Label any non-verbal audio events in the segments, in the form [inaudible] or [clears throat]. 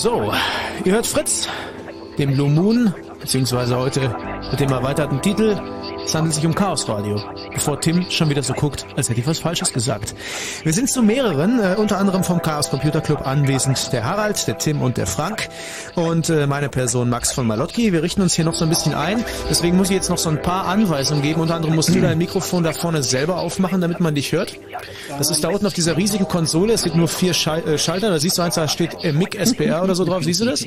So, ihr hört Fritz, dem Blue Moon, beziehungsweise heute mit dem erweiterten Titel es handelt sich um Chaos Radio, bevor Tim schon wieder so guckt, als hätte ich was Falsches gesagt. Wir sind zu mehreren, äh, unter anderem vom Chaos Computer Club anwesend, der Harald, der Tim und der Frank und äh, meine Person Max von Malotki. Wir richten uns hier noch so ein bisschen ein, deswegen muss ich jetzt noch so ein paar Anweisungen geben. Unter anderem musst du [clears throat] dein Mikrofon da vorne selber aufmachen, damit man dich hört. Das ist da unten auf dieser riesigen Konsole, es gibt nur vier Schal äh, Schalter, da siehst du eins, da steht äh, MIG SPR oder so drauf, siehst du das?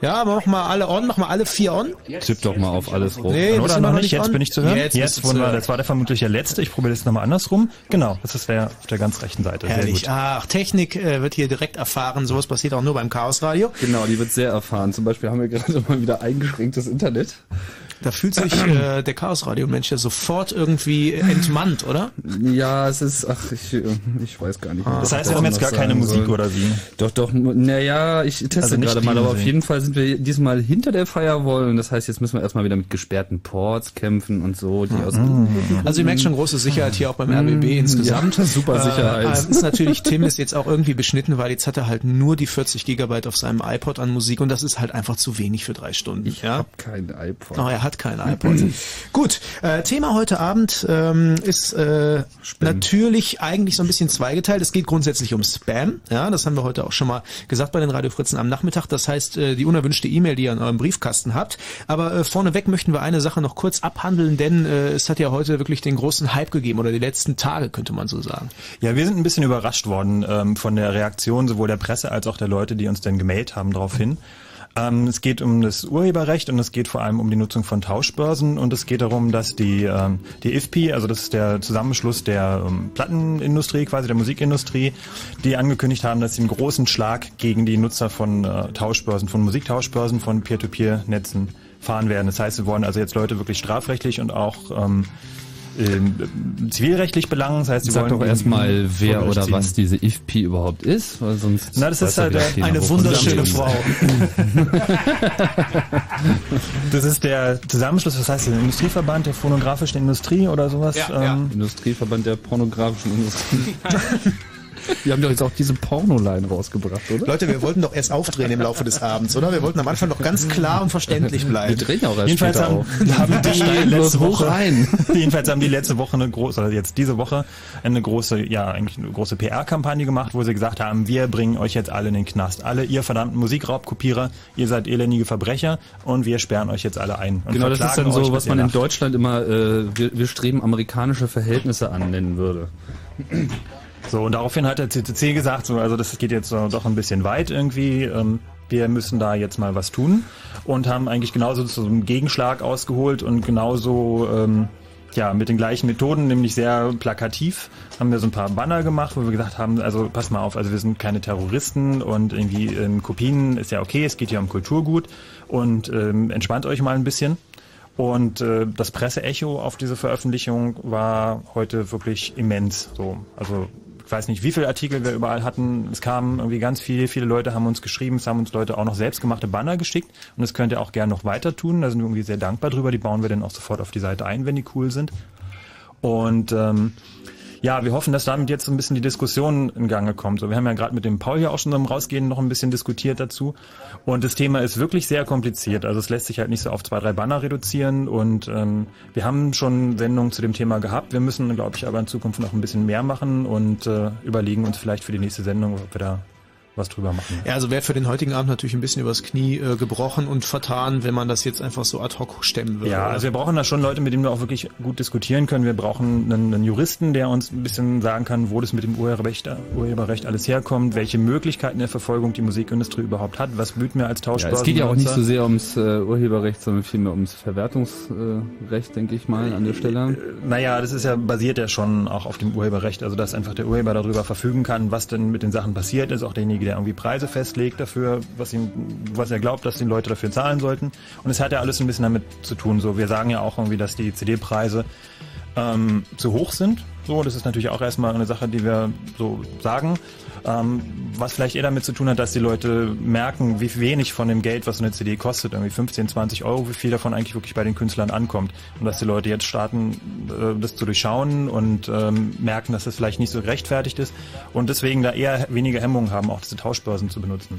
Ja, mach mal alle on, mach mal alle vier on. Tipp doch mal auf alles rum. Nee, Oder noch noch nicht, jetzt on? bin ich zu hören. Jetzt Jetzt, wunderbar. hören. Das war der vermutlich der letzte. Ich probiere das nochmal andersrum. Genau, das ist der auf der ganz rechten Seite. Sehr Herrlich. gut. Ach, Technik äh, wird hier direkt erfahren. Sowas passiert auch nur beim Chaos Radio. Genau, die wird sehr erfahren. Zum Beispiel haben wir gerade [laughs] mal wieder eingeschränktes Internet. Da fühlt sich äh, der Chaos Radio Mensch ja sofort irgendwie entmannt, oder? Ja, es ist, ach, ich, äh, ich weiß gar nicht. mehr, Das heißt, wir haben jetzt gar keine Musik soll. oder wie? Doch, doch, naja, ich teste Also gerade mal, aber auf jeden Fall sind wir diesmal hinter der Firewall und das heißt, jetzt müssen wir erstmal wieder mit gesperrten Ports kämpfen und so, die aus Also ihr merkt schon große Sicherheit hier auch beim RBB insgesamt. ja, [laughs] super Sicherheit. Äh, äh, ist natürlich, Tim ist jetzt auch irgendwie beschnitten, weil jetzt hat er halt nur die 40 Gigabyte auf seinem iPod an Musik und das ist halt einfach zu wenig für drei Stunden. Ich ja? hab kein iPod. Oh, er hat kein iPod. Gut, äh, Thema heute Abend ähm, ist äh, natürlich eigentlich so ein bisschen zweigeteilt. Es geht grundsätzlich um Spam. Ja, das haben wir heute auch schon mal gesagt bei den Radiofritzen am Nachmittag. Das heißt, äh, die unerwünschte E-Mail, die ihr in eurem Briefkasten habt. Aber äh, vorneweg möchten wir eine Sache noch kurz abhandeln, denn äh, es hat ja heute wirklich den großen Hype gegeben oder die letzten Tage, könnte man so sagen. Ja, wir sind ein bisschen überrascht worden ähm, von der Reaktion sowohl der Presse als auch der Leute, die uns dann gemailt haben daraufhin. Ähm, es geht um das Urheberrecht und es geht vor allem um die Nutzung von Tauschbörsen und es geht darum, dass die, ähm, die IFPI, also das ist der Zusammenschluss der ähm, Plattenindustrie, quasi der Musikindustrie, die angekündigt haben, dass sie einen großen Schlag gegen die Nutzer von äh, Tauschbörsen, von Musiktauschbörsen, von Peer-to-Peer-Netzen fahren werden. Das heißt, wir wollen also jetzt Leute wirklich strafrechtlich und auch ähm, äh, zivilrechtlich belangen. Das heißt, sie Sag wollen doch erstmal, wer oder ziehen. was diese IFP überhaupt ist, weil sonst. Na, das ist ja halt wieder eine wunderschöne Frau. [laughs] Das ist der Zusammenschluss, was heißt der Industrieverband der phonografischen Industrie oder sowas. Ja, ja. ähm, Industrieverband der pornografischen Industrie. [laughs] [laughs] Die haben doch jetzt auch diese Pornoline rausgebracht, oder? Leute, wir wollten doch erst aufdrehen im Laufe des Abends, oder? Wir wollten am Anfang noch ganz klar und verständlich Wir bleiben. drehen ja auch erst Jedenfalls später haben, auf. haben die letzte Woche ein. [laughs] jedenfalls haben die letzte Woche eine große, oder jetzt diese Woche eine große, ja eigentlich eine große PR-Kampagne gemacht, wo sie gesagt haben, wir bringen euch jetzt alle in den Knast, alle ihr verdammten Musikraubkopierer, ihr seid elendige Verbrecher und wir sperren euch jetzt alle ein. Und Genau, das ist dann so, was man in. Deutschland immer, äh, wir, wir streben amerikanische Verhältnisse an nennen würde. So, und daraufhin hat der CCC gesagt, so, also das geht jetzt doch ein bisschen weit irgendwie, ähm, wir müssen da jetzt mal was tun und haben eigentlich genauso zu so einem Gegenschlag ausgeholt und genauso ähm, ja, mit den gleichen Methoden, nämlich sehr plakativ, haben wir so ein paar Banner gemacht, wo wir gesagt haben, also pass mal auf, also wir sind keine Terroristen und irgendwie ähm, Kopien ist ja okay, es geht ja um Kulturgut und ähm, entspannt euch mal ein bisschen. Und äh, das Presseecho auf diese Veröffentlichung war heute wirklich immens. So, also ich weiß nicht, wie viele Artikel wir überall hatten. Es kamen irgendwie ganz viele, viele Leute haben uns geschrieben, es haben uns Leute auch noch selbstgemachte Banner geschickt und das könnt ihr auch gerne noch weiter tun. Da sind wir irgendwie sehr dankbar drüber. Die bauen wir dann auch sofort auf die Seite ein, wenn die cool sind. Und ähm, ja, wir hoffen, dass damit jetzt so ein bisschen die Diskussion in Gange kommt. So, wir haben ja gerade mit dem Paul hier auch schon beim Rausgehen noch ein bisschen diskutiert dazu. Und das Thema ist wirklich sehr kompliziert. Also es lässt sich halt nicht so auf zwei, drei Banner reduzieren. Und ähm, wir haben schon Sendungen zu dem Thema gehabt. Wir müssen, glaube ich, aber in Zukunft noch ein bisschen mehr machen und äh, überlegen uns vielleicht für die nächste Sendung, ob wir da was drüber machen. Ja, also wäre für den heutigen Abend natürlich ein bisschen übers Knie äh, gebrochen und vertan, wenn man das jetzt einfach so ad hoc stemmen würde. Ja, also wir brauchen da schon Leute, mit denen wir auch wirklich gut diskutieren können. Wir brauchen einen, einen Juristen, der uns ein bisschen sagen kann, wo das mit dem Urheberrecht, Urheberrecht alles herkommt, welche Möglichkeiten der Verfolgung die Musikindustrie überhaupt hat, was böten wir als Ja, Tauschbörsen. es geht ja auch nicht so sehr ums äh, Urheberrecht, sondern vielmehr ums Verwertungsrecht, denke ich mal, an der Stelle. Naja, das ist ja basiert ja schon auch auf dem Urheberrecht, also dass einfach der Urheber darüber verfügen kann, was denn mit den Sachen passiert ist, auch derjenige, der irgendwie Preise festlegt dafür, was ihm, was er glaubt, dass die Leute dafür zahlen sollten. Und es hat ja alles ein bisschen damit zu tun. So, wir sagen ja auch irgendwie, dass die CD-Preise ähm, zu hoch sind. So, das ist natürlich auch erstmal eine Sache, die wir so sagen. Ähm, was vielleicht eher damit zu tun hat, dass die Leute merken, wie wenig von dem Geld, was so eine CD kostet, irgendwie 15, 20 Euro, wie viel davon eigentlich wirklich bei den Künstlern ankommt. Und dass die Leute jetzt starten, äh, das zu durchschauen und ähm, merken, dass das vielleicht nicht so gerechtfertigt ist und deswegen da eher weniger Hemmungen haben, auch diese Tauschbörsen zu benutzen.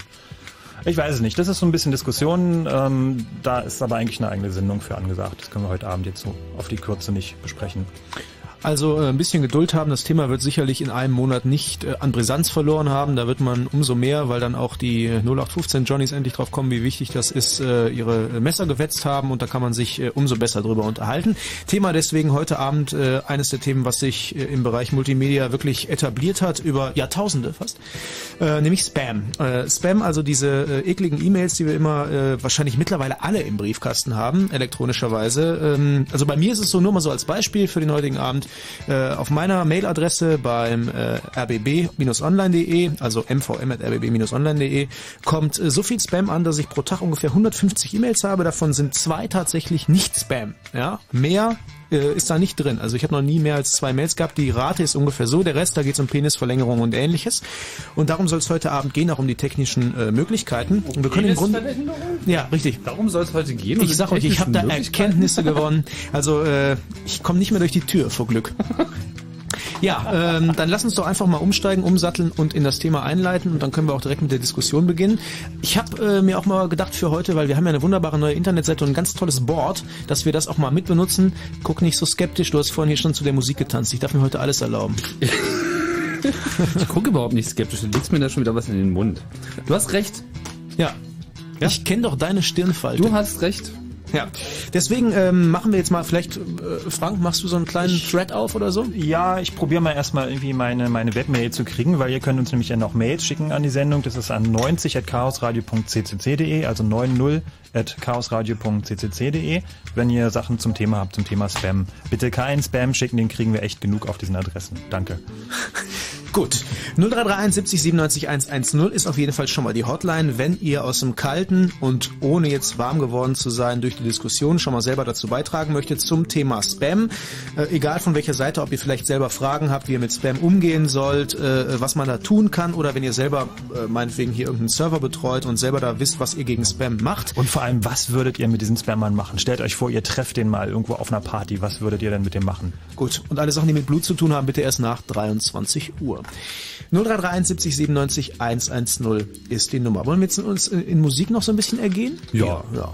Ich weiß es nicht. Das ist so ein bisschen Diskussion. Ähm, da ist aber eigentlich eine eigene Sendung für angesagt. Das können wir heute Abend jetzt so auf die Kürze nicht besprechen. Also äh, ein bisschen Geduld haben. Das Thema wird sicherlich in einem Monat nicht äh, an Brisanz verloren haben. Da wird man umso mehr, weil dann auch die 0815 Johnnies endlich drauf kommen, wie wichtig das ist, äh, ihre Messer gewetzt haben und da kann man sich umso besser drüber unterhalten. Thema deswegen heute Abend eines der Themen, was sich im Bereich Multimedia wirklich etabliert hat, über Jahrtausende fast, nämlich Spam. Spam, also diese ekligen E-Mails, die wir immer wahrscheinlich mittlerweile alle im Briefkasten haben, elektronischerweise. Ähm, also bei mir ist es so, nur mal so als Beispiel für den heutigen Abend, äh, auf meiner Mailadresse beim äh, rbb-online.de, also mvm.rbb-online.de, kommt äh, so viel Spam an, dass ich pro Tag ungefähr 150 E-Mails habe. Davon sind zwei tatsächlich nicht Spam. Ja, mehr äh, ist da nicht drin. Also ich habe noch nie mehr als zwei Mails gehabt. Die Rate ist ungefähr so. Der Rest, da geht es um Penisverlängerung und ähnliches. Und darum soll es heute Abend gehen, auch um die technischen äh, Möglichkeiten. Und wir können im Grunde, ja, richtig. Darum soll es heute gehen. Ich sag euch, ich habe da Erkenntnisse gewonnen. Also äh, ich komme nicht mehr durch die Tür vor Glück. [laughs] Ja, ähm, dann lass uns doch einfach mal umsteigen, umsatteln und in das Thema einleiten und dann können wir auch direkt mit der Diskussion beginnen. Ich habe äh, mir auch mal gedacht für heute, weil wir haben ja eine wunderbare neue Internetseite und ein ganz tolles Board, dass wir das auch mal mitbenutzen. Guck nicht so skeptisch, du hast vorhin hier schon zu der Musik getanzt. Ich darf mir heute alles erlauben. Ich gucke überhaupt nicht skeptisch. Du legst mir da schon wieder was in den Mund. Du hast recht. Ja. Ich kenne doch deine Stirnfalte. Du hast recht. Ja, deswegen ähm, machen wir jetzt mal vielleicht, äh, Frank, machst du so einen kleinen Thread auf oder so? Ja, ich probiere mal erstmal irgendwie meine, meine Webmail zu kriegen, weil ihr könnt uns nämlich ja noch Mails schicken an die Sendung. Das ist an 90.chaosradio.ccc.de, also 90.chaosradio.ccc.de, wenn ihr Sachen zum Thema habt, zum Thema Spam. Bitte keinen Spam schicken, den kriegen wir echt genug auf diesen Adressen. Danke. [laughs] Gut. 0331 70 97 110 ist auf jeden Fall schon mal die Hotline, wenn ihr aus dem Kalten und ohne jetzt warm geworden zu sein durch die Diskussion schon mal selber dazu beitragen möchtet zum Thema Spam. Äh, egal von welcher Seite, ob ihr vielleicht selber Fragen habt, wie ihr mit Spam umgehen sollt, äh, was man da tun kann oder wenn ihr selber äh, meinetwegen hier irgendeinen Server betreut und selber da wisst, was ihr gegen Spam macht. Und vor allem, was würdet ihr mit diesen Spammern machen? Stellt euch vor, ihr trefft den mal irgendwo auf einer Party. Was würdet ihr denn mit dem machen? Gut. Und alle Sachen, die mit Blut zu tun haben, bitte erst nach 23 Uhr. 0331 70 97 110 ist die Nummer. Wollen wir jetzt uns in Musik noch so ein bisschen ergehen? Ja. Ja.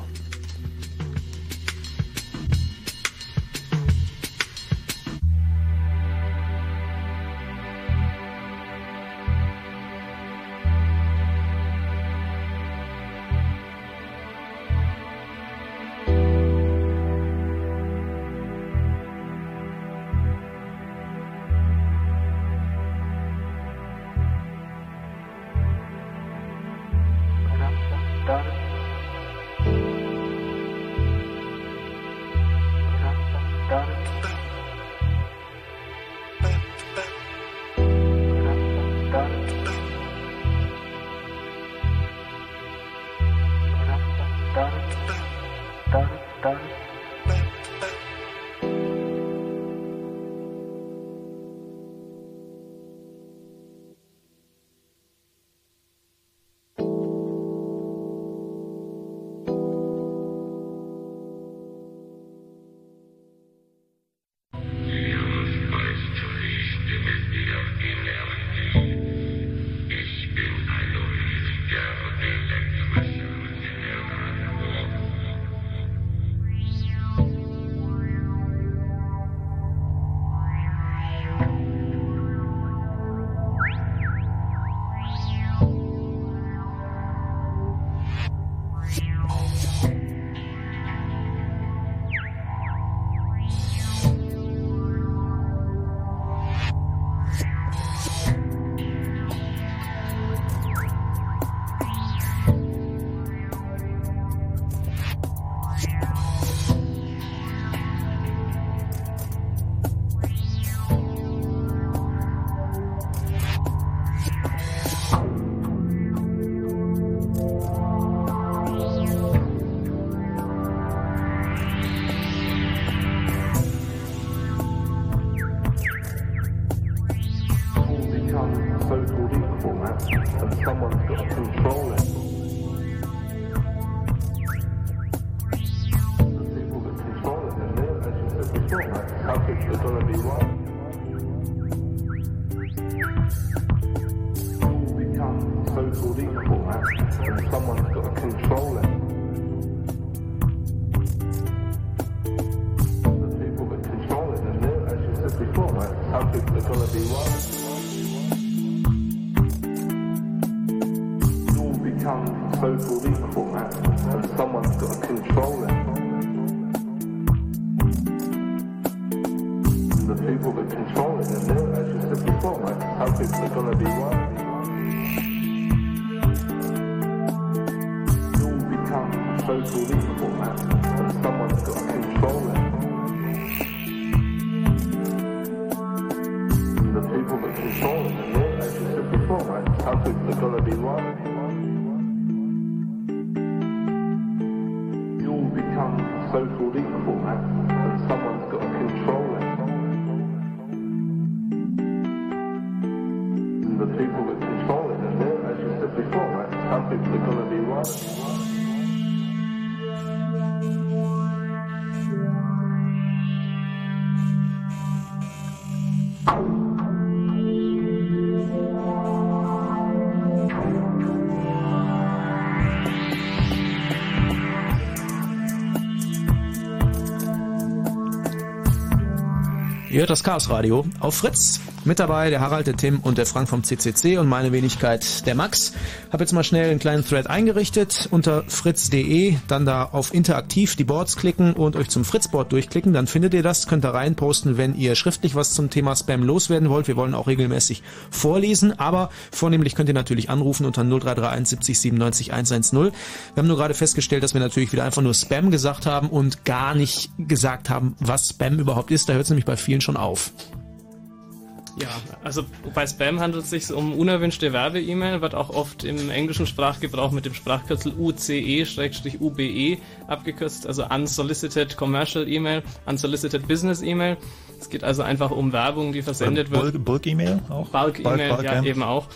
Ihr hört das Chaos Radio auf Fritz. Mit dabei der Harald, der Tim und der Frank vom CCC und meine Wenigkeit der Max. Hab jetzt mal schnell einen kleinen Thread eingerichtet unter fritz.de, dann da auf interaktiv die Boards klicken und euch zum Fritzboard durchklicken, dann findet ihr das, könnt da reinposten, wenn ihr schriftlich was zum Thema Spam loswerden wollt. Wir wollen auch regelmäßig vorlesen, aber vornehmlich könnt ihr natürlich anrufen unter 0331 70 97 110. Wir haben nur gerade festgestellt, dass wir natürlich wieder einfach nur Spam gesagt haben und gar nicht gesagt haben, was Spam überhaupt ist. Da hört es nämlich bei vielen schon auf. Ja, also bei Spam handelt es sich um unerwünschte Werbe-E-Mail, wird auch oft im englischen Sprachgebrauch mit dem Sprachkürzel UCE-UBE abgekürzt, also Unsolicited Commercial E-Mail, Unsolicited Business E-Mail. Es geht also einfach um Werbung, die versendet wird. Bulk-E-Mail auch? Bulk-E-Mail, Bulk, ja, ja, eben auch.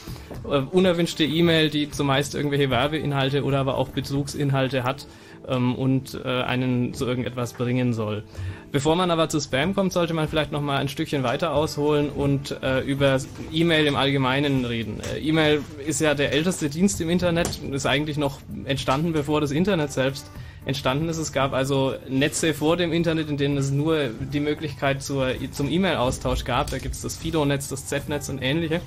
Uh, unerwünschte E-Mail, die zumeist irgendwelche Werbeinhalte oder aber auch Bezugsinhalte hat ähm, und äh, einen zu irgendetwas bringen soll. Bevor man aber zu Spam kommt, sollte man vielleicht noch mal ein Stückchen weiter ausholen und äh, über E-Mail im Allgemeinen reden. Äh, E-Mail ist ja der älteste Dienst im Internet, ist eigentlich noch entstanden, bevor das Internet selbst entstanden ist. Es gab also Netze vor dem Internet, in denen es nur die Möglichkeit zur, zum E-Mail-Austausch gab. Da gibt es das Fido-Netz, das Z-Netz und ähnliche.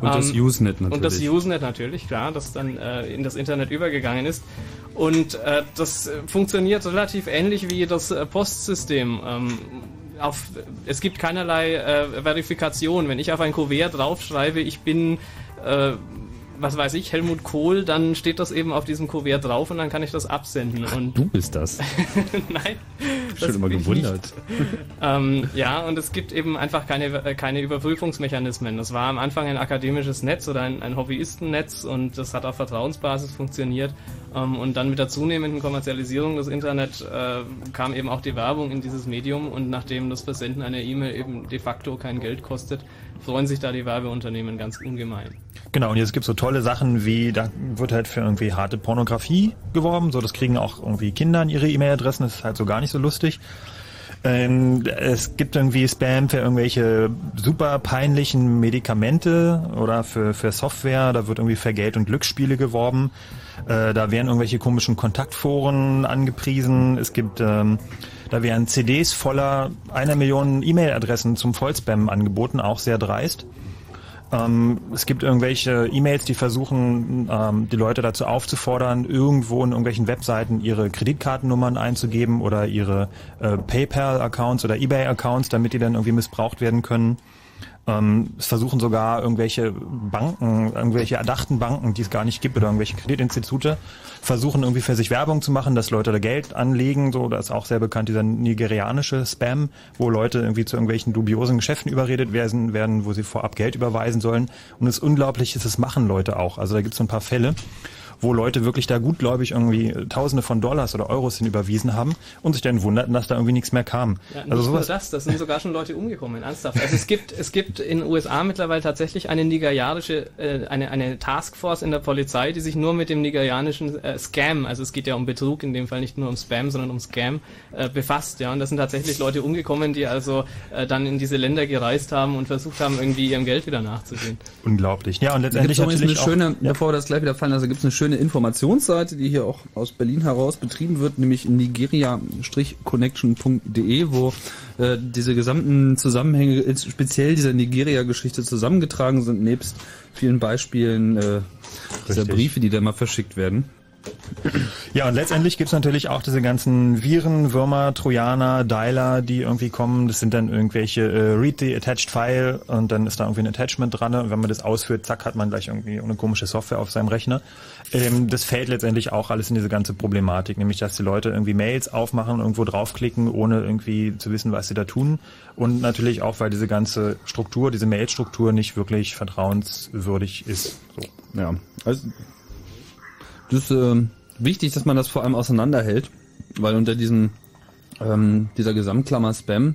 Und das ähm, Usenet natürlich. Und das Usenet natürlich, klar, das dann äh, in das Internet übergegangen ist. Und äh, das funktioniert relativ ähnlich wie das äh, Postsystem. Ähm, auf, es gibt keinerlei äh, Verifikation. Wenn ich auf ein Kuvert draufschreibe, ich bin äh, was weiß ich, Helmut Kohl, dann steht das eben auf diesem Kuvert drauf und dann kann ich das absenden. Ach, und du bist das. [laughs] Nein. Schon immer gewundert. ähm, ja, und es gibt eben einfach keine, äh, keine Überprüfungsmechanismen. Das war am Anfang ein akademisches Netz oder ein, ein Hobbyistennetz und das hat auf Vertrauensbasis funktioniert. Ähm, und dann mit der zunehmenden Kommerzialisierung des Internet äh, kam eben auch die Werbung in dieses Medium und nachdem das Versenden einer E-Mail eben de facto kein Geld kostet, freuen sich da die Werbeunternehmen ganz ungemein. Genau, und jetzt gibt es so tolle Sachen wie, da wird halt für irgendwie harte Pornografie geworben, so das kriegen auch irgendwie Kinder in ihre E-Mail-Adressen, das ist halt so gar nicht so lustig. Ähm, es gibt irgendwie Spam für irgendwelche super peinlichen Medikamente oder für, für Software, da wird irgendwie für Geld und Glücksspiele geworben. Äh, da werden irgendwelche komischen Kontaktforen angepriesen. Es gibt ähm, da werden CDs voller einer Million E-Mail-Adressen zum Vollspam angeboten, auch sehr dreist. Ähm, es gibt irgendwelche E-Mails, die versuchen, ähm, die Leute dazu aufzufordern, irgendwo in irgendwelchen Webseiten ihre Kreditkartennummern einzugeben oder ihre äh, PayPal-Accounts oder eBay-Accounts, damit die dann irgendwie missbraucht werden können. Ähm, es versuchen sogar irgendwelche Banken, irgendwelche erdachten Banken, die es gar nicht gibt, oder irgendwelche Kreditinstitute, versuchen irgendwie für sich Werbung zu machen, dass Leute da Geld anlegen. So, das ist auch sehr bekannt, dieser nigerianische Spam, wo Leute irgendwie zu irgendwelchen dubiosen Geschäften überredet werden, werden wo sie vorab Geld überweisen sollen. Und es ist unglaublich, es machen Leute auch. Also da gibt es so ein paar Fälle wo Leute wirklich da gutgläubig irgendwie Tausende von Dollars oder Euros hin überwiesen haben und sich dann wunderten, dass da irgendwie nichts mehr kam. Ja, also sowas nur das, das sind sogar schon Leute umgekommen, ernsthaft. Also es gibt, es gibt in den USA mittlerweile tatsächlich eine nigerianische, äh, eine, eine Taskforce in der Polizei, die sich nur mit dem nigerianischen äh, Scam, also es geht ja um Betrug, in dem Fall nicht nur um Spam, sondern um Scam, äh, befasst. Ja, und das sind tatsächlich Leute umgekommen, die also äh, dann in diese Länder gereist haben und versucht haben, irgendwie ihrem Geld wieder nachzugehen. Unglaublich. Ja, und letztendlich da natürlich eine schöne, ja. bevor wir das gleich wieder fallen, also gibt es eine schöne eine Informationsseite, die hier auch aus Berlin heraus betrieben wird, nämlich nigeria-connection.de, wo äh, diese gesamten Zusammenhänge, speziell dieser Nigeria-Geschichte zusammengetragen sind, nebst vielen Beispielen äh, dieser Briefe, die da mal verschickt werden. Ja, und letztendlich gibt's natürlich auch diese ganzen Viren, Würmer, Trojaner, Dialer, die irgendwie kommen. Das sind dann irgendwelche äh, Read the Attached File und dann ist da irgendwie ein Attachment dran. Und wenn man das ausführt, zack, hat man gleich irgendwie eine komische Software auf seinem Rechner. Ähm, das fällt letztendlich auch alles in diese ganze Problematik, nämlich dass die Leute irgendwie Mails aufmachen, irgendwo draufklicken, ohne irgendwie zu wissen, was sie da tun. Und natürlich auch, weil diese ganze Struktur, diese Mail-Struktur nicht wirklich vertrauenswürdig ist. So. Ja, also das ist äh, wichtig, dass man das vor allem auseinanderhält, weil unter diesem ähm, dieser Gesamtklammer Spam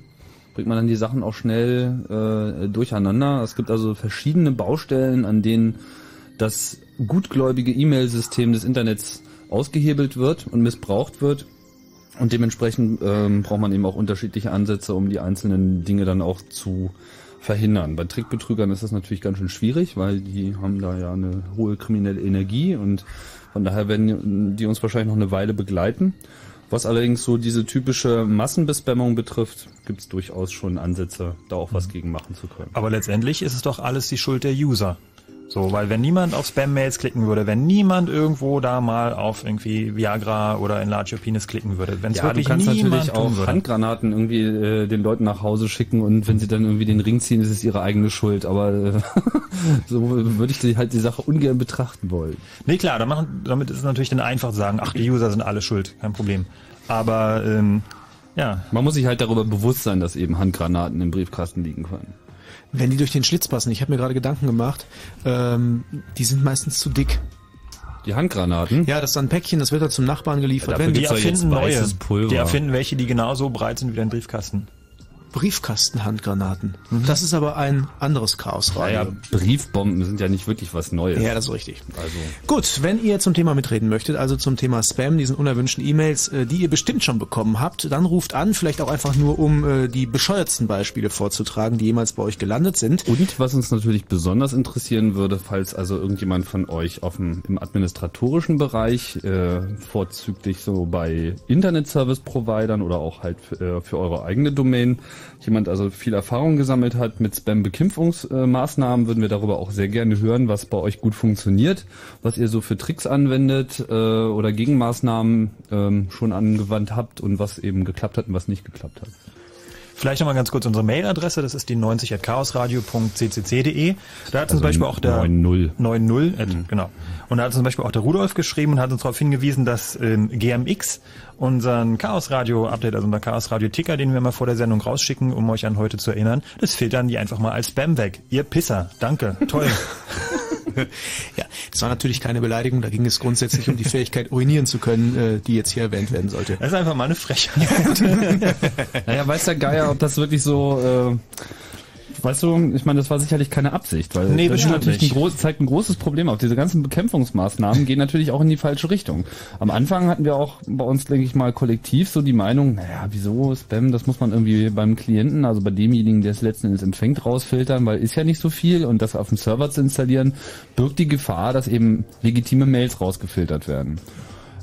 bringt man dann die Sachen auch schnell äh, durcheinander. Es gibt also verschiedene Baustellen, an denen das gutgläubige E-Mail-System des Internets ausgehebelt wird und missbraucht wird. Und dementsprechend ähm, braucht man eben auch unterschiedliche Ansätze, um die einzelnen Dinge dann auch zu verhindern. Bei Trickbetrügern ist das natürlich ganz schön schwierig, weil die haben da ja eine hohe kriminelle Energie und von daher werden die uns wahrscheinlich noch eine Weile begleiten. Was allerdings so diese typische Massenbespammung betrifft, gibt es durchaus schon Ansätze, da auch was gegen machen zu können. Aber letztendlich ist es doch alles die Schuld der User. So, weil wenn niemand auf Spam-Mails klicken würde, wenn niemand irgendwo da mal auf irgendwie Viagra oder Enlarge Your Penis klicken würde, wenn es ja, wirklich du kannst niemand natürlich auch würde. Handgranaten irgendwie äh, den Leuten nach Hause schicken und wenn sie dann irgendwie den Ring ziehen, ist es ihre eigene Schuld. Aber äh, [laughs] so würde ich die, halt die Sache ungern betrachten wollen. Nee, klar, damit ist es natürlich dann einfach zu sagen, ach, die User sind alle schuld, kein Problem. Aber ähm, ja. Man muss sich halt darüber bewusst sein, dass eben Handgranaten im Briefkasten liegen können. Wenn die durch den Schlitz passen, ich habe mir gerade Gedanken gemacht, ähm, die sind meistens zu dick. Die Handgranaten? Ja, das ist ein Päckchen, das wird dann zum Nachbarn geliefert. Die ja jetzt erfinden neue. Pulver. Die erfinden welche, die genauso breit sind wie dein Briefkasten. Briefkastenhandgranaten. Das ist aber ein anderes Chaosradio. Naja, Briefbomben sind ja nicht wirklich was Neues. Ja, das ist richtig. Also, Gut, wenn ihr zum Thema mitreden möchtet, also zum Thema Spam, diesen unerwünschten E-Mails, äh, die ihr bestimmt schon bekommen habt, dann ruft an, vielleicht auch einfach nur, um äh, die bescheuertsten Beispiele vorzutragen, die jemals bei euch gelandet sind. Und was uns natürlich besonders interessieren würde, falls also irgendjemand von euch auf dem, im administratorischen Bereich, äh, vorzüglich so bei Internet-Service-Providern oder auch halt äh, für eure eigene Domain, jemand also viel Erfahrung gesammelt hat mit Spam-Bekämpfungsmaßnahmen, würden wir darüber auch sehr gerne hören, was bei euch gut funktioniert, was ihr so für Tricks anwendet äh, oder Gegenmaßnahmen ähm, schon angewandt habt und was eben geklappt hat und was nicht geklappt hat. Vielleicht nochmal ganz kurz unsere Mailadresse, das ist die 90.chaosradio.ccc.de. Da hat zum Beispiel auch der 9.0. 90, at, genau. Und da hat zum Beispiel auch der Rudolf geschrieben und hat uns darauf hingewiesen, dass ähm, GMX unseren Chaos Radio Update, also unser Chaos Radio Ticker, den wir mal vor der Sendung rausschicken, um euch an heute zu erinnern, das filtern die einfach mal als Spam weg. Ihr Pisser. Danke. Toll. [laughs] Ja, das war natürlich keine Beleidigung, da ging es grundsätzlich um die Fähigkeit, urinieren zu können, äh, die jetzt hier erwähnt werden sollte. Das ist einfach mal eine Frechheit. [laughs] Naja, weiß der Geier, ob das wirklich so, äh, weißt du, ich meine, das war sicherlich keine Absicht, weil Nee, das bestimmt natürlich ein groß, zeigt ein großes Problem auf. Diese ganzen Bekämpfungsmaßnahmen gehen natürlich auch in die falsche Richtung. Am Anfang hatten wir auch bei uns, denke ich mal, kollektiv so die Meinung, naja, wieso Spam, das muss man irgendwie beim Klienten, also bei demjenigen, der es letzten Endes empfängt, rausfiltern, weil ist ja nicht so viel und das auf dem Server zu installieren, birgt die Gefahr, dass eben legitime Mails rausgefiltert werden.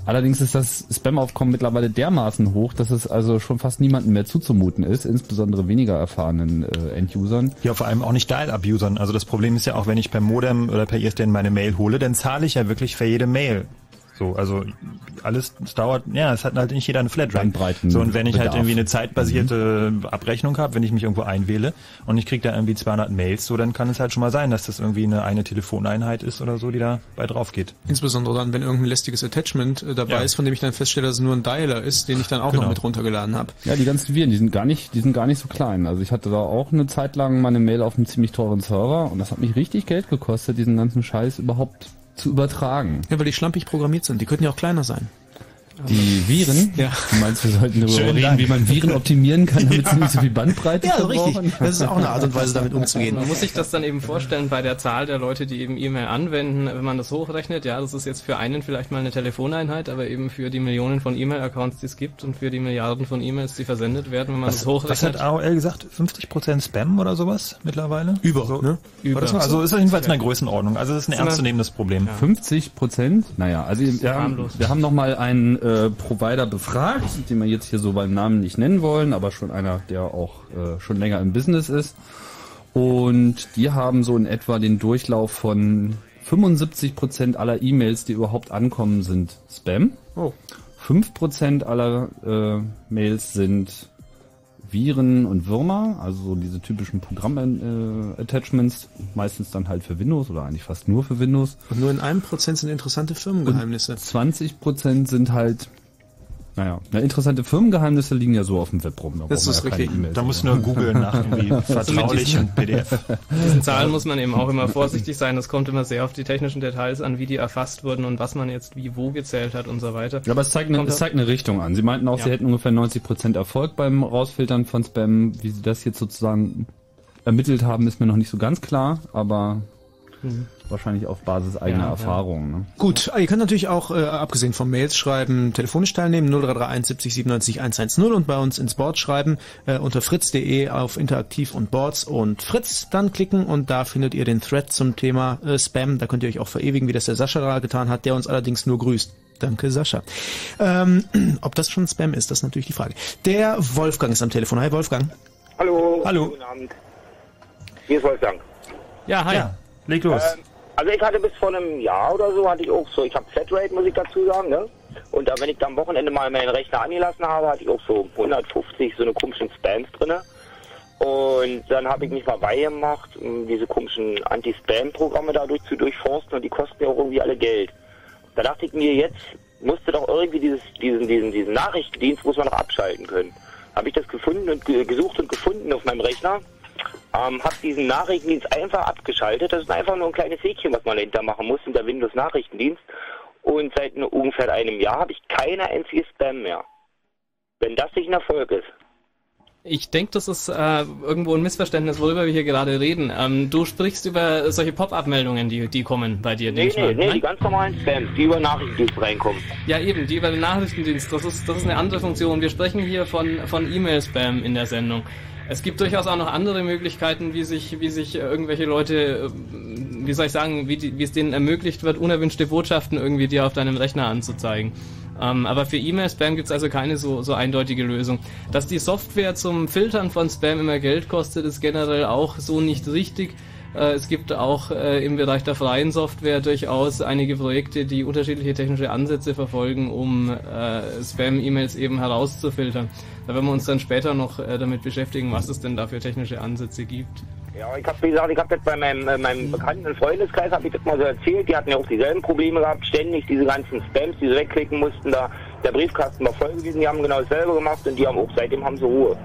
Allerdings ist das Spam-Aufkommen mittlerweile dermaßen hoch, dass es also schon fast niemandem mehr zuzumuten ist, insbesondere weniger erfahrenen äh, End-Usern. Ja, vor allem auch nicht Dial-Up-Usern. Also das Problem ist ja auch, wenn ich per Modem oder per ISDN meine Mail hole, dann zahle ich ja wirklich für jede Mail. So, also alles, es dauert, ja, es hat halt nicht jeder eine Flatrate. Bandbreiten- So, und wenn ich halt Bedarf. irgendwie eine zeitbasierte Abrechnung habe, wenn ich mich irgendwo einwähle und ich kriege da irgendwie 200 Mails, so, dann kann es halt schon mal sein, dass das irgendwie eine, eine Telefoneinheit ist oder so, die da bei drauf geht. Insbesondere dann, wenn irgendein lästiges Attachment äh, dabei Ja. ist, von dem ich dann feststelle, dass es nur ein Dialer ist, den ich dann auch noch Genau. mit runtergeladen habe. Ja, die ganzen Viren, die sind gar nicht, die sind gar nicht so klein. Also ich hatte da auch eine Zeit lang meine Mail auf einem ziemlich teuren Server und das hat mich richtig Geld gekostet, diesen ganzen Scheiß überhaupt zu übertragen. Ja, weil die schlampig programmiert sind. Die könnten ja auch kleiner sein. Die Viren? Ja. Du meinst, wir sollten darüber Schönen reden, Dank. wie man Viren optimieren kann, damit sie nicht so viel Bandbreite [laughs] Ja, verbrauchen? richtig. Das ist auch eine Art und Weise, damit umzugehen. Man muss sich das dann eben vorstellen bei der Zahl der Leute, die eben E-Mail anwenden, wenn man das hochrechnet. Ja, das ist jetzt für einen vielleicht mal eine Telefoneinheit, aber eben für die Millionen von E-Mail-Accounts, die es gibt und für die Milliarden von E-Mails, die versendet werden, wenn man das Was hochrechnet. hat AOL gesagt? 50% Spam oder sowas mittlerweile? Über, so, ne? Über. Das, also ist das jedenfalls in der Größenordnung. Also es ist ein ernstzunehmendes Problem. 50 Prozent? Naja, also wir haben, harmlos. wir haben nochmal einen äh, Provider befragt, den wir jetzt hier so beim Namen nicht nennen wollen, aber schon einer, der auch äh, schon länger im Business ist. Und die haben so in etwa den Durchlauf von 75 Prozent aller E-Mails, die überhaupt ankommen, sind Spam. Oh. 5% aller äh, Mails sind Viren und Würmer, also so diese typischen Programm-Attachments, meistens dann halt für Windows oder eigentlich fast nur für Windows. Und nur in einem Prozent sind interessante Firmengeheimnisse. 20% sind halt, naja, na, interessante Firmengeheimnisse liegen ja so auf dem Web rum. Da Das ist ja richtig. E-Mails Da muss nur googeln nach irgendwie [laughs] vertraulich und PDF. diesen Zahlen muss man eben auch immer vorsichtig sein. Das kommt immer sehr auf die technischen Details an, wie die erfasst wurden und was man jetzt wie wo gezählt hat und so weiter. Ja, aber es zeigt, eine, es zeigt eine Richtung an. Sie meinten auch, Ja. sie hätten ungefähr 90% Erfolg beim Rausfiltern von Spam. Wie sie das jetzt sozusagen ermittelt haben, ist mir noch nicht so ganz klar, aber wahrscheinlich auf Basis eigener Ja, ja. Erfahrungen. Ne? Gut, ihr könnt natürlich auch, äh, abgesehen vom Mails schreiben, telefonisch teilnehmen, 0331 70 97 110 und bei uns ins Board schreiben, äh, unter fritz.de auf Interaktiv und Boards und Fritz dann klicken und da findet ihr den Thread zum Thema äh, Spam. Da könnt ihr euch auch verewigen, wie das der Sascha da getan hat, der uns allerdings nur grüßt. Danke, Sascha. Ähm, [clears throat] ob das schon Spam ist, das ist natürlich die Frage. Der Wolfgang ist am Telefon. Hi, Wolfgang. Hallo. Hallo. Guten Abend. Hier ist Wolfgang. Ja, hi. Ja, leg los. Ähm, also ich hatte bis vor einem Jahr oder so, hatte ich auch so, ich habe Flatrate, muss ich dazu sagen, ne? Und da, wenn ich dann am Wochenende mal meinen Rechner angelassen habe, hatte ich auch so 150 so eine komischen Spams drinne. Und dann habe ich mich mal beigemacht, um diese komischen Anti-Spam-Programme dadurch zu durchforsten und die kosten ja auch irgendwie alle Geld. Da dachte ich mir, jetzt musste doch irgendwie dieses, diesen, diesen, diesen Nachrichtendienst muss man noch abschalten können. Habe ich das gefunden und ge- gesucht und gefunden auf meinem Rechner. Ähm, hab diesen Nachrichtendienst einfach abgeschaltet. Das ist einfach nur ein kleines Häkchen, was man dahinter machen muss in der Windows-Nachrichtendienst. Und seit ungefähr einem Jahr habe ich keine einzige Spam mehr. Wenn das nicht ein Erfolg ist. Ich denke, das ist äh, irgendwo ein Missverständnis, worüber wir hier gerade reden. Ähm, du sprichst über solche Pop-up-Meldungen, die, die kommen bei dir. Nee, nee, nee, Nein? die ganz normalen Spams, die über Nachrichtendienst reinkommen. Ja, eben, die über den Nachrichtendienst. Das ist, das ist eine andere Funktion. Wir sprechen hier von, von E-Mail-Spam in der Sendung. Es gibt durchaus auch noch andere Möglichkeiten, wie sich, wie sich äh, irgendwelche Leute, äh, wie soll ich sagen, wie, die, wie es denen ermöglicht wird, unerwünschte Botschaften irgendwie dir auf deinem Rechner anzuzeigen. Ähm, aber für E-Mail-Spam gibt es also keine so, so eindeutige Lösung. Dass die Software zum Filtern von Spam immer Geld kostet, ist generell auch so nicht richtig. Äh, Es gibt auch äh, im Bereich der freien Software durchaus einige Projekte, die unterschiedliche technische Ansätze verfolgen, um äh, Spam-E-Mails eben herauszufiltern. Da werden wir uns dann später noch damit beschäftigen, was es denn da für technische Ansätze gibt. Ja, ich habe wie gesagt, ich habe jetzt bei meinem, äh, meinem bekannten Freundeskreis, habe ich das mal so erzählt, die hatten ja auch dieselben Probleme gehabt, ständig diese ganzen Spams, die sie wegklicken mussten, da der Briefkasten war voll gewesen, die haben genau dasselbe gemacht und die haben auch, seitdem haben sie Ruhe.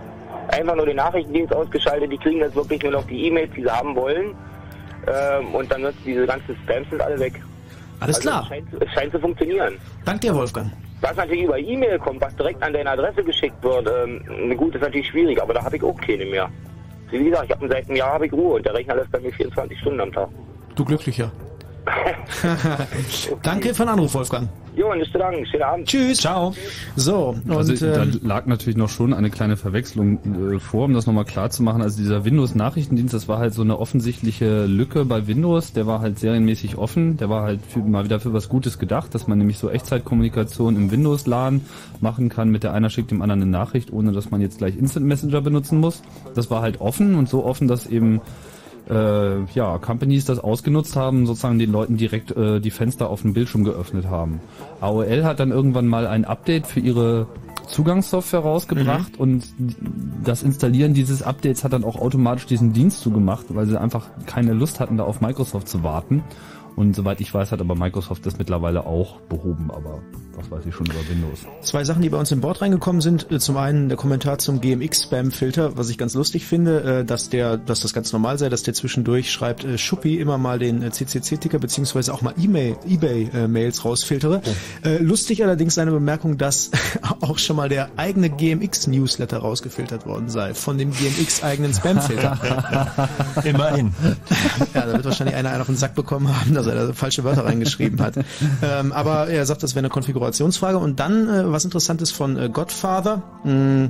Einfach nur den Nachrichtendienst ausgeschaltet, die kriegen jetzt wirklich nur noch die E-Mails, die sie haben wollen ähm, und dann wird diese ganzen Spams sind alle weg. Alles Also klar. Es scheint, es scheint zu funktionieren. Dank dir, Wolfgang. Was natürlich über E-Mail kommt, was direkt an deine Adresse geschickt wird, ähm, gut, ist natürlich schwierig, aber da habe ich auch keine mehr. Wie gesagt, ich habe seit einem Jahr habe ich Ruhe und der Rechner lässt bei mir 24 Stunden am Tag. Du Glücklicher. [laughs] Danke für den Anruf, Wolfgang. Jo, nicht zu danken. Schönen Abend. Tschüss. Ciao. So, und Also da ähm, lag natürlich noch schon eine kleine Verwechslung äh, vor, um das nochmal klar zu machen. Also dieser Windows-Nachrichtendienst, das war halt so eine offensichtliche Lücke bei Windows. Der war halt serienmäßig offen. Der war halt für, mal wieder für was Gutes gedacht, dass man nämlich so Echtzeitkommunikation im Windows-LAN machen kann. Mit der einer schickt dem anderen eine Nachricht, ohne dass man jetzt gleich Instant Messenger benutzen muss. Das war halt offen und so offen, dass eben äh, ja, Companies das ausgenutzt haben, sozusagen den Leuten direkt äh, die Fenster auf dem Bildschirm geöffnet haben. AOL hat dann irgendwann mal ein Update für ihre Zugangssoftware rausgebracht und das Installieren dieses Updates hat dann auch automatisch diesen Dienst zugemacht, weil sie einfach keine Lust hatten, da auf Microsoft zu warten. Und soweit ich weiß, hat aber Microsoft das mittlerweile auch behoben, aber was weiß ich schon über Windows. Zwei Sachen, die bei uns im Board reingekommen sind. Äh, Zum einen der Kommentar zum GMX-Spam-Filter, was ich ganz lustig finde, äh, dass der, dass das ganz normal sei, dass der zwischendurch schreibt, äh, Schuppi immer mal den CCC-Ticker beziehungsweise auch mal E-Mail, Ebay-Mails rausfiltere. Äh, Lustig allerdings seine Bemerkung, dass [laughs] auch schon mal der eigene GMX-Newsletter rausgefiltert worden sei von dem GMX-eigenen Spam-Filter. [laughs] Immerhin. Ja, da wird wahrscheinlich einer einen auf den Sack bekommen haben, dass er da falsche Wörter reingeschrieben hat. Ähm, aber er sagt, das wäre eine Konfigurationsfrage. Und dann äh, was Interessantes von äh, Godfather. Mm,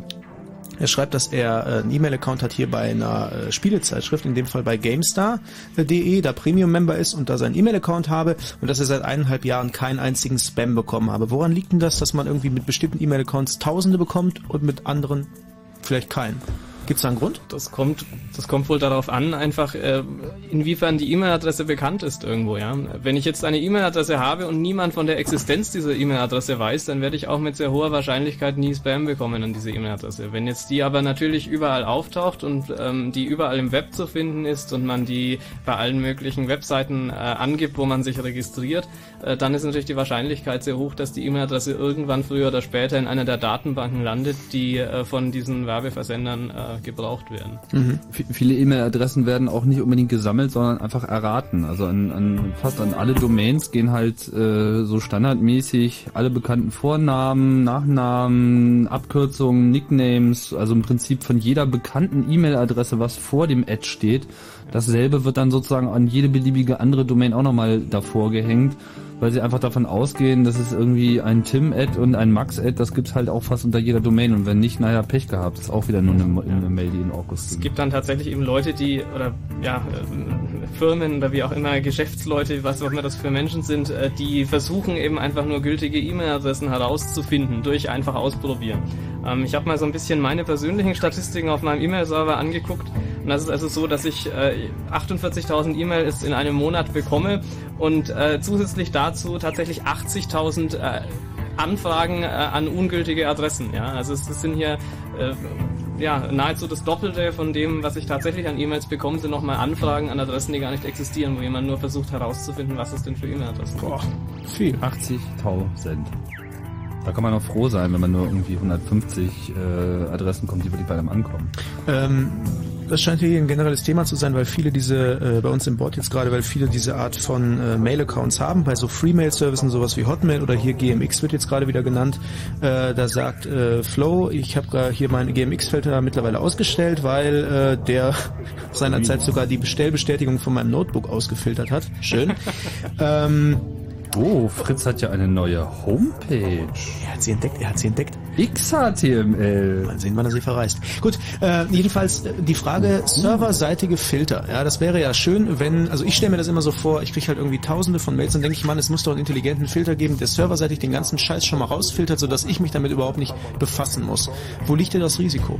er schreibt, dass er äh, einen E-Mail-Account hat hier bei einer äh, Spielezeitschrift, in dem Fall bei GameStar.de, da Premium-Member ist und da seinen E-Mail-Account habe und dass er seit eineinhalb Jahren keinen einzigen Spam bekommen habe. Woran liegt denn das, dass man irgendwie mit bestimmten E-Mail-Accounts Tausende bekommt und mit anderen vielleicht keinen? Gibt's da einen Grund? Das kommt, das kommt wohl darauf an, einfach äh, inwiefern die E-Mail-Adresse bekannt ist irgendwo. Ja, wenn ich jetzt eine E-Mail-Adresse habe und niemand von der Existenz dieser E-Mail-Adresse weiß, dann werde ich auch mit sehr hoher Wahrscheinlichkeit nie Spam bekommen an diese E-Mail-Adresse. Wenn jetzt die aber natürlich überall auftaucht und ähm, die überall im Web zu finden ist und man die bei allen möglichen Webseiten äh, angibt, wo man sich registriert, äh, dann ist natürlich die Wahrscheinlichkeit sehr hoch, dass die E-Mail-Adresse irgendwann früher oder später in einer der Datenbanken landet, die äh, von diesen Werbeversendern äh, gebraucht werden. V- Viele E-Mail-Adressen werden auch nicht unbedingt gesammelt, sondern einfach erraten. Also an, an fast an alle Domains gehen halt äh, so standardmäßig alle bekannten Vornamen, Nachnamen, Abkürzungen, Nicknames, also im Prinzip von jeder bekannten E-Mail-Adresse, was vor dem Ad steht. Dasselbe wird dann sozusagen an jede beliebige andere Domain auch nochmal davor gehängt, weil sie einfach davon ausgehen, dass es irgendwie ein Tim-Ad und ein Max-Ad, das gibt's halt auch fast unter jeder Domain. Und wenn nicht, naja, Pech gehabt. Das ist auch wieder nur eine, eine Mail, die in August Es gibt dann tatsächlich eben Leute, die, oder ja, ähm, Firmen oder wie auch immer, Geschäftsleute, was auch immer das für Menschen sind, äh, die versuchen eben einfach nur gültige E-Mail-Adressen herauszufinden, durch einfach ausprobieren. Ähm, ich habe mal so ein bisschen meine persönlichen Statistiken auf meinem E-Mail-Server angeguckt und das ist also so, dass ich äh, 48.000 E-Mails in einem Monat bekomme und äh, zusätzlich dazu tatsächlich 80.000 äh, Anfragen äh, an ungültige Adressen. Ja, also es, es sind hier äh, ja nahezu das Doppelte von dem, was ich tatsächlich an E-Mails bekomme, sind nochmal Anfragen an Adressen, die gar nicht existieren, wo jemand nur versucht herauszufinden, was es denn für E-Mail-Adressen gibt. Viel. 80.000. Da kann man auch froh sein, wenn man nur irgendwie 150 äh, Adressen kommt, die wirklich bei einem ankommen. Ähm, das scheint hier ein generelles Thema zu sein, weil viele diese, äh, bei uns im Board jetzt gerade, weil viele diese Art von äh, Mail-Accounts haben, bei so Free-Mail-Services, sowas wie Hotmail oder hier GMX wird jetzt gerade wieder genannt. Äh, da sagt äh, Flow, ich habe hier meine GMX-Filter mittlerweile ausgestellt, weil äh, der [laughs] seinerzeit sogar die Bestellbestätigung von meinem Notebook ausgefiltert hat. Schön. [laughs] ähm, Oh, Fritz hat ja eine neue Homepage. Er hat sie entdeckt, er hat sie entdeckt. XHTML. Mal sehen, wann er sie verreist. Gut, äh, jedenfalls äh, die Frage serverseitige Filter. Ja, das wäre ja schön, wenn, also ich stelle mir das immer so vor, ich kriege halt irgendwie tausende von Mails und denke ich, Mann, es muss doch einen intelligenten Filter geben, der serverseitig den ganzen Scheiß schon mal rausfiltert, sodass ich mich damit überhaupt nicht befassen muss. Wo liegt denn das Risiko?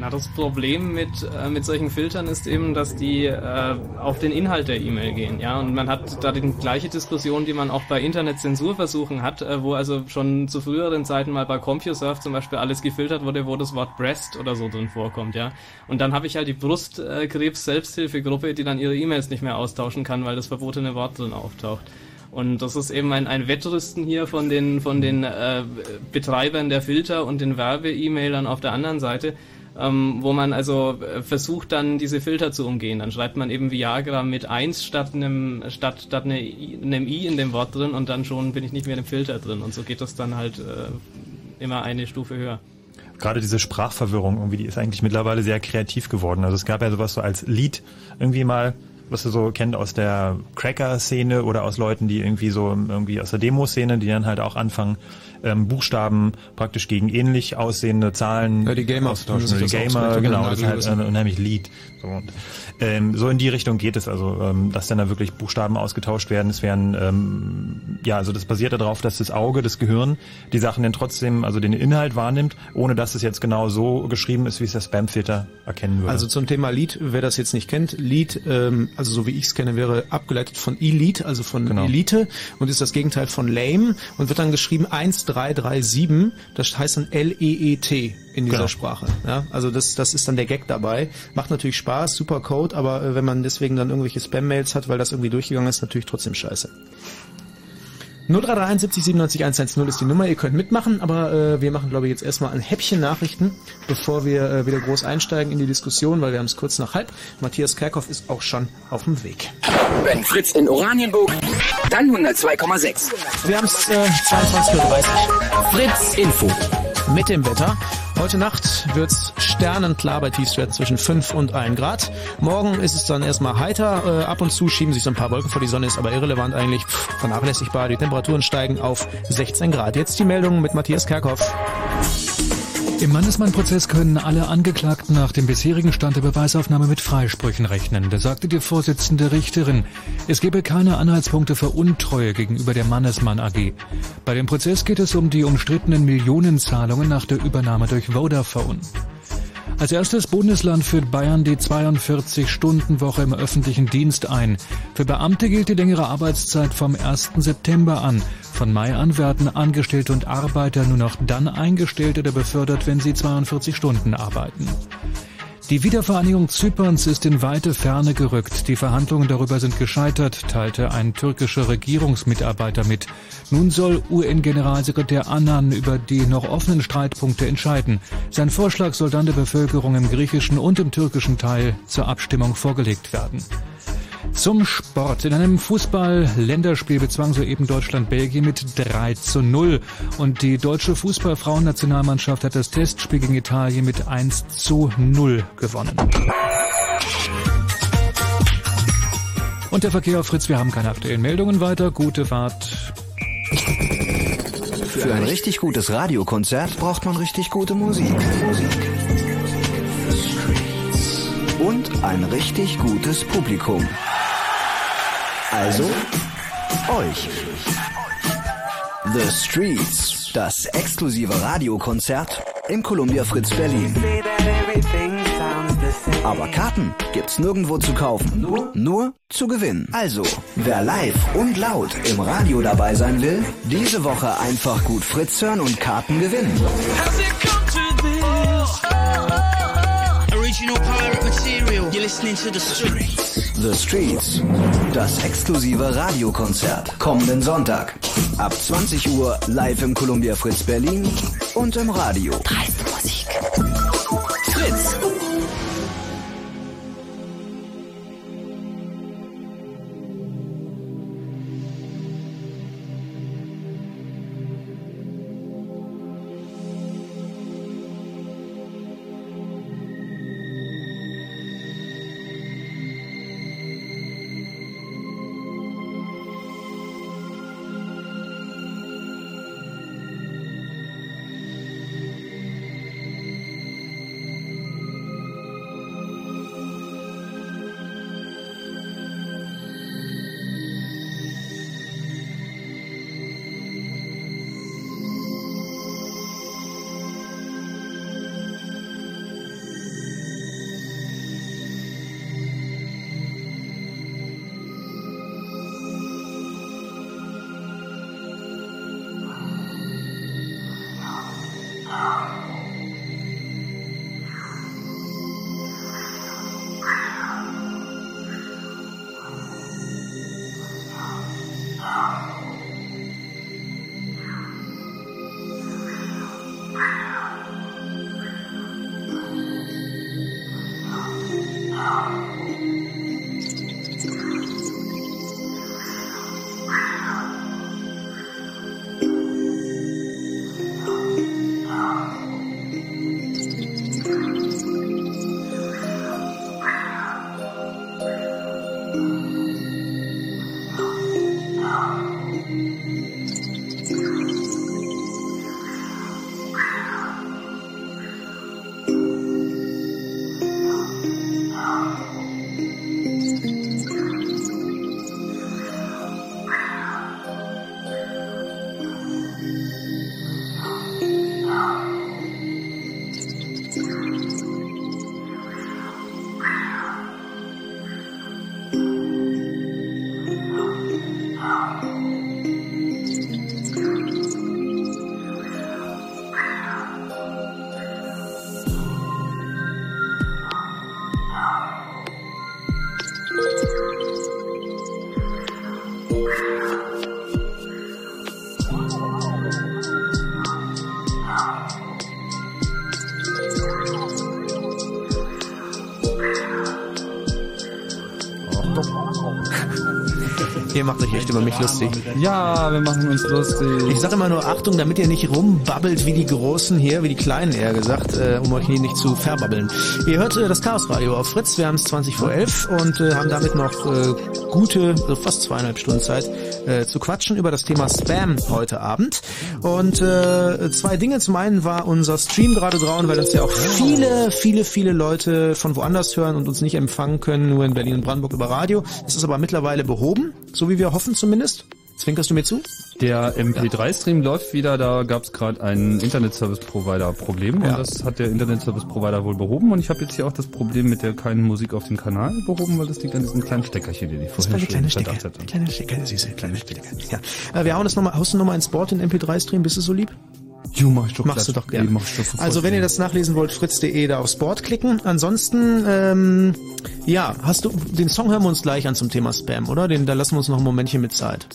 Na, das Problem mit, äh, mit solchen Filtern ist eben, dass die äh, auf den Inhalt der E-Mail gehen, ja. Und man hat da die gleiche Diskussion, die man auch bei Internetzensurversuchen hat, äh, wo also schon zu früheren Zeiten mal bei CompuServe zum Beispiel alles gefiltert wurde, wo das Wort Breast oder so drin vorkommt, ja. Und dann habe ich halt die Brustkrebs-Selbsthilfegruppe, die dann ihre E-Mails nicht mehr austauschen kann, weil das verbotene Wort drin auftaucht. Und das ist eben ein, ein Wettrüsten hier von den, von den äh, Betreibern der Filter und den Werbe-E-Mailern auf der anderen Seite, ähm, wo man also äh, versucht dann diese Filter zu umgehen. Dann schreibt man eben Viagra mit 1 statt einem statt, statt eine, einem I in dem Wort drin und dann schon bin ich nicht mehr im Filter drin und so geht das dann halt äh, immer eine Stufe höher. Gerade diese Sprachverwirrung irgendwie, die ist eigentlich mittlerweile sehr kreativ geworden. Also es gab ja sowas so als Lied irgendwie mal, was du so kennt aus der Cracker-Szene oder aus Leuten, die irgendwie so irgendwie aus der Demo-Szene, die dann halt auch anfangen, ähm, Buchstaben praktisch gegen ähnlich aussehende Zahlen ja, die Gamer auszutauschen. Die Gamer, genau, das ist halt ein unheimlich Lied. So, und, ähm, so in die Richtung geht es also, ähm, dass dann da wirklich Buchstaben ausgetauscht werden. Es werden, ähm, ja, also das basiert darauf, dass das Auge, das Gehirn die Sachen dann trotzdem, also den Inhalt wahrnimmt, ohne dass es jetzt genau so geschrieben ist, wie es der Spamfilter erkennen würde. Also zum Thema Lied, wer das jetzt nicht kennt, Lied, ähm, also so wie ich es kenne, wäre abgeleitet von Elite, also von genau. Elite und ist das Gegenteil von Lame und wird dann geschrieben 1337, das heißt dann L-E-E-T in dieser genau. Sprache. Ja, also das, das ist dann der Gag dabei. Macht natürlich Spaß, super Code, aber äh, wenn man deswegen dann irgendwelche Spam-Mails hat, weil das irgendwie durchgegangen ist, natürlich trotzdem scheiße. 0331 97 110 ist die Nummer, ihr könnt mitmachen, aber äh, wir machen glaube ich jetzt erstmal ein Häppchen Nachrichten, bevor wir äh, wieder groß einsteigen in die Diskussion, weil wir haben es kurz nach halb. Matthias Kerkhoff ist auch schon auf dem Weg. Wenn Fritz in Oranienburg, dann 102,6. Wir haben es äh, 22.30 Uhr. Fritz Info. Mit dem Wetter. Heute Nacht wird's sternenklar bei Tiefstwerten zwischen 5 und 1 Grad. Morgen ist es dann erstmal heiter. Äh, ab und zu schieben sich so ein paar Wolken vor die Sonne, ist aber irrelevant eigentlich. Pff, vernachlässigbar. Die Temperaturen steigen auf 16 Grad. Jetzt die Meldung mit Matthias Kerkhoff. Im Mannesmann-Prozess können alle Angeklagten nach dem bisherigen Stand der Beweisaufnahme mit Freisprüchen rechnen. Da sagte die Vorsitzende Richterin, es gebe keine Anhaltspunkte für Untreue gegenüber der Mannesmann AG. Bei dem Prozess geht es um die umstrittenen Millionenzahlungen nach der Übernahme durch Vodafone. Als erstes Bundesland führt Bayern die 42-Stunden-Woche im öffentlichen Dienst ein. Für Beamte gilt die längere Arbeitszeit vom 1. September an. Von Mai an werden Angestellte und Arbeiter nur noch dann eingestellt oder befördert, wenn sie 42 Stunden arbeiten. Die Wiedervereinigung Zyperns ist in weite Ferne gerückt. Die Verhandlungen darüber sind gescheitert, teilte ein türkischer Regierungsmitarbeiter mit. Nun soll UN-Generalsekretär Annan über die noch offenen Streitpunkte entscheiden. Sein Vorschlag soll dann der Bevölkerung im griechischen und im türkischen Teil zur Abstimmung vorgelegt werden. Zum Sport. In einem Fußball-Länderspiel bezwang soeben Deutschland Belgien mit 3 zu 0. Und die deutsche Fußballfrauennationalmannschaft hat das Testspiel gegen Italien mit 1 zu 0 gewonnen. Und der Verkehr auf Fritz, wir haben keine aktuellen Meldungen weiter. Gute Fahrt. Für ein richtig gutes Radiokonzert braucht man richtig gute Musik. Musik. Ein richtig gutes Publikum. Also euch. The Streets, das exklusive Radiokonzert im Columbia Fritz Berlin. Aber Karten gibt's nirgendwo zu kaufen, nur, nur zu gewinnen. Also, wer live und laut im Radio dabei sein will, diese Woche einfach gut Fritz hören und Karten gewinnen. Original pirate material. You're listening to the streets. The Streets. Das exklusive Radiokonzert. Kommenden Sonntag. Ab 20 Uhr live im Columbia Fritz Berlin und im Radio. Dreiste Musik. Fritz. Ihr macht euch echt über mich lustig. Ja, wir machen uns lustig. Ich sage immer nur Achtung, damit ihr nicht rumbabbelt wie die Großen hier, wie die Kleinen eher gesagt, äh, um euch hier nicht zu verbabbeln. Ihr hört äh, das Chaos Radio auf Fritz, wir haben es 20 vor 11 und äh, haben damit noch äh, gute, also fast zweieinhalb Stunden Zeit äh, zu quatschen über das Thema Spam heute Abend. Und äh, zwei Dinge. Zum einen war unser Stream gerade drauf, weil uns ja auch viele, viele, viele Leute von woanders hören und uns nicht empfangen können, nur in Berlin und Brandenburg über Radio. Das ist aber mittlerweile behoben, so wie wir hoffen zumindest. Zwinkerst du mir zu? Der MP3-Stream läuft wieder, da gab es gerade ein Internet-Service-Provider-Problem Ja. und das hat der Internet-Service-Provider wohl behoben und ich habe jetzt hier auch das Problem mit der keinen Musik auf dem Kanal behoben, weil das liegt an diesem kleinen Steckerchen, den ich Das vorhin kleine schon verdacht hatte. Kleine Stecker, süße kleine Stecker. Ja. Äh, wir hauen das nochmal, haust du nochmal ins Board den MP3-Stream, bist du so lieb? Jo, mach ich doch Machst du gleich. doch gerne. Nee, mach ich doch sofort. Also wenn ihr das nachlesen wollt, fritz.de da aufs Board klicken. Ansonsten, ähm, ja, hast du, den Song hören wir uns gleich an zum Thema Spam, oder? Den, da lassen wir uns noch ein Momentchen mit Zeit.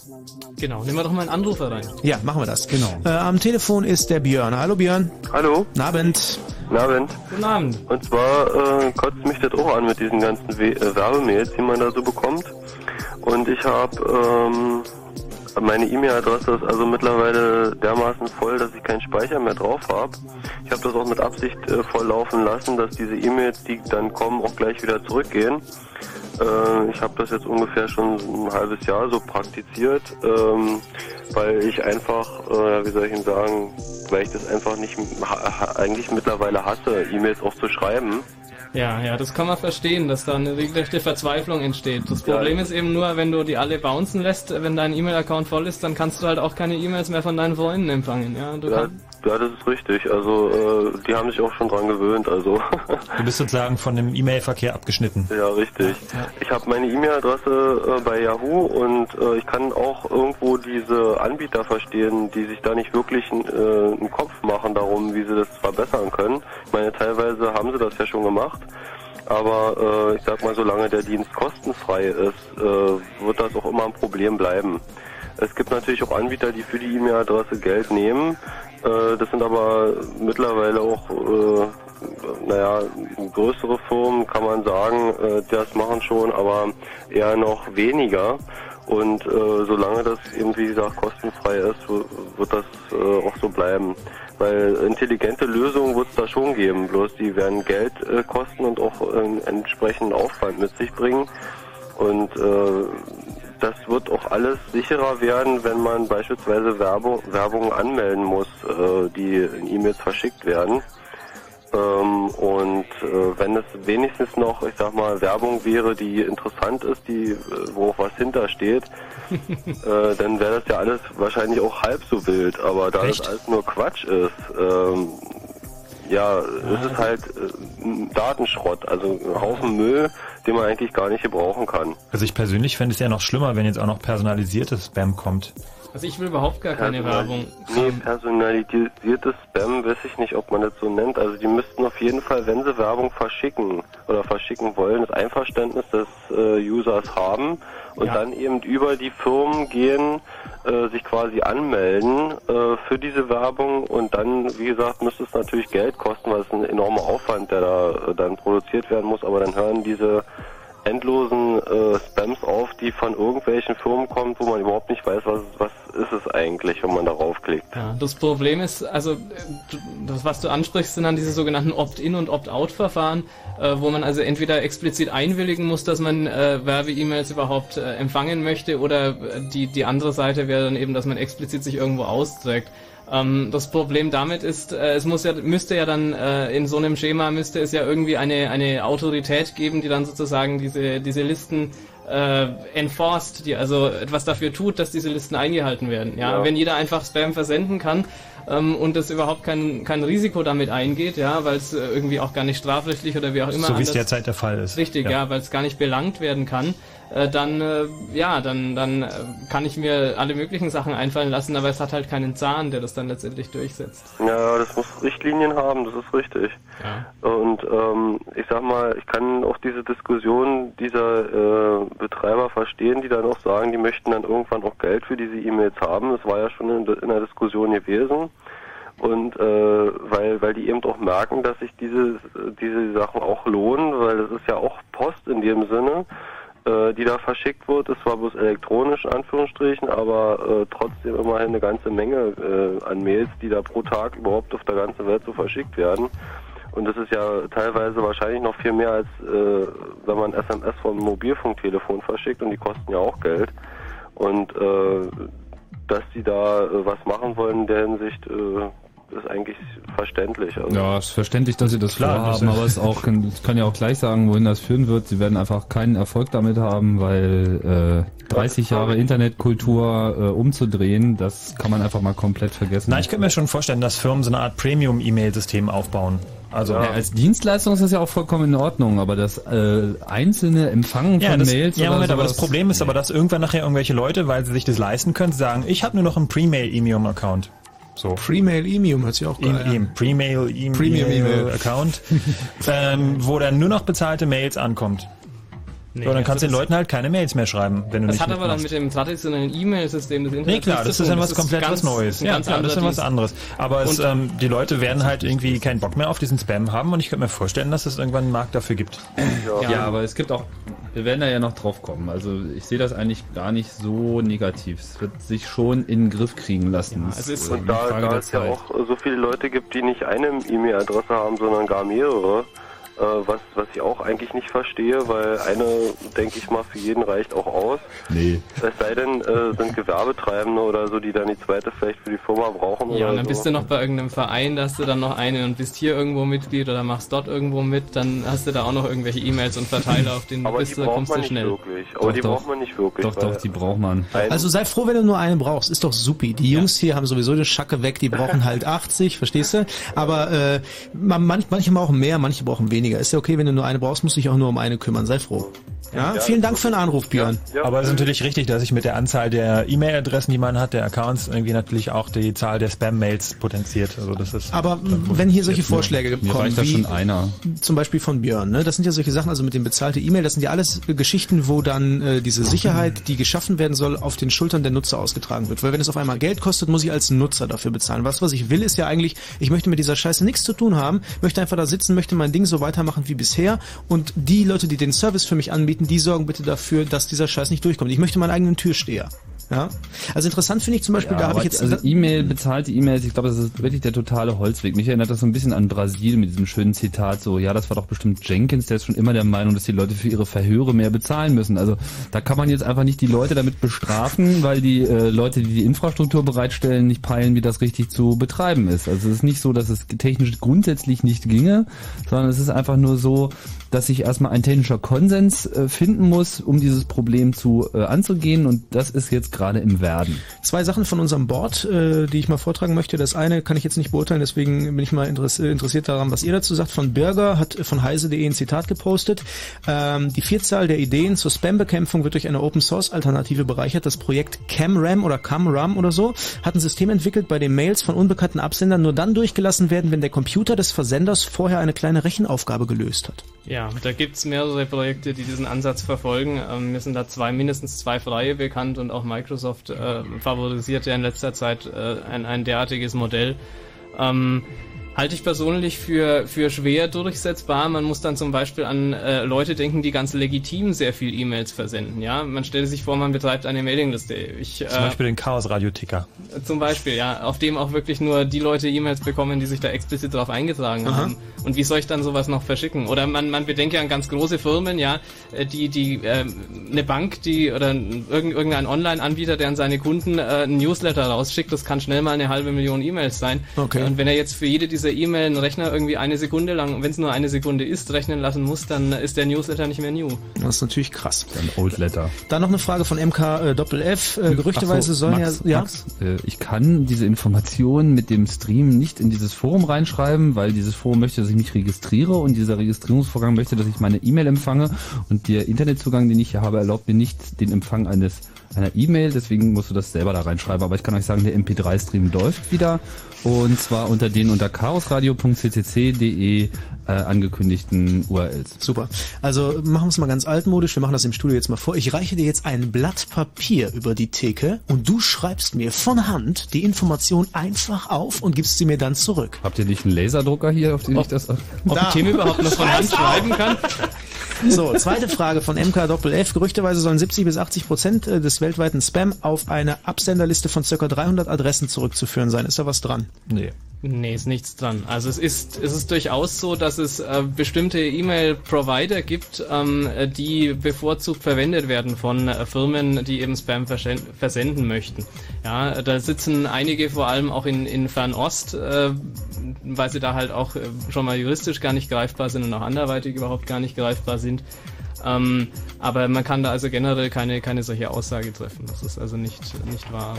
Genau, nehmen wir doch mal einen Anrufer rein. Ja, machen wir das. Genau. Äh, am Telefon ist der Björn. Hallo Björn. Hallo, Guten Abend. guten Abend. Guten Abend. Und zwar äh, kotzt mich das auch an mit diesen ganzen We äh, Werbemails, die man da so bekommt. Und ich habe ähm, meine E-Mail-Adresse ist also mittlerweile dermaßen voll, dass ich keinen Speicher mehr drauf habe. Ich habe das auch mit Absicht äh, voll laufen lassen, dass diese E-Mails, die dann kommen, auch gleich wieder zurückgehen. Äh, ich habe das jetzt ungefähr schon ein halbes Jahr so praktiziert, ähm, weil ich einfach, äh, wie soll ich Ihnen sagen, weil ich das einfach nicht eigentlich mittlerweile hasse, E-Mails auch zu schreiben. Ja, ja, das kann man verstehen, dass da eine regelrechte Verzweiflung entsteht. Das Ja. Problem ist eben nur, wenn du die alle bouncen lässt, wenn dein E-Mail-Account voll ist, dann kannst du halt auch keine E-Mails mehr von deinen Freunden empfangen. Ja, du Ja, kannst, ja, das ist richtig. Also äh, die haben sich auch schon dran gewöhnt. Also Du bist sozusagen von dem E-Mail-Verkehr abgeschnitten. ja, richtig. Ich habe meine E-Mail-Adresse äh, bei Yahoo und äh, ich kann auch irgendwo diese Anbieter verstehen, die sich da nicht wirklich äh, einen Kopf machen darum, wie sie das verbessern können. Ich meine, teilweise haben sie das ja schon gemacht. Aber äh, ich sag mal, solange der Dienst kostenfrei ist, äh, wird das auch immer ein Problem bleiben. Es gibt natürlich auch Anbieter, die für die E-Mail-Adresse Geld nehmen. Äh, das sind aber mittlerweile auch, äh, naja, größere Firmen, kann man sagen, äh, das machen schon, aber eher noch weniger. Und äh, solange das eben, wie gesagt, kostenfrei ist, wird das äh, auch so bleiben. Weil intelligente Lösungen wird es da schon geben, bloß die werden Geld äh, kosten und auch äh, entsprechenden Aufwand mit sich bringen. Und äh, das wird auch alles sicherer werden, wenn man beispielsweise Werbung, Werbung anmelden muss, äh, die in E-Mails verschickt werden. Ähm, und äh, wenn es wenigstens noch, ich sag mal, Werbung wäre, die interessant ist, die, äh, wo auch was hintersteht, [laughs] äh, dann wäre das ja alles wahrscheinlich auch halb so wild. Aber da Echt? das alles nur Quatsch ist, ähm, ja, es ist halt äh, Datenschrott, also ein Haufen Müll, den man eigentlich gar nicht gebrauchen kann. Also ich persönlich fände es ja noch schlimmer, wenn jetzt auch noch personalisiertes Spam kommt. also ich will überhaupt gar keine Werbung. Nee, personalisiertes Spam, weiß ich nicht, ob man das so nennt. Also die müssten auf jeden Fall, wenn sie Werbung verschicken oder verschicken wollen, das Einverständnis des äh, Users haben und Ja. dann eben über die Firmen gehen, äh, sich quasi anmelden äh, für diese Werbung. Und dann, wie gesagt, müsste es natürlich Geld kosten, weil es ein enormer Aufwand, der da äh, dann produziert werden muss, aber dann hören diese endlosen äh, Spams auf, die von irgendwelchen Firmen kommen, wo man überhaupt nicht weiß, was, was ist es eigentlich, wenn man darauf klickt. Ja, das Problem ist, also das, was du ansprichst, sind dann diese sogenannten Opt-in und Opt-out-Verfahren, äh, wo man also entweder explizit einwilligen muss, dass man äh, Werbe-E-Mails überhaupt äh, empfangen möchte, oder äh, die, die andere Seite wäre dann eben, dass man explizit sich irgendwo austrägt. Ähm, das Problem damit ist, äh, es muss ja, müsste ja dann äh, in so einem Schema müsste es ja irgendwie eine, eine Autorität geben, die dann sozusagen diese, diese Listen äh, enforced, die also etwas dafür tut, dass diese Listen eingehalten werden. Ja, Ja. wenn jeder einfach Spam versenden kann ähm, und es überhaupt kein, kein Risiko damit eingeht, ja, weil es äh, irgendwie auch gar nicht strafrechtlich oder wie auch immer so wie es derzeit der Fall ist. Richtig, ja, weil es gar nicht belangt werden kann. Äh, dann äh, ja, dann dann äh, kann ich mir alle möglichen Sachen einfallen lassen, aber es hat halt keinen Zahn, der das dann letztendlich durchsetzt. Ja, das muss Richtlinien haben, das ist richtig. Ja. Und ähm, ich sag mal, ich kann auch diese Diskussion dieser äh, Betreiber verstehen, die dann auch sagen, die möchten dann irgendwann auch Geld für diese E-Mails haben. Das war ja schon in, in der Diskussion gewesen. Und äh, weil, weil die eben auch merken, dass sich diese, diese Sachen auch lohnen, weil das ist ja auch Post in dem Sinne, äh, die da verschickt wird. Es war bloß elektronisch, in Anführungsstrichen, aber äh, trotzdem immerhin eine ganze Menge äh, an Mails, die da pro Tag überhaupt auf der ganzen Welt so verschickt werden. Und das ist ja teilweise wahrscheinlich noch viel mehr, als äh, wenn man SMS vom Mobilfunktelefon verschickt und die kosten ja auch Geld. Und äh, dass die da äh, was machen wollen in der Hinsicht, äh, ist eigentlich verständlich. Also Ja, ist verständlich, dass sie das Klar, vorhaben, aber es auch, ich kann ja auch gleich sagen, wohin das führen wird. Sie werden einfach keinen Erfolg damit haben, weil äh, 30 Jahre Internetkultur äh, umzudrehen, das kann man einfach mal komplett vergessen. Na, ich könnte mir schon vorstellen, dass Firmen so eine Art Premium-E-Mail-System aufbauen. Also ja, als Dienstleistung ist das ja auch vollkommen in Ordnung, aber das äh, einzelne Empfangen Ja, von das, Mails ja oder Moment, aber das Problem ist aber, dass irgendwann nachher irgendwelche Leute, weil sie sich das leisten können, sagen, ich habe nur noch einen Pre-Mail-E-Mail-Account. So. Pre-Mail Emium hört sich auch geil e- an. Pre-Mail, Premium E-Mail. E-Mail-Account, ähm, wo dann nur noch bezahlte Mails ankommt. Nee, so, dann also kannst du den das- Leuten halt keine Mails mehr schreiben, wenn du Das nicht hat aber dann mit dem traditionellen E-Mail-System des Internets Nee, klar, das ist dann was komplett ganz- was Neues. ein Ja, ganz klar, das ist dann was anderes. Aber es, ähm, die Leute werden halt irgendwie keinen Bock mehr auf diesen Spam haben und ich könnte mir vorstellen, dass es irgendwann einen Markt dafür gibt. Ja, aber es gibt auch, wir werden da ja noch drauf kommen. Also ich sehe das eigentlich gar nicht so negativ. Es wird sich schon in den Griff kriegen lassen. es ist- Und da, da es ja auch so viele Leute gibt, die nicht eine E-Mail-Adresse haben, sondern gar mehrere, was, was ich auch eigentlich nicht verstehe, weil eine, denke ich mal, für jeden reicht auch aus. Nee. Es sei denn, äh, sind Gewerbetreibende oder so, die dann die zweite vielleicht für die Firma brauchen Ja, oder und dann so. bist du noch bei irgendeinem Verein, da hast du dann noch einen und bist hier irgendwo Mitglied oder machst dort irgendwo mit, dann hast du da auch noch irgendwelche E-Mails und Verteiler, auf denen du aber die bist, da braucht kommst man du nicht schnell. wirklich. Aber Doch, die doch. braucht man nicht wirklich. Doch, doch, die braucht man. Also sei froh, wenn du nur eine brauchst. Ist doch supi. Die Jungs hier haben sowieso die Schacke weg, die brauchen halt 80, verstehst du? Aber äh, man, manch, manche brauchen mehr, manche brauchen weniger. Ist ja okay, wenn du nur eine brauchst, musst du dich auch nur um eine kümmern. Sei froh. Ja, vielen Dank für den Anruf, Björn. ja, Aber es ist natürlich richtig, dass sich mit der Anzahl der E-Mail-Adressen, die man hat, der Accounts, irgendwie natürlich auch die Zahl der Spam-Mails potenziert. Also das ist Aber wenn hier solche Vorschläge Mir kommen, da wie schon einer. zum Beispiel von Björn, ne? das sind ja solche Sachen, also mit dem bezahlte E-Mail, das sind ja alles Geschichten, wo dann äh, diese Sicherheit, die geschaffen werden soll, auf den Schultern der Nutzer ausgetragen wird. Weil wenn es auf einmal Geld kostet, muss ich als Nutzer dafür bezahlen. Was, was ich will, ist ja eigentlich, ich möchte mit dieser Scheiße nichts zu tun haben, möchte einfach da sitzen, möchte mein Ding so weitermachen wie bisher und die Leute, die den Service für mich anbieten, die sorgen bitte dafür, dass dieser Scheiß nicht durchkommt. Ich möchte meinen eigenen Türsteher. Ja? Also interessant finde ich zum Beispiel, da habe ich jetzt... also E-Mail, bezahlte E-Mails, ich glaube, das ist wirklich der totale Holzweg. Mich erinnert das so ein bisschen an Brasil mit diesem schönen Zitat so, ja, das war doch bestimmt Jenkins, der ist schon immer der Meinung, dass die Leute für ihre Verhöre mehr bezahlen müssen. Also da kann man jetzt einfach nicht die Leute damit bestrafen, weil die äh, Leute, die die Infrastruktur bereitstellen, nicht peilen, wie das richtig zu betreiben ist. Also es ist nicht so, dass es technisch grundsätzlich nicht ginge, sondern es ist einfach nur so, dass sich erstmal ein technischer Konsens äh, finden muss, um dieses Problem zu äh, anzugehen und das ist jetzt gerade im Werden. Zwei Sachen von unserem Board, äh, die ich mal vortragen möchte. Das eine kann ich jetzt nicht beurteilen, deswegen bin ich mal interess äh, interessiert daran, was ihr dazu sagt. Von Birger hat von heise.de ein Zitat gepostet. Ähm, die Vielzahl der Ideen zur Spam-Bekämpfung wird durch eine Open-Source-Alternative bereichert. Das Projekt CamRam oder CamRam oder so hat ein System entwickelt, bei dem Mails von unbekannten Absendern nur dann durchgelassen werden, wenn der Computer des Versenders vorher eine kleine Rechenaufgabe gelöst hat. Ja, da gibt's mehrere Projekte, die diesen Ansatz verfolgen. Ähm, mir sind da zwei, mindestens zwei freie bekannt und auch Microsoft äh, favorisiert ja in letzter Zeit äh, ein, ein derartiges Modell. Ähm, halte ich persönlich für, für schwer durchsetzbar. Man muss dann zum Beispiel an äh, Leute denken, die ganz legitim sehr viel E-Mails versenden. Ja, man stellt sich vor, man betreibt eine Mailingliste. Ich, zum äh, Beispiel den Chaos-Radio-Ticker. zum Beispiel, ja, auf dem auch wirklich nur die Leute E-Mails bekommen, die sich da explizit drauf eingetragen haben. Und wie soll ich dann sowas noch verschicken? Oder man, man bedenke an ganz große Firmen, ja, äh, die, die, ähm, eine Bank, die, oder irgend, irgendein Online-Anbieter, der an seine Kunden äh, ein Newsletter rausschickt, das kann schnell mal eine halbe Million E-Mails sein. Okay. Und wenn er jetzt für jede dieser dieser E-Mail einen Rechner irgendwie eine Sekunde lang, wenn es nur eine Sekunde ist, rechnen lassen muss, dann ist der Newsletter nicht mehr new. Das ist natürlich krass. Ein Old Letter. Dann noch eine Frage von MK äh, Doppel F. Äh, gerüchteweise Ach so, sollen Max, ja, ja. Max, äh, ich kann diese Informationen mit dem Stream nicht in dieses Forum reinschreiben, weil dieses Forum möchte, dass ich mich registriere und dieser Registrierungsvorgang möchte, dass ich meine E-Mail empfange und der Internetzugang, den ich hier habe, erlaubt mir nicht den Empfang eines einer E-Mail, deswegen musst du das selber da reinschreiben. Aber ich kann euch sagen, der MP3-Stream läuft wieder und zwar unter den unter chaosradio.ccc.de äh, angekündigten URLs. Super. Also machen wir es mal ganz altmodisch. Wir machen das im Studio jetzt mal vor. Ich reiche dir jetzt ein Blatt Papier über die Theke und du schreibst mir von Hand die Information einfach auf und gibst sie mir dann zurück. Habt ihr nicht einen Laserdrucker hier, auf den ich das... Ob Da. Tim überhaupt noch von Hand schreiben kann? So, zweite Frage von MK Doppel F. Gerüchteweise sollen 70 bis 80 Prozent äh, des weltweiten Spam auf eine Absenderliste von ca. 300 Adressen zurückzuführen sein. Ist da was dran? Nee. Nee, ist nichts dran. Also es ist, es ist durchaus so, dass es äh, bestimmte E-Mail-Provider gibt, ähm, äh, die bevorzugt verwendet werden von äh, Firmen, die eben Spam versen- versenden möchten. Ja, da sitzen einige vor allem auch in, in Fernost, äh, weil sie da halt auch äh, schon mal juristisch gar nicht greifbar sind und auch anderweitig überhaupt gar nicht greifbar sind. Ähm, aber man kann da also generell keine, keine solche Aussage treffen. Das ist also nicht, nicht wahr.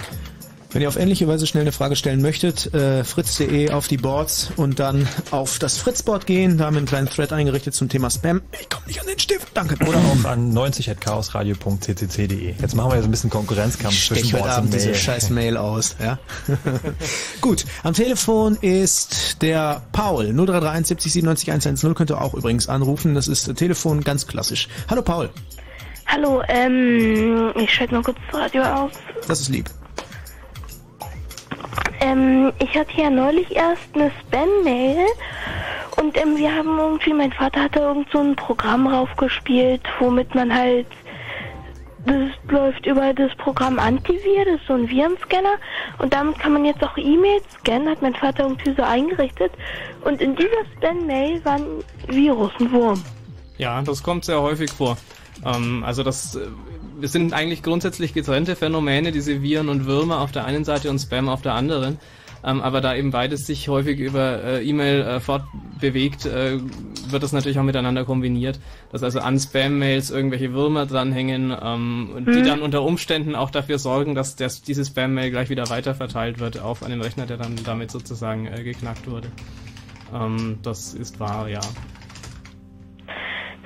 Wenn ihr auf ähnliche Weise schnell eine Frage stellen möchtet, äh, fritz.de auf die Boards und dann auf das Fritzboard gehen. Da haben wir einen kleinen Thread eingerichtet zum Thema Spam. Ich komme nicht an den Stift. Danke. Oder auch an 90.chaosradio.ccc.de. Jetzt machen wir ja so ein bisschen Konkurrenzkampf Stech zwischen heute Boards und Abend diese Mail. scheiß [laughs] Mail aus. Ja? [laughs] Gut, am Telefon ist der Paul 0331 70 97 110. Könnt ihr auch übrigens anrufen. Das ist äh, Telefon ganz klassisch. Hallo Paul, Hallo, ähm, ich schalte mal kurz das Radio aus. das ist lieb. Ähm, ich hatte ja neulich erst eine Spam-Mail und ähm, wir haben irgendwie, mein Vater hatte irgend so ein Programm raufgespielt, womit man halt, das läuft über das Programm Antivir, das ist so ein Virenscanner und damit kann man jetzt auch E-Mails scannen, hat mein Vater irgendwie so eingerichtet und in dieser Spam-Mail war ein Virus, ein Wurm. Ja, das kommt sehr häufig vor. Ähm, also das es sind eigentlich grundsätzlich getrennte Phänomene, diese Viren und Würmer auf der einen Seite und Spam auf der anderen. Ähm, aber da eben beides sich häufig über äh, E-Mail äh, fortbewegt, äh, wird das natürlich auch miteinander kombiniert. Dass also an Spam-Mails irgendwelche Würmer dranhängen, ähm, und die dann unter Umständen auch dafür sorgen, dass das, diese Spam-Mail gleich wieder weiterverteilt wird auf einen Rechner, der dann damit sozusagen äh, geknackt wurde. Ähm, das ist wahr, ja.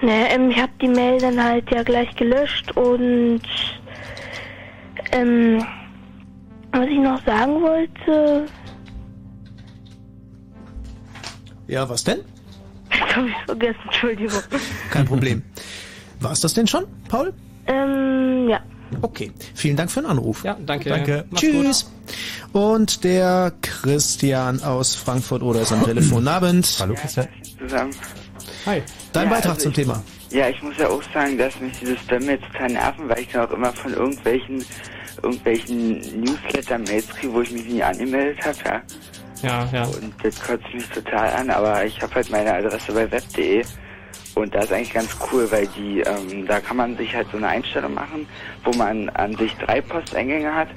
Ne, ähm, ich habe die Mail dann halt ja gleich gelöscht und ähm, was ich noch sagen wollte, Ja, was denn? [laughs] das habe ich vergessen, Entschuldigung. Kein Problem. War es das denn schon, Paul? Ähm, ja. Okay, vielen Dank für den Anruf. Ja, danke. Danke. Mach's gut. Tschüss. Und der Christian aus Frankfurt oder ist am Telefon. [clears throat] Abend. Hallo Christian. zusammen. Hi. Dein Ja, Beitrag also zum ich- Thema. Ja, ich muss ja auch sagen, dass mich diese Spam-Mails total nerven, weil ich dann auch immer von irgendwelchen irgendwelchen Newsletter-Mails kriege, wo ich mich nie angemeldet habe, ja. Ja, ja. Und das kotzt mich total an, aber ich habe halt meine Adresse bei web.de und das ist eigentlich ganz cool, weil die, ähm, da kann man sich halt so eine Einstellung machen, wo man an sich drei Posteingänge hat,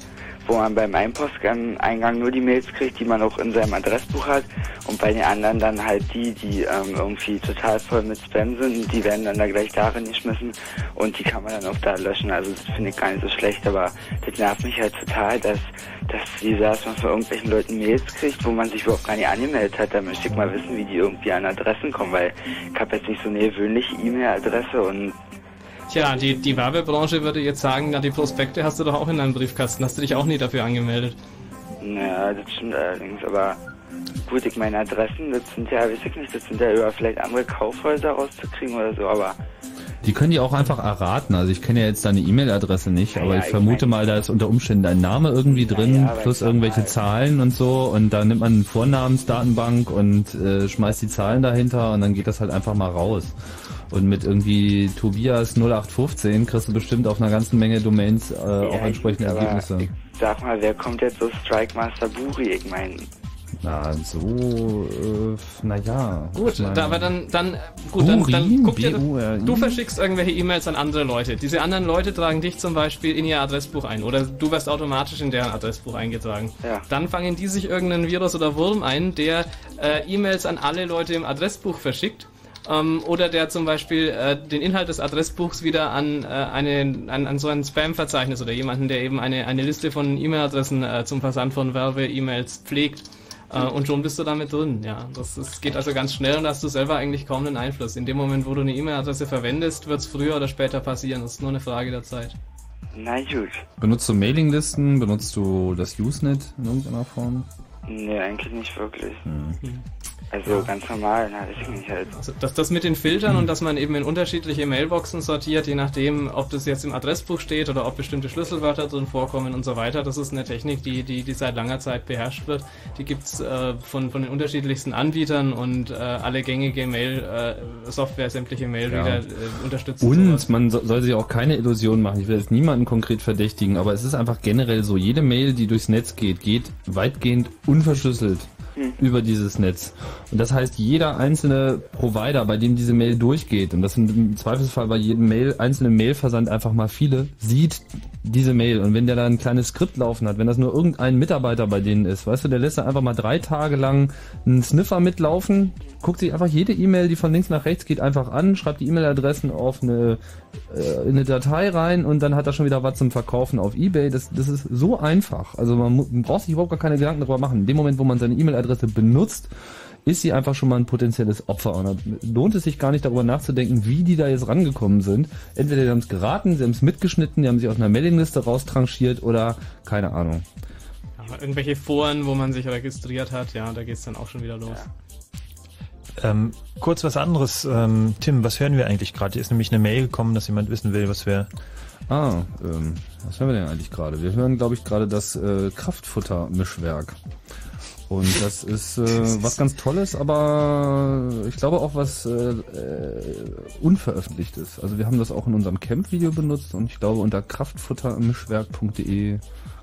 wo man beim Posteingang nur die Mails kriegt, die man auch in seinem Adressbuch hat und bei den anderen dann halt die, die ähm, irgendwie total voll mit Spam sind, die werden dann da gleich darin geschmissen und die kann man dann auch da löschen. Also das finde ich gar nicht so schlecht, aber das nervt mich halt total, dass, dass wie dass man von irgendwelchen Leuten Mails kriegt, wo man sich überhaupt gar nicht angemeldet hat. Da möchte ich mal wissen, wie die irgendwie an Adressen kommen, weil ich habe jetzt nicht so eine gewöhnliche E-Mail-Adresse und Tja, die, die Werbebranche würde jetzt sagen, na, die Prospekte hast du doch auch in deinem Briefkasten. Hast du dich auch nie dafür angemeldet? naja, das stimmt allerdings, aber gut, ich meine Adressen, das sind ja, weiß ich nicht, das sind ja über vielleicht andere Kaufhäuser rauszukriegen oder so, aber Die können die auch einfach erraten. Also ich kenne ja jetzt deine E-Mail-Adresse nicht, aber Ja, ich ich vermute mein- mal, da ist unter Umständen dein Name irgendwie drin, Ja, plus irgendwelche mal- Zahlen und so und da nimmt man eine Vornamensdatenbank und äh, schmeißt die Zahlen dahinter und dann geht das halt einfach mal raus. Und mit irgendwie Tobias 0815 kriegst du bestimmt auf einer ganzen Menge Domains äh, auch Ja, entsprechende aber Ergebnisse. Ich sag mal, wer kommt jetzt so Strike Master Buri? Ich meine, Na, so, äh, naja. Gut, da, aber dann, dann, gut, dann, dann guck dir, du verschickst irgendwelche E-Mails an andere Leute. Diese anderen Leute tragen dich zum Beispiel in ihr Adressbuch ein oder du wirst automatisch in deren Adressbuch eingetragen. Ja. Dann fangen die sich irgendeinen Virus oder Wurm ein, der äh, E-Mails an alle Leute im Adressbuch verschickt. Ähm, oder der zum Beispiel äh, den Inhalt des Adressbuchs wieder an, äh, eine, an, an so ein Spam-Verzeichnis oder jemanden, der eben eine, eine Liste von E-Mail-Adressen äh, zum Versand von Werbe-E-Mails pflegt. Äh, und schon bist du damit drin, ja. Das, das geht also ganz schnell und da hast du selber eigentlich kaum einen Einfluss. In dem Moment, wo du eine E-Mail-Adresse verwendest, wird es früher oder später passieren. Das ist nur eine Frage der Zeit. Na gut. Benutzt du Mailinglisten? Benutzt du das Usenet in irgendeiner Form? Nee, eigentlich nicht wirklich. Hm. Also ganz normal, na, weiß ich nicht halt. Also das, das mit den Filtern und dass man eben in unterschiedliche Mailboxen sortiert, je nachdem, ob das jetzt im Adressbuch steht oder ob bestimmte Schlüsselwörter drin vorkommen und so weiter, das ist eine Technik, die, die, die seit langer Zeit beherrscht wird. Die gibt's äh, von, von den unterschiedlichsten Anbietern und äh, alle gängige Mail-Software, sämtliche Mailreader Ja. äh, unterstützen sowas. Und man so, soll sich auch keine Illusion machen. Ich will jetzt niemanden konkret verdächtigen, aber es ist einfach generell so, jede Mail, die durchs Netz geht, geht weitgehend unverschlüsselt über dieses Netz. Und das heißt, jeder einzelne Provider, bei dem diese Mail durchgeht, und das sind im Zweifelsfall bei jedem Mail, einzelnen Mailversand einfach mal viele, sieht diese Mail. Und wenn der da ein kleines Skript laufen hat, wenn das nur irgendein Mitarbeiter bei denen ist, weißt du, der lässt da einfach mal drei Tage lang einen Sniffer mitlaufen, guckt sich einfach jede E-Mail, die von links nach rechts geht, einfach an, schreibt die E-Mail-Adressen auf eine, äh, in eine Datei rein und dann hat er schon wieder was zum Verkaufen auf Ebay. Das, das ist so einfach. Also man, man braucht sich überhaupt gar keine Gedanken darüber machen. In dem Moment, wo man seine E-Mail-Adresse benutzt, ist sie einfach schon mal ein potenzielles Opfer. Und dann lohnt es sich gar nicht darüber nachzudenken, wie die da jetzt rangekommen sind. Entweder sie haben es geraten, sie haben es mitgeschnitten, die haben sich aus einer Mailingliste raustranchiert oder keine Ahnung. Aber irgendwelche Foren, wo man sich registriert hat, ja, da geht's dann auch schon wieder los. Ähm, kurz was anderes, ähm, Tim, was hören wir eigentlich gerade? Hier ist nämlich eine Mail gekommen, dass jemand wissen will, was wir. Ah, ähm, was hören wir denn eigentlich gerade? Wir hören, glaube ich, gerade das äh, Kraftfutter-Mischwerk. Und das ist äh, was ganz Tolles, aber ich glaube auch was äh, äh, unveröffentlichtes. Also wir haben das auch in unserem Camp-Video benutzt und ich glaube unter kraftfuttermischwerk.de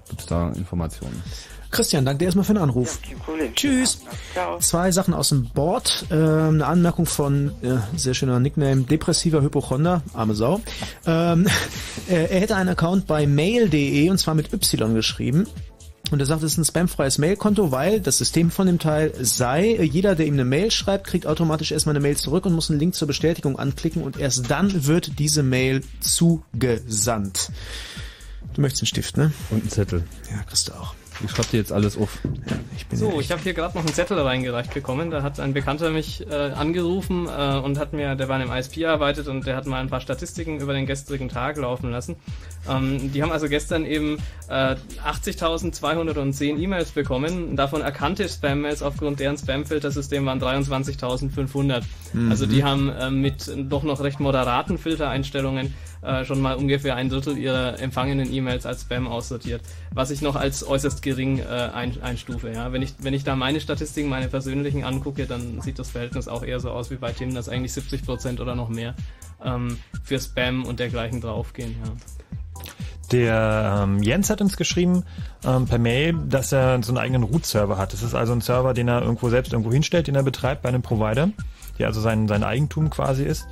gibt's da Informationen. Christian, danke dir erstmal für den Anruf. Problem. Tschüss. Ciao. Zwei Sachen aus dem Board. Ähm, eine Anmerkung von, äh, sehr schöner Nickname, depressiver Hypochonder, arme Sau. Ähm, [laughs] äh, er hätte einen Account bei mail.de und zwar mit Y geschrieben. Und er sagt, es ist ein spamfreies Mailkonto, weil das System von dem Teil sei, jeder, der ihm eine Mail schreibt, kriegt automatisch erstmal eine Mail zurück und muss einen Link zur Bestätigung anklicken und erst dann wird diese Mail zugesandt. Du möchtest einen Stift, ne? Und ein Zettel. Ja, kriegst du auch. Ich schreibe dir jetzt alles auf. Ich bin So, ich habe hier gerade noch einen Zettel reingereicht bekommen. Da hat ein Bekannter mich äh, angerufen äh, und hat mir, der war in einem ISP arbeitet und der hat mal ein paar Statistiken über den gestrigen Tag laufen lassen. Ähm, die haben also gestern eben äh, 80.210 E-Mails bekommen. Davon erkannte Spam-Mails aufgrund deren Spam-Filtersystem waren 23.500. Also die haben äh, mit doch noch recht moderaten Filtereinstellungen äh, schon mal ungefähr ein Drittel ihrer empfangenen E-Mails als Spam aussortiert, was ich noch als äußerst gering äh, ein, einstufe. Ja? Wenn, ich, wenn ich da meine Statistiken, meine persönlichen angucke, dann sieht das Verhältnis auch eher so aus wie bei Tim, dass eigentlich 70% oder noch mehr ähm, für Spam und dergleichen draufgehen. Ja. Der ähm, Jens hat uns geschrieben ähm, per Mail, dass er so einen eigenen Root-Server hat. Das ist also ein Server, den er irgendwo selbst irgendwo hinstellt, den er betreibt bei einem Provider, der also sein, sein Eigentum quasi ist.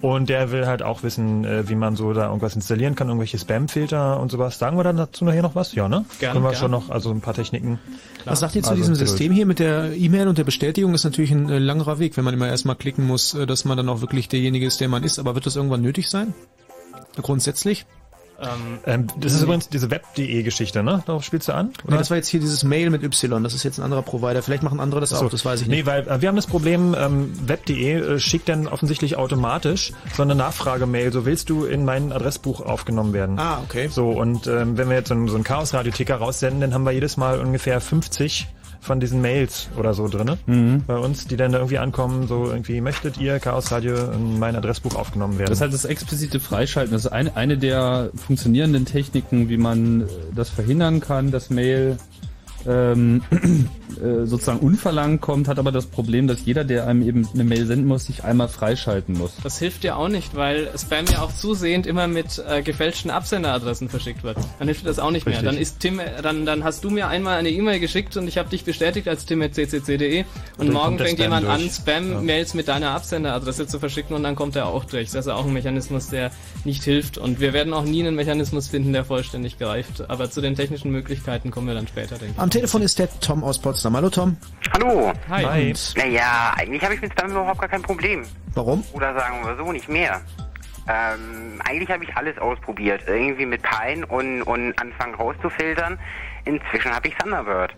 Und der will halt auch wissen, äh, wie man so da irgendwas installieren kann, irgendwelche Spam-Filter und sowas. Sagen wir dann dazu nachher noch was? Ja, ne? Gerne, Können wir gerne. schon noch, also ein paar Techniken. Was sagt ihr zu Also, diesem System hier mit der E-Mail und der Bestätigung? Ist natürlich ein äh, langerer Weg, wenn man immer erstmal klicken muss, äh, dass man dann auch wirklich derjenige ist, der man ist. Aber wird das irgendwann nötig sein? Grundsätzlich? Ähm, Ähm, das ist übrigens diese Web.de-Geschichte, ne? Darauf spielst du an? Nee, das war jetzt hier dieses Mail mit Y. Das ist jetzt ein anderer Provider. Vielleicht machen andere das So. auch, das weiß ich Nee, nicht. weil äh, wir haben das Problem, ähm, web.de äh, schickt dann offensichtlich automatisch so eine Nachfragemail, so willst du in mein Adressbuch aufgenommen werden. Ah, okay. So, und ähm, wenn wir jetzt so, einen- so einen Chaos-Radio-Ticker raussenden, dann haben wir jedes Mal ungefähr 50 von diesen Mails oder so drinne bei uns, die dann da irgendwie ankommen, so irgendwie, möchtet ihr Chaos Radio in mein Adressbuch aufgenommen werden? Das ist halt das explizite Freischalten. Das ist eine, eine der funktionierenden Techniken, wie man äh, das verhindern kann, dass Mail ähm, [clears throat] äh, sozusagen unverlangt kommt, hat aber das Problem, dass jeder, der einem eben eine Mail senden muss, sich einmal freischalten muss. Das hilft dir auch nicht, weil Spam ja auch zusehend immer mit äh, gefälschten Absenderadressen verschickt wird. Dann hilft dir das auch nicht Richtig. mehr. Dann ist Tim, dann, dann hast du mir einmal eine E-Mail geschickt und ich habe dich bestätigt als tim.ccc.de und, dann morgen fängt jemand an, durch. Spam-Mails mit deiner Absenderadresse zu verschicken und dann kommt er auch durch. Das ist auch ein Mechanismus, der nicht hilft und wir werden auch nie einen Mechanismus finden, der vollständig greift. Aber zu den technischen Möglichkeiten kommen wir dann später, denke ich. Am Telefon ist der Tom aus Potsdam. Hallo Tom. Hallo. Hi. Und Naja, eigentlich habe ich mit Spam überhaupt gar kein Problem. warum? Oder sagen wir so, nicht mehr. Ähm, eigentlich habe ich alles ausprobiert. Irgendwie mit Pine und, und anfangen rauszufiltern. Inzwischen habe ich Thunderbird.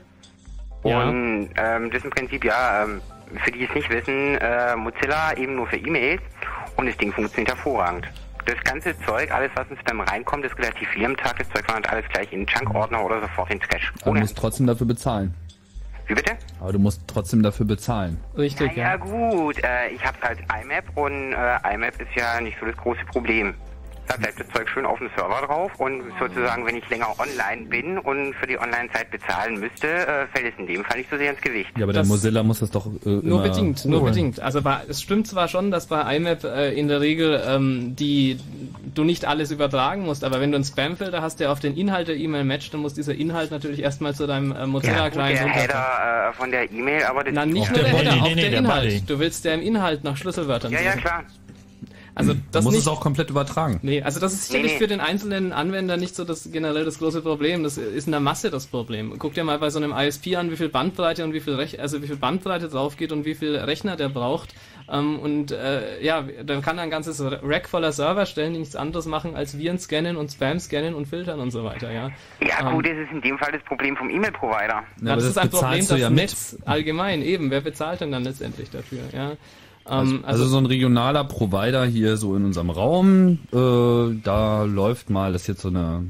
Ja. Und ähm, das ist im Prinzip, ja, ähm, für die es nicht wissen, äh, Mozilla eben nur für E-Mails und das Ding funktioniert hervorragend. Das ganze Zeug, alles was in Spam reinkommt, ist relativ viel am Tag. Das Zeug wandert alles gleich in den Junk-Ordner oder sofort in den Trash. Aber du musst trotzdem dafür bezahlen. Wie bitte? Aber du musst trotzdem dafür bezahlen. Richtig, Ja ja. gut, äh, ich habe halt IMAP und äh, IMAP ist ja nicht so das große Problem. Da bleibt das Zeug schön auf dem Server drauf und sozusagen, wenn ich länger online bin und für die Online-Zeit bezahlen müsste, äh, fällt es in dem Fall nicht so sehr ins Gewicht. Ja, aber der Mozilla muss das doch äh, Nur bedingt, nur holen. bedingt. Also bei, es stimmt zwar schon, dass bei IMAP äh, in der Regel ähm, die du nicht alles übertragen musst, aber wenn du einen Spamfilter hast, der auf den Inhalt der E-Mail matcht, dann muss dieser Inhalt natürlich erstmal zu deinem äh, Ja, gut, Mozilla-Client der. Header äh, von der E-Mail, aber das Na, nicht nur der der Header, auch nee, nee, der der Inhalt. Body. Du willst der im Inhalt nach Schlüsselwörtern Ja, ja, suchen. klar. Also Du das musst nicht, es auch komplett übertragen. Nee, also das ist sicherlich nee. für den einzelnen Anwender nicht so das generell das große Problem. Das ist in der Masse das Problem. Guck dir mal bei so einem ISP an, wie viel Bandbreite und wie viel Rech also wie viel Bandbreite drauf geht und wie viel Rechner der braucht. Ähm, und äh, ja, dann kann er ein ganzes Rack voller Server stellen, die nichts anderes machen als Viren scannen und Spam scannen und filtern und so weiter, ja. Ja Ähm, gut, das ist in dem Fall das Problem vom E-Mail-Provider. Ja, aber das, ist ein Problem, das ja mit. Netz allgemein eben. Wer bezahlt denn dann letztendlich dafür, ja? Also, Ähm, also so ein regionaler Provider hier so in unserem Raum, äh, da läuft mal, das ist jetzt so eine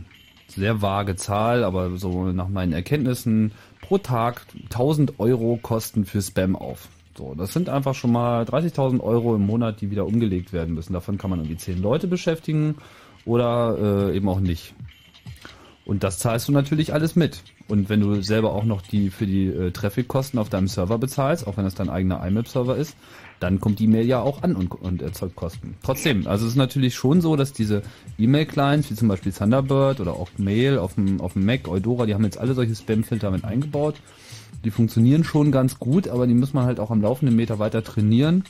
sehr vage Zahl, aber so nach meinen Erkenntnissen pro Tag 1000 Euro Kosten für Spam auf. So, das sind einfach schon mal 30.000 Euro im Monat, die wieder umgelegt werden müssen. Davon kann man irgendwie 10 Leute beschäftigen oder äh, eben auch nicht. Und das zahlst du natürlich alles mit. Und wenn du selber auch noch die für die äh, Traffic-Kosten auf deinem Server bezahlst, auch wenn das dein eigener IMAP-Server ist, dann kommt die Mail ja auch an und, und erzeugt Kosten. Trotzdem, also es ist natürlich schon so, dass diese E-Mail-Clients, wie zum Beispiel Thunderbird oder auch Mail auf dem, auf dem Mac, Eudora, die haben jetzt alle solche Spam-Filter mit eingebaut. Die funktionieren schon ganz gut, aber die muss man halt auch am laufenden Meter weiter trainieren.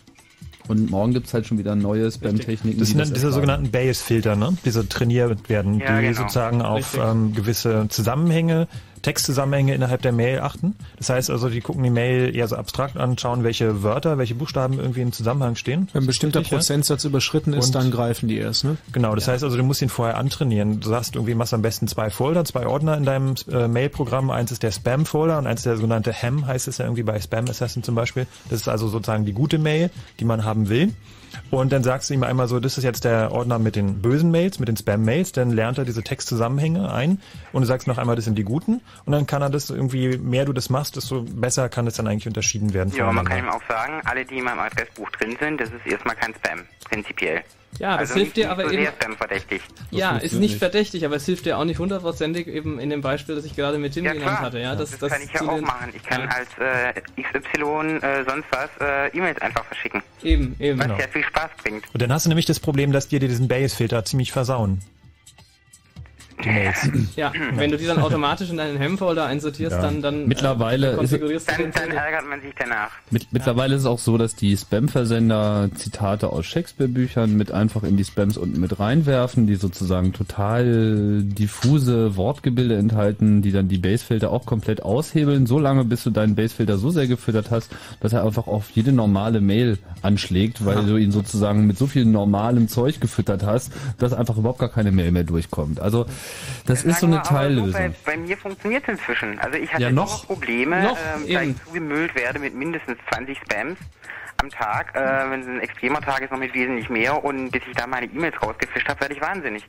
Und morgen gibt's halt schon wieder neue Spam-Techniken. Das sind dann diese sogenannten Bayes-Filter, ne? Diese trainiert werden, Ja, die genau. sozusagen auf ähm, gewisse Zusammenhänge, Textzusammenhänge innerhalb der Mail achten. Das heißt also, die gucken die Mail eher so abstrakt an, schauen, welche Wörter, welche Buchstaben irgendwie im Zusammenhang stehen. Wenn ein bestimmter Richtig, ja? Prozentsatz überschritten ist, Und- dann greifen die erst, ne? Genau, das heißt also, du musst ihn vorher antrainieren. Du sagst irgendwie, machst am besten zwei Folder, zwei Ordner in deinem äh, Mail-Programm. Eins ist der Spam-Folder und eins ist der sogenannte Ham, heißt es ja irgendwie bei Spam Assassin zum Beispiel. Das ist also sozusagen die gute Mail, die man haben will. Und dann sagst du ihm einmal so, das ist jetzt der Ordner mit den bösen Mails, mit den Spam-Mails. Dann lernt er diese Textzusammenhänge ein und du sagst noch einmal, das sind die guten. Und dann kann er das irgendwie, mehr du das machst, desto besser kann es dann eigentlich unterschieden werden. Ja, man kann ihm auch sagen, alle, die in meinem Adressbuch drin sind, das ist erstmal kein Spam, prinzipiell. Ja, das also hilft nicht, dir aber so eben. verdächtig. Ja, ist nicht nicht. verdächtig, aber es hilft dir auch nicht hundertprozentig eben in dem Beispiel, das ich gerade mit Tim Ja genannt klar, hatte. Ja, das, kann ich ja auch den- machen. Ich kann ja, als äh, XY äh, sonst was äh, E-Mails einfach verschicken, eben, eben. was ja viel Spaß bringt. Und dann hast du nämlich das Problem, dass dir diesen Bayes-Filter ziemlich versauen. Die Mails. Ja, wenn du die dann automatisch in deinen Ham-Folder einsortierst, Ja. dann, dann Mittlerweile äh, ist- konfigurierst du Dann, dann ärgert man sich danach. Mit, mittlerweile ist es auch so, dass die Spam-Versender Zitate aus Shakespeare-Büchern mit einfach in die Spams unten mit reinwerfen, die sozusagen total diffuse Wortgebilde enthalten, die dann die Basefilter auch komplett aushebeln, so lange bis du deinen Basefilter so sehr gefüttert hast, dass er einfach auf jede normale Mail anschlägt, weil du ihn sozusagen mit so viel normalem Zeug gefüttert hast, dass einfach überhaupt gar keine Mail mehr durchkommt. Also das ist so eine aber so, Teillösung. bei, mir funktioniert es inzwischen. Also ich hatte Ja, noch. Probleme, Noch, ähm, da ich zugemüllt werde mit mindestens 20 Spams am Tag. Äh, wenn es ein extremer Tag ist, noch mit wesentlich mehr. Und bis ich da meine E-Mails rausgefischt habe, werde ich wahnsinnig.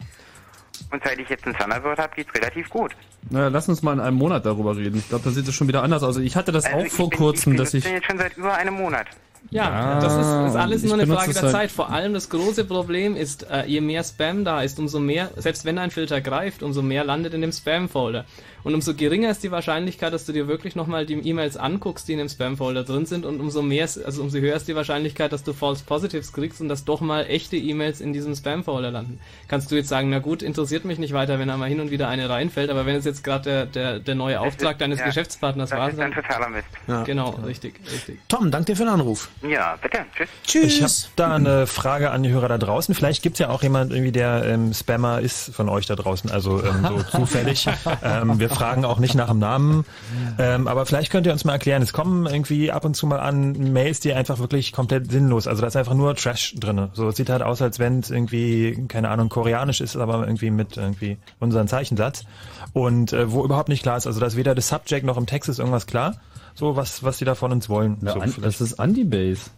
Und seit ich jetzt ein Thunderbird habe, geht's relativ gut. Naja, lass uns mal in einem Monat darüber reden. Ich glaube, da sieht es schon wieder anders aus. Ich hatte das Also auch ich vor bin, kurzem, ich dass ich den jetzt schon seit über einem Monat. Ja, das ist, ist alles nur eine Frage der halt- Zeit. Vor allem das große Problem ist, äh, je mehr Spam da ist, umso mehr, selbst wenn ein Filter greift, umso mehr landet in dem Spam-Folder. Und umso geringer ist die Wahrscheinlichkeit, dass du dir wirklich nochmal die E-Mails anguckst, die in dem Spam-Folder drin sind und umso mehr, also umso höher ist die Wahrscheinlichkeit, dass du False Positives kriegst und dass doch mal echte E-Mails in diesem Spam-Folder landen. Kannst du jetzt sagen, na gut, interessiert mich nicht weiter, wenn da mal hin und wieder eine reinfällt, aber wenn es jetzt gerade der, der, der neue Auftrag deines ja, Geschäftspartners das war, ist ein totaler Mist. Ja. genau, richtig, richtig. Tom, danke dir für den Anruf. Ja, bitte. Tschüss. Tschüss. Ich habe da eine Frage an die Hörer da draußen. Vielleicht gibt's ja auch jemand irgendwie, der ähm, Spammer ist von euch da draußen, also ähm, so [laughs] zufällig. Ähm, wir fragen auch nicht nach dem Namen, ähm, aber vielleicht könnt ihr uns mal erklären. Es kommen irgendwie ab und zu mal an Mails, die einfach wirklich komplett sinnlos. Also da ist einfach nur Trash drinne. So es sieht halt aus, als wenn es irgendwie keine Ahnung koreanisch ist, aber irgendwie mit irgendwie unseren Zeichensatz und äh, wo überhaupt nicht klar ist. Also da ist weder das Subject noch im Text ist irgendwas klar. So was was die da von uns wollen. Ja, so, an, das ist Anti-Base.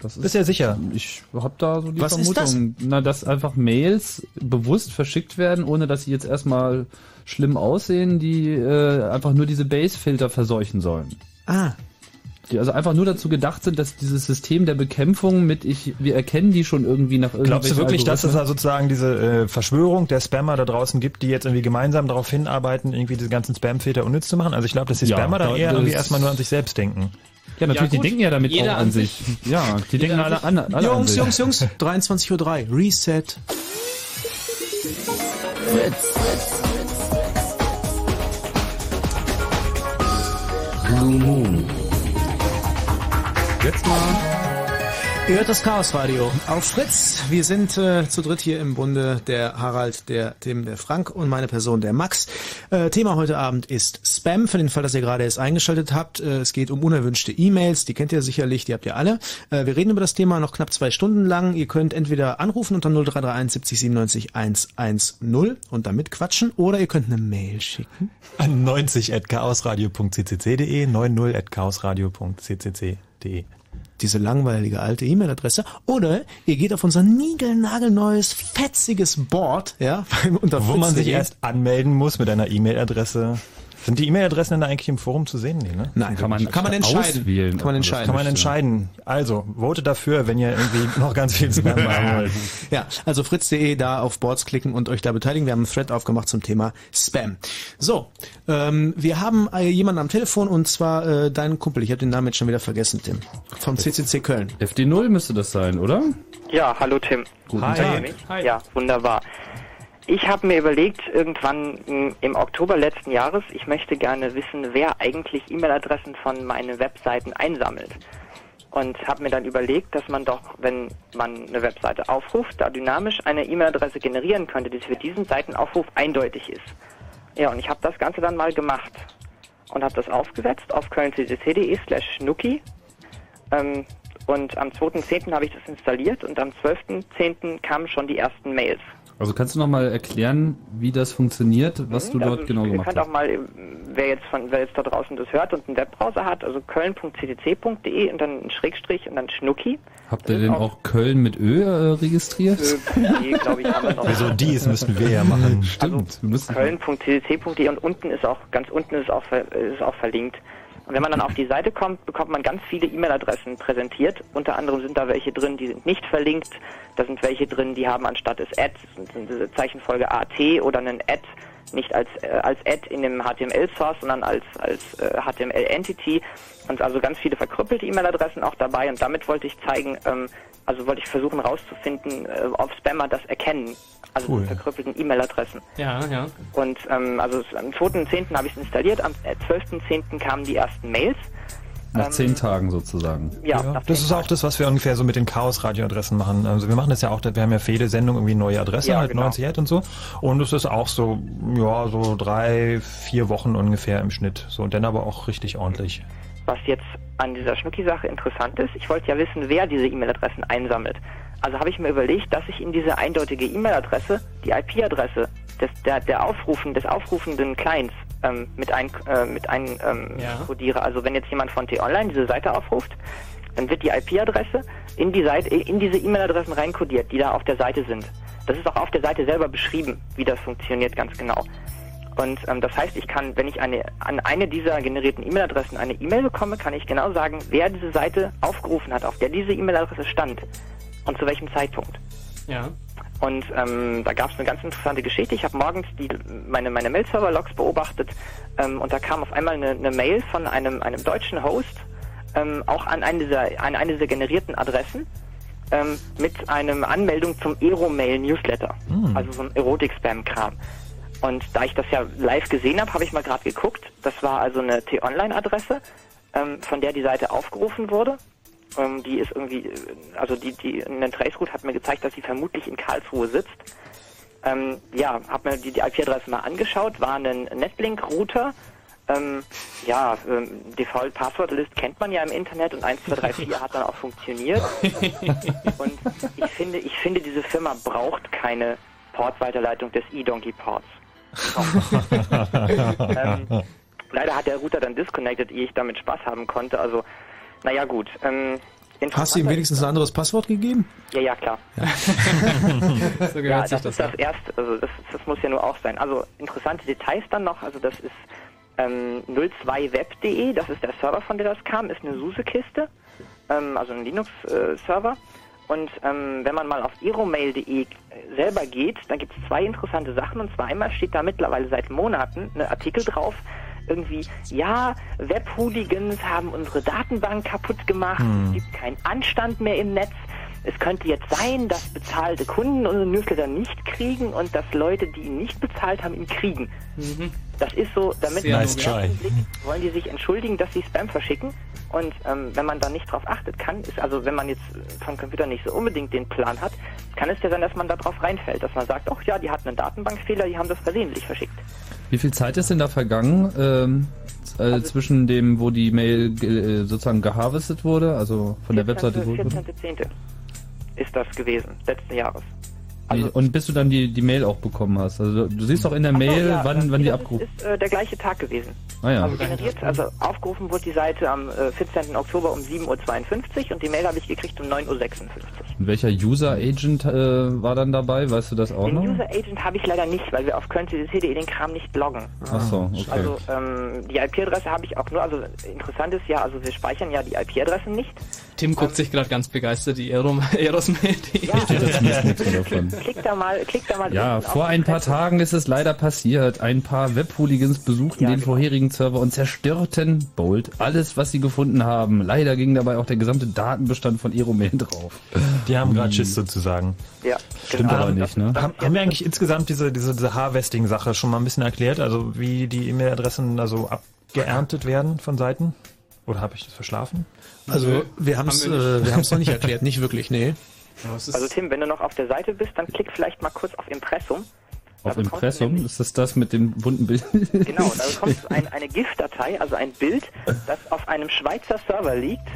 Das Bist ja sicher? Ich habe da so die Was ist Vermutung, na, dass einfach Mails bewusst verschickt werden, ohne dass sie jetzt erstmal schlimm aussehen, die äh, einfach nur diese Base-Filter verseuchen sollen. Ah, Die also einfach nur dazu gedacht sind, dass dieses System der Bekämpfung mit ich, wir erkennen die schon irgendwie nach Glaubst du wirklich, dass es da sozusagen diese äh, Verschwörung der Spammer da draußen gibt, die jetzt irgendwie gemeinsam darauf hinarbeiten, irgendwie diese ganzen Spam-Filter unnütz zu machen? Also ich glaube, dass die Ja, Spammer dann da- eher irgendwie erstmal nur an sich selbst denken. Ja, natürlich, Ja, die denken ja damit Jeder auch an an sich. Ja, die denken an alle an, alle an Jungs, sich. Jungs, Jungs, 23.03 Uhr, Reset. Blue Moon. Jetzt. Ihr hört das Chaos Radio auf Fritz. Wir sind äh, zu dritt hier im Bunde, der Harald, der Tim, der Frank und meine Person, der Max. Äh, Thema heute Abend ist Spam, für den Fall, dass ihr gerade erst eingeschaltet habt. Äh, es geht um unerwünschte E-Mails, die kennt ihr sicherlich, die habt ihr alle. Äh, wir reden über das Thema noch knapp zwei Stunden lang. Ihr könnt entweder anrufen unter 0331 70 97 110 und damit quatschen oder ihr könnt eine Mail schicken. An 90 at chaosradio.ccc.de, 90 at chaosradio.ccc.de. diese langweilige alte E-Mail-Adresse. Oder ihr geht auf unser niegelnagelneues, fetziges Board, ja, [laughs] unter Wo man sich erst anmelden muss mit einer E-Mail-Adresse. Sind die E-Mail-Adressen denn da eigentlich im Forum zu sehen? Nee, ne? Nein, Kann man kann man entscheiden. auswählen, Kann man entscheiden. Kann man entscheiden. Also, vote dafür, wenn ihr irgendwie [laughs] noch ganz viel Spam haben [laughs] wollt. Ja, also fritz.de da auf Boards klicken und euch da beteiligen. Wir haben einen Thread aufgemacht zum Thema Spam. So, ähm, wir haben äh, jemanden am Telefon und zwar äh, deinen Kumpel. Ich habe den Namen jetzt schon wieder vergessen, Tim. Vom CCC Köln. FD0 müsste das sein, oder? Ja, hallo Tim. Guten Hi. Tag. Hi. Ja, wunderbar. Ich habe mir überlegt, irgendwann m, im Oktober letzten Jahres, ich möchte gerne wissen, wer eigentlich E-Mail-Adressen von meinen Webseiten einsammelt. Und habe mir dann überlegt, dass man doch, wenn man eine Webseite aufruft, da dynamisch eine E-Mail-Adresse generieren könnte, die für diesen Seitenaufruf eindeutig ist. Ja, und ich habe das Ganze dann mal gemacht und habe das aufgesetzt auf kölnccc.de slash schnucki. Ähm, und am 2.10. habe ich das installiert und am 12.10. kamen schon die ersten Mails. Also kannst du noch mal erklären, wie das funktioniert, was du Also, dort genau gemacht könnt auch hast? mal, äh, wer jetzt von, wer jetzt da draußen das hört und einen Webbrowser hat, also köln.ccc.de und dann ein Schrägstrich und dann Schnucki. Habt ihr denn ist auch Köln mit Ö äh, registriert? Äh, glaube ich, haben wir noch. Wieso dies müssten wir ja machen. [laughs] Stimmt. wir müssen- köln.ccc.de und unten ist auch, ganz unten ist auch, ver- ist auch verlinkt. Und wenn man dann auf die Seite kommt, bekommt man ganz viele E-Mail-Adressen präsentiert. Unter anderem sind da welche drin, die sind nicht verlinkt. Da sind welche drin, die haben anstatt des Ad, sind, sind diese Zeichenfolge AT oder einen Ad, nicht als, äh, als Ad in dem HTML-Source, sondern als, als äh, HTML-Entity. Und also ganz viele verkrüppelte E-Mail-Adressen auch dabei. Und damit wollte ich zeigen, ähm, also wollte ich versuchen rauszufinden, äh, ob Spammer das erkennen. Also Cool. die verkrüppelten E-Mail-Adressen. Ja, ja. Und ähm, also am 2.10. habe ich es installiert, am äh, 12.10. kamen die ersten Mails. Nach Ähm, zehn Tagen sozusagen. Ja, das ist auch das, was wir ungefähr so mit den Chaos-Radio-Adressen machen. Also wir machen das ja auch, wir haben ja für jede Sendung irgendwie neue Adresse, Ja, halt genau. 90 Ad und so. Und es ist auch so, ja, so drei, vier Wochen ungefähr im Schnitt. So, und dann aber auch richtig ordentlich. Was jetzt an dieser Schnucki-Sache interessant ist, ich wollte ja wissen, wer diese E-Mail-Adressen einsammelt. Also habe ich mir überlegt, dass ich in diese eindeutige E-Mail-Adresse die IP-Adresse des, der, der Aufrufen, des aufrufenden Clients ähm, mit ein, äh, mit ein ähm, Ja. kodiere. Also wenn jetzt jemand von T-Online diese Seite aufruft, dann wird die IP-Adresse in die Seite, in diese E-Mail-Adressen reinkodiert, die da auf der Seite sind. Das ist auch auf der Seite selber beschrieben, wie das funktioniert ganz genau. Und ähm, das heißt, ich kann, wenn ich eine, an eine dieser generierten E-Mail-Adressen eine E-Mail bekomme, kann ich genau sagen, wer diese Seite aufgerufen hat, auf der diese E-Mail-Adresse stand und zu welchem Zeitpunkt. Ja. Und ähm, da gab es eine ganz interessante Geschichte. Ich habe morgens die, meine, meine Mail-Server-Logs beobachtet ähm, und da kam auf einmal eine, eine Mail von einem, einem deutschen Host, ähm, auch an eine dieser, an eine dieser generierten Adressen, ähm, mit einer Anmeldung zum Aeromail-Newsletter, Hm. also so ein Erotik-Spam-Kram. Und da ich das ja live gesehen habe, habe ich mal gerade geguckt. Das war also eine T-Online-Adresse, ähm, von der die Seite aufgerufen wurde. Ähm, die ist irgendwie, äh, also die, die, ein Traceroute hat mir gezeigt, dass sie vermutlich in Karlsruhe sitzt. Ähm, ja, habe mir die, die IP-Adresse mal angeschaut, war ein Netlink-Router. Ähm, ja, ähm, Default Passwortlist kennt man ja im Internet und 1234 hat dann auch funktioniert. [laughs] und ich finde, ich finde, diese Firma braucht keine Portweiterleitung des eDonkey-Ports. [laughs] ähm, leider hat der Router dann disconnected, ehe ich damit Spaß haben konnte. Also, naja gut. Ähm, Hast du ihm wenigstens ein anderes Passwort gegeben? Ja, ja, klar. [laughs] So ja, gehört sich das das. ist das erste, also das, das muss ja nur auch sein. Also interessante Details dann noch, also das ist ähm, 02web.de, das ist der Server, von der das kam, ist eine SUSE-Kiste, ähm, also ein Linux-Server. Und ähm, wenn man mal auf aeromail.de selber geht, dann gibt es zwei interessante Sachen. Und zwar einmal steht da mittlerweile seit Monaten ein Artikel drauf, irgendwie, ja, Web-Hooligans haben unsere Datenbank kaputt gemacht, Hm. es gibt keinen Anstand mehr im Netz. Es könnte jetzt sein, dass bezahlte Kunden unsere Newsletter nicht kriegen und dass Leute, die ihn nicht bezahlt haben, ihn kriegen. Das ist so, damit Sehr man nice try. ersten Blick wollen die sich entschuldigen, dass sie Spam verschicken. Und ähm, wenn man da nicht drauf achtet kann, ist also, wenn man jetzt von Computer nicht so unbedingt den Plan hat, kann es ja sein, dass man da drauf reinfällt, dass man sagt, ach ja, die hatten einen Datenbankfehler, die haben das versehentlich verschickt. Wie viel Zeit ist denn da vergangen ähm, Also äh, zwischen dem, wo die Mail ge- äh, sozusagen geharvestet wurde, also von der Webseite wurde? 14.10. ist das gewesen, letzten Jahres. Nee, und bis du dann die, die Mail auch bekommen hast. Also du siehst doch in der Ach so, Mail, ja, wann, wann die das abgerufen ist äh, der gleiche Tag gewesen. Ah ja. Also generiert, also aufgerufen wurde die Seite am äh, 14. Oktober um 7.52 Uhr und die Mail habe ich gekriegt um 9.56 Uhr. Und welcher User Agent äh, war dann dabei? Weißt du das auch Den noch? User Agent habe ich leider nicht, weil wir auf currency.de den Kram nicht loggen. Ach so, okay. Also ähm, die IP-Adresse habe ich auch nur, also interessant ist ja, also wir speichern ja die IP-Adressen nicht. Tim guckt sich gerade ganz begeistert die Aerom- Aerosmail.de. Klick da mal, klick da mal Ja, vor ein paar Tagen ist es leider passiert. Ein paar Webhooligans besuchten den vorherigen Server und zerstörten Bolt alles, was sie gefunden haben. Leider ging dabei auch der gesamte Datenbestand von Aeromail drauf. Die haben gerade Schiss sozusagen. Ja, Stimmt aber nicht, ne? Haben, haben wir eigentlich insgesamt diese, diese, diese Harvesting-Sache schon mal ein bisschen erklärt? Also wie die E-Mail-Adressen also abgeerntet werden von Seiten? Oder habe ich das verschlafen? Also wir haben es äh, wir noch nicht [laughs] erklärt, nicht wirklich, nee. Also Tim, wenn du noch auf der Seite bist, dann klick vielleicht mal kurz auf Impressum. Auf Da bekommst du Impressum? Ist das das mit dem bunten Bild? Genau, da bekommst du [laughs] ein, eine GIF-Datei, also ein Bild, das auf einem Schweizer Server liegt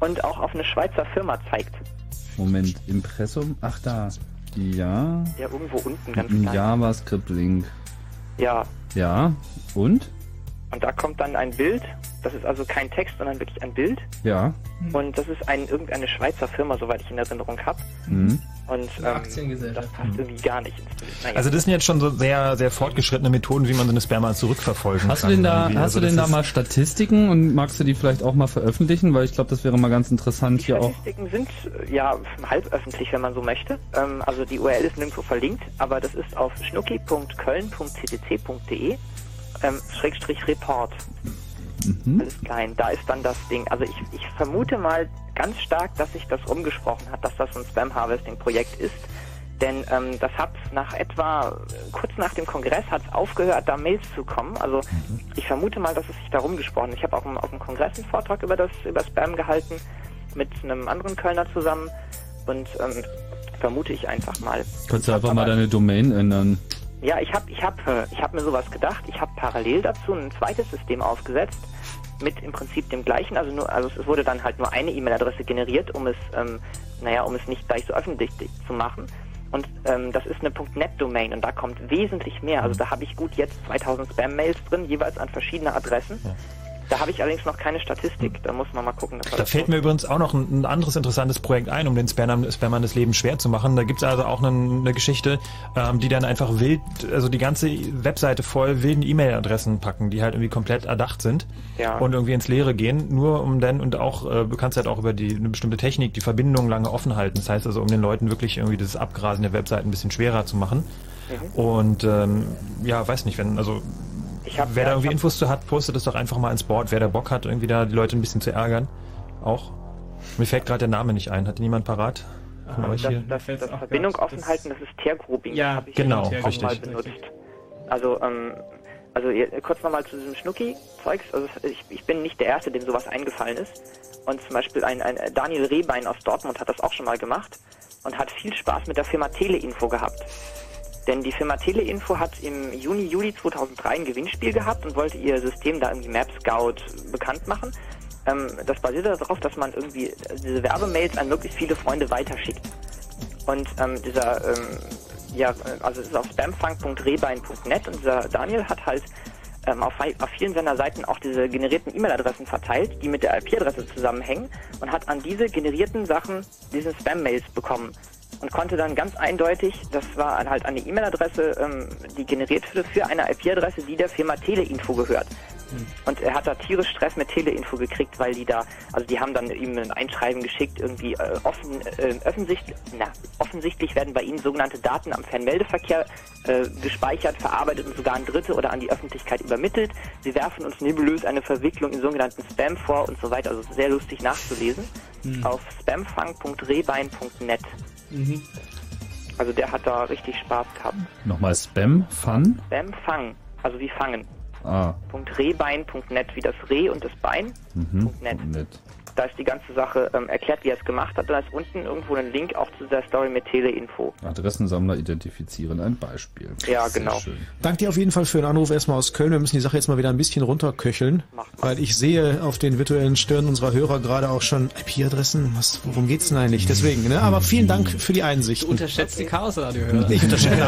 und auch auf eine Schweizer Firma zeigt. Moment, Impressum? Ach da. Ja. Ja, irgendwo unten ganz Ein klein. JavaScript-Link. Ja, Ja. Und? und da kommt dann ein Bild, das ist also kein Text, sondern wirklich ein Bild. Ja. Und das ist ein, irgendeine Schweizer Firma, soweit ich in Erinnerung habe. Mhm. Und ähm, das passt irgendwie gar nicht ins Bild. Naja. Also das sind jetzt schon so sehr, sehr fortgeschrittene Methoden, wie man so eine Sperma zurückverfolgen Hast du kann. denn da, irgendwie. hast Also du denn da mal Statistiken und magst du die vielleicht auch mal veröffentlichen? Weil ich glaube, das wäre mal ganz interessant hier auch. Statistiken sind ja halb öffentlich, wenn man so möchte. Ähm, also die URL ist nirgendwo verlinkt, aber das ist auf schnucki.köln.cdc.de ähm, Schrägstrich Report. Mhm. Alles klein. Da ist dann das Ding. Also ich, ich vermute mal ganz stark, dass sich das rumgesprochen hat, dass das ein Spam-Harvesting-Projekt ist. Denn ähm, das hat nach etwa, kurz nach dem Kongress hat es aufgehört, da Mails zu kommen. Also ich vermute mal, dass es sich da rumgesprochen hat. Ich habe auch im- auf dem Kongress einen Vortrag über das über Spam gehalten mit einem anderen Kölner zusammen und ähm, vermute ich einfach mal. Kannst du einfach mal deine Domain ändern. Ja, ich habe ich hab, äh, ich hab mir sowas gedacht. Ich habe parallel dazu ein zweites System aufgesetzt mit im Prinzip dem gleichen. Also nur, also es wurde dann halt nur eine E-Mail-Adresse generiert, um es, ähm, naja, um es nicht gleich so öffentlich zu machen. Und ähm, das ist eine .NET-Domain und da kommt wesentlich mehr. Also da habe ich gut jetzt 2000 Spam-Mails drin, jeweils an verschiedene Adressen. Da habe ich allerdings noch keine Statistik. Da muss man mal gucken. Da fällt mir übrigens auch noch ein, ein anderes interessantes Projekt ein, um den Spammern, Spammern das Leben schwer zu machen. Da gibt's also auch eine, eine Geschichte, ähm, die dann einfach wild, also die ganze Webseite voll wilden E-Mail-Adressen packen, die halt irgendwie komplett erdacht sind Ja. und irgendwie ins Leere gehen, nur um dann und auch, äh, du kannst halt auch über die eine bestimmte Technik die Verbindung lange offen halten. Das heißt also, um den Leuten wirklich irgendwie das Abgrasen der Webseiten ein bisschen schwerer zu machen. Mhm. Und ähm, ja, weiß nicht, wenn, also wer da irgendwie ich hab- Infos zu hat, postet das doch einfach mal ins Board, wer da Bock hat, irgendwie da die Leute ein bisschen zu ärgern. Auch. Mir fällt gerade der Name nicht ein. Hat den jemand parat? Von euch das, hier? das, das Verbindung offen halten, das ist Teargrouping. Ja, das hab ich genau, auch richtig. mal benutzt. Also, ähm, also kurz nochmal zu diesem Schnucki-Zeugs. Also ich, ich bin nicht der Erste, dem sowas eingefallen ist. Und zum Beispiel ein, ein Daniel Rehbein aus Dortmund hat das auch schon mal gemacht und hat viel Spaß mit der Firma Teleinfo gehabt. Denn die Firma Teleinfo hat im Juni, Juli 2003 ein Gewinnspiel gehabt und wollte ihr System da irgendwie Map Scout bekannt machen. Ähm, das basierte darauf, dass man irgendwie diese Werbemails an möglichst viele Freunde weiterschickt. Und ähm, dieser, ähm, ja, also es ist auf spamfang.rebein.net und dieser Daniel hat halt ähm, auf, auf vielen seiner Seiten auch diese generierten E-Mail-Adressen verteilt, die mit der IP-Adresse zusammenhängen und hat an diese generierten Sachen diese Spam-Mails bekommen und konnte dann ganz eindeutig, das war halt eine E-Mail-Adresse, ähm, die generiert wurde für eine IP-Adresse, die der Firma Teleinfo gehört. Und er hat da tierisch Stress mit Teleinfo gekriegt, weil die da, also die haben dann ihm ein Einschreiben geschickt, irgendwie äh, offen, äh, offensichtlich, na, offensichtlich werden bei ihnen sogenannte Daten am Fernmeldeverkehr äh, gespeichert, verarbeitet und sogar an Dritte oder an die Öffentlichkeit übermittelt. Sie werfen uns nebulös eine Verwicklung in sogenannten Spam vor und so weiter. Also sehr lustig nachzulesen. Mhm. Auf spamfang.rebein.net. Mhm. Also der hat da richtig Spaß gehabt. Nochmal Spam, Fun. Spamfang, also wie fangen. Ah. .rebein.net, wie das Reh und das Bein. Mhm. Nett. Nett. Da ist die ganze Sache ähm, erklärt, wie er es gemacht hat. Da ist unten irgendwo ein Link auch zu der Story mit Teleinfo. Adressensammler identifizieren, ein Beispiel. Ja, Sehr genau. Schön. Danke dir auf jeden Fall für den Anruf erstmal aus Köln. Wir müssen die Sache jetzt mal wieder ein bisschen runterköcheln, weil ich sehe auf den virtuellen Stirnen unserer Hörer gerade auch schon IP-Adressen. Was, worum geht's denn eigentlich? Deswegen, ne? Aber vielen Dank für die Einsicht. Du unterschätzt die Chaos-Radio-Hörer. Ich unterschätze,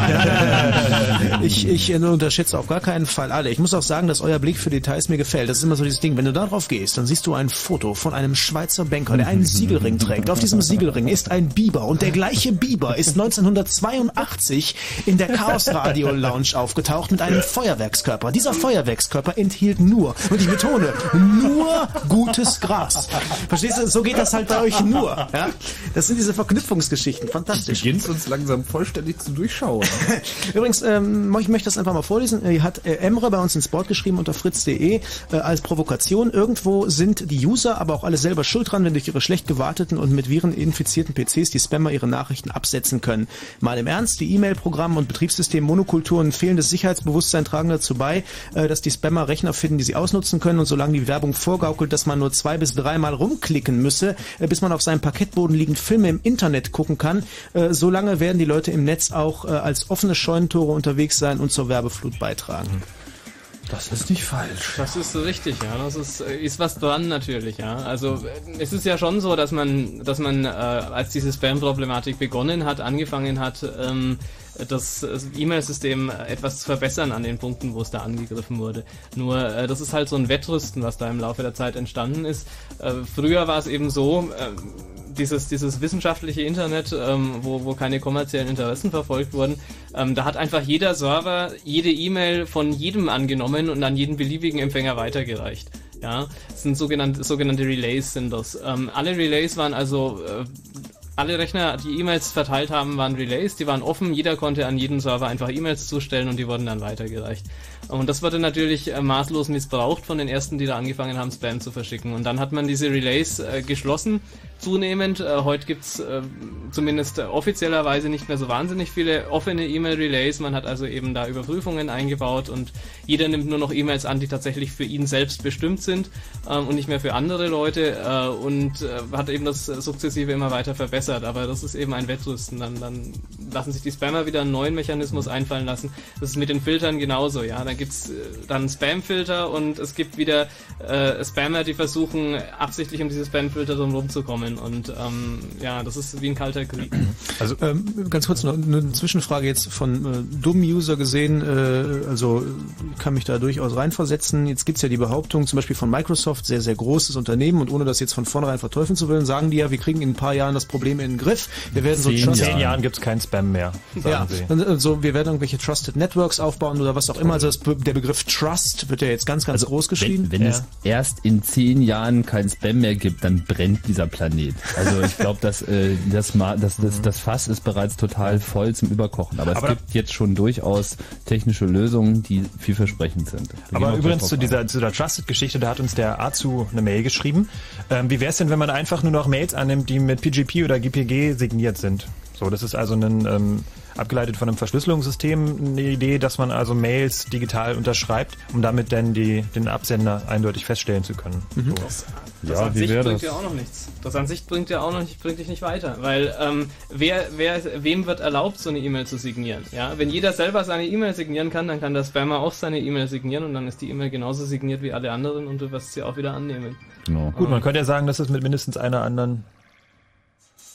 [laughs] ich, ich äh, unterschätze auf gar keinen Fall alle. Ich muss auch sagen, dass euer Blick für Details mir gefällt. Das ist immer so dieses Ding. Wenn du da drauf gehst, dann siehst du ein Foto von einem Schweizer Banker, der einen Siegelring trägt. Auf diesem Siegelring ist ein Biber und der gleiche Biber ist 1982 in der Chaos Radio Lounge aufgetaucht mit einem Feuerwerkskörper. Dieser Feuerwerkskörper enthielt nur, und ich betone, nur gutes Gras. Verstehst du? So geht das halt bei euch nur. Ja? Das sind diese Verknüpfungsgeschichten. Fantastisch. Beginnt uns langsam vollständig zu durchschauen. [laughs] Übrigens, ähm, ich möchte das einfach mal vorlesen. Hier hat äh, Emre bei uns ins Board geschrieben unter fritz.de äh, als Provokation. Irgendwo sind die User aber auch alle selber schuld dran, wenn durch ihre schlecht gewarteten und mit Viren infizierten PCs die Spammer ihre Nachrichten absetzen können. Mal im Ernst, die E-Mail-Programme und Betriebssystem Monokultur und fehlendes Sicherheitsbewusstsein tragen dazu bei, äh, dass die Spammer Rechner finden, die sie ausnutzen können und solange die Werbung vorgaukelt, dass man nur zwei bis dreimal rumklicken müsse, äh, bis man auf seinem Parkettboden liegend Filme im Internet gucken kann, äh, solange werden die Leute im Netz auch als offene Scheunentore unterwegs sein und zur Werbeflut beitragen. Das ist nicht falsch. Das ist richtig, ja. Das ist, äh, ist was dran natürlich, ja. Also äh, es ist ja schon so, dass man, dass man, äh, als diese Spam-Problematik begonnen hat, angefangen hat, ähm, das äh, E-Mail-System etwas zu verbessern an den Punkten, wo es da angegriffen wurde. Nur äh, das ist halt so ein Wettrüsten, was da im Laufe der Zeit entstanden ist. Äh, früher war es eben so, äh, dieses, dieses wissenschaftliche Internet, ähm, wo, wo keine kommerziellen Interessen verfolgt wurden, ähm, da hat einfach jeder Server jede E-Mail von jedem angenommen und an jeden beliebigen Empfänger weitergereicht. Ja, das sind sogenannte, sogenannte Relays sind das. Ähm, alle Relays waren also äh, alle Rechner, die E-Mails verteilt haben, waren Relays, die waren offen, jeder konnte an jeden Server einfach E-Mails zustellen und die wurden dann weitergereicht. Und das wurde natürlich äh, maßlos missbraucht von den ersten, die da angefangen haben, Spam zu verschicken. Und dann hat man diese Relays äh, geschlossen, zunehmend. Äh, heute gibt's äh, zumindest offiziellerweise nicht mehr so wahnsinnig viele offene E-Mail-Relays. Man hat also eben da Überprüfungen eingebaut und jeder nimmt nur noch E-Mails an, die tatsächlich für ihn selbst bestimmt sind ähm, und nicht mehr für andere Leute äh, und äh, hat eben das sukzessive immer weiter verbessert. Aber das ist eben ein Wettrüsten. Dann, dann lassen sich die Spammer wieder einen neuen Mechanismus einfallen lassen. Das ist mit den Filtern genauso, ja. Dann gibt's äh, dann Spam-Filter und es gibt wieder äh, Spammer, die versuchen absichtlich um diese Spam-Filter drum rumzukommen und ähm, ja, das ist wie ein kalter Krieg. [clears throat] Also ähm, ganz kurz noch eine Zwischenfrage jetzt von äh, dummen User gesehen, äh, also ich kann mich da durchaus reinversetzen. Jetzt gibt's ja die Behauptung zum Beispiel von Microsoft, sehr, sehr großes Unternehmen und ohne das jetzt von vornherein verteufeln zu wollen, sagen die ja, wir kriegen in ein paar Jahren das Problem in den Griff. Wir werden so In Trusted- zehn Jahren gibt's keinen Spam mehr, sagen ja, sie. und, äh, so, wir werden irgendwelche Trusted Networks aufbauen oder was auch immer. Also das, der Begriff Trust wird ja jetzt ganz, ganz groß geschrieben. Also Wenn, wenn es erst in zehn Jahren kein Spam mehr gibt, dann brennt dieser Planet. Also ich glaube, dass äh, das, das, das, das Fass ist bereits total voll zum Überkochen. Aber es Aber- gibt jetzt schon durchaus technische Lösungen, die vielversprechend sind. Wir Aber übrigens zu dieser, zu der Trusted-Geschichte, da hat uns der Azu eine Mail geschrieben. Ähm, wie wäre es denn, wenn man einfach nur noch Mails annimmt, die mit PGP oder GPG signiert sind? So, das ist also ein, ähm, abgeleitet von einem Verschlüsselungssystem eine Idee, dass man also Mails digital unterschreibt, um damit dann die, den Absender eindeutig feststellen zu können. Mhm. So. Das an sich bringt ja auch noch nichts. Das an sich bringt ja auch noch nicht, bringt dich nicht weiter, weil ähm, wer, wer, wem wird erlaubt, so eine E-Mail zu signieren? Ja, wenn jeder selber seine E-Mail signieren kann, dann kann der Spammer auch seine E-Mail signieren und dann ist die E-Mail genauso signiert wie alle anderen und du wirst sie auch wieder annehmen. Genau. Gut, man könnte ja sagen, dass es mit mindestens einer anderen.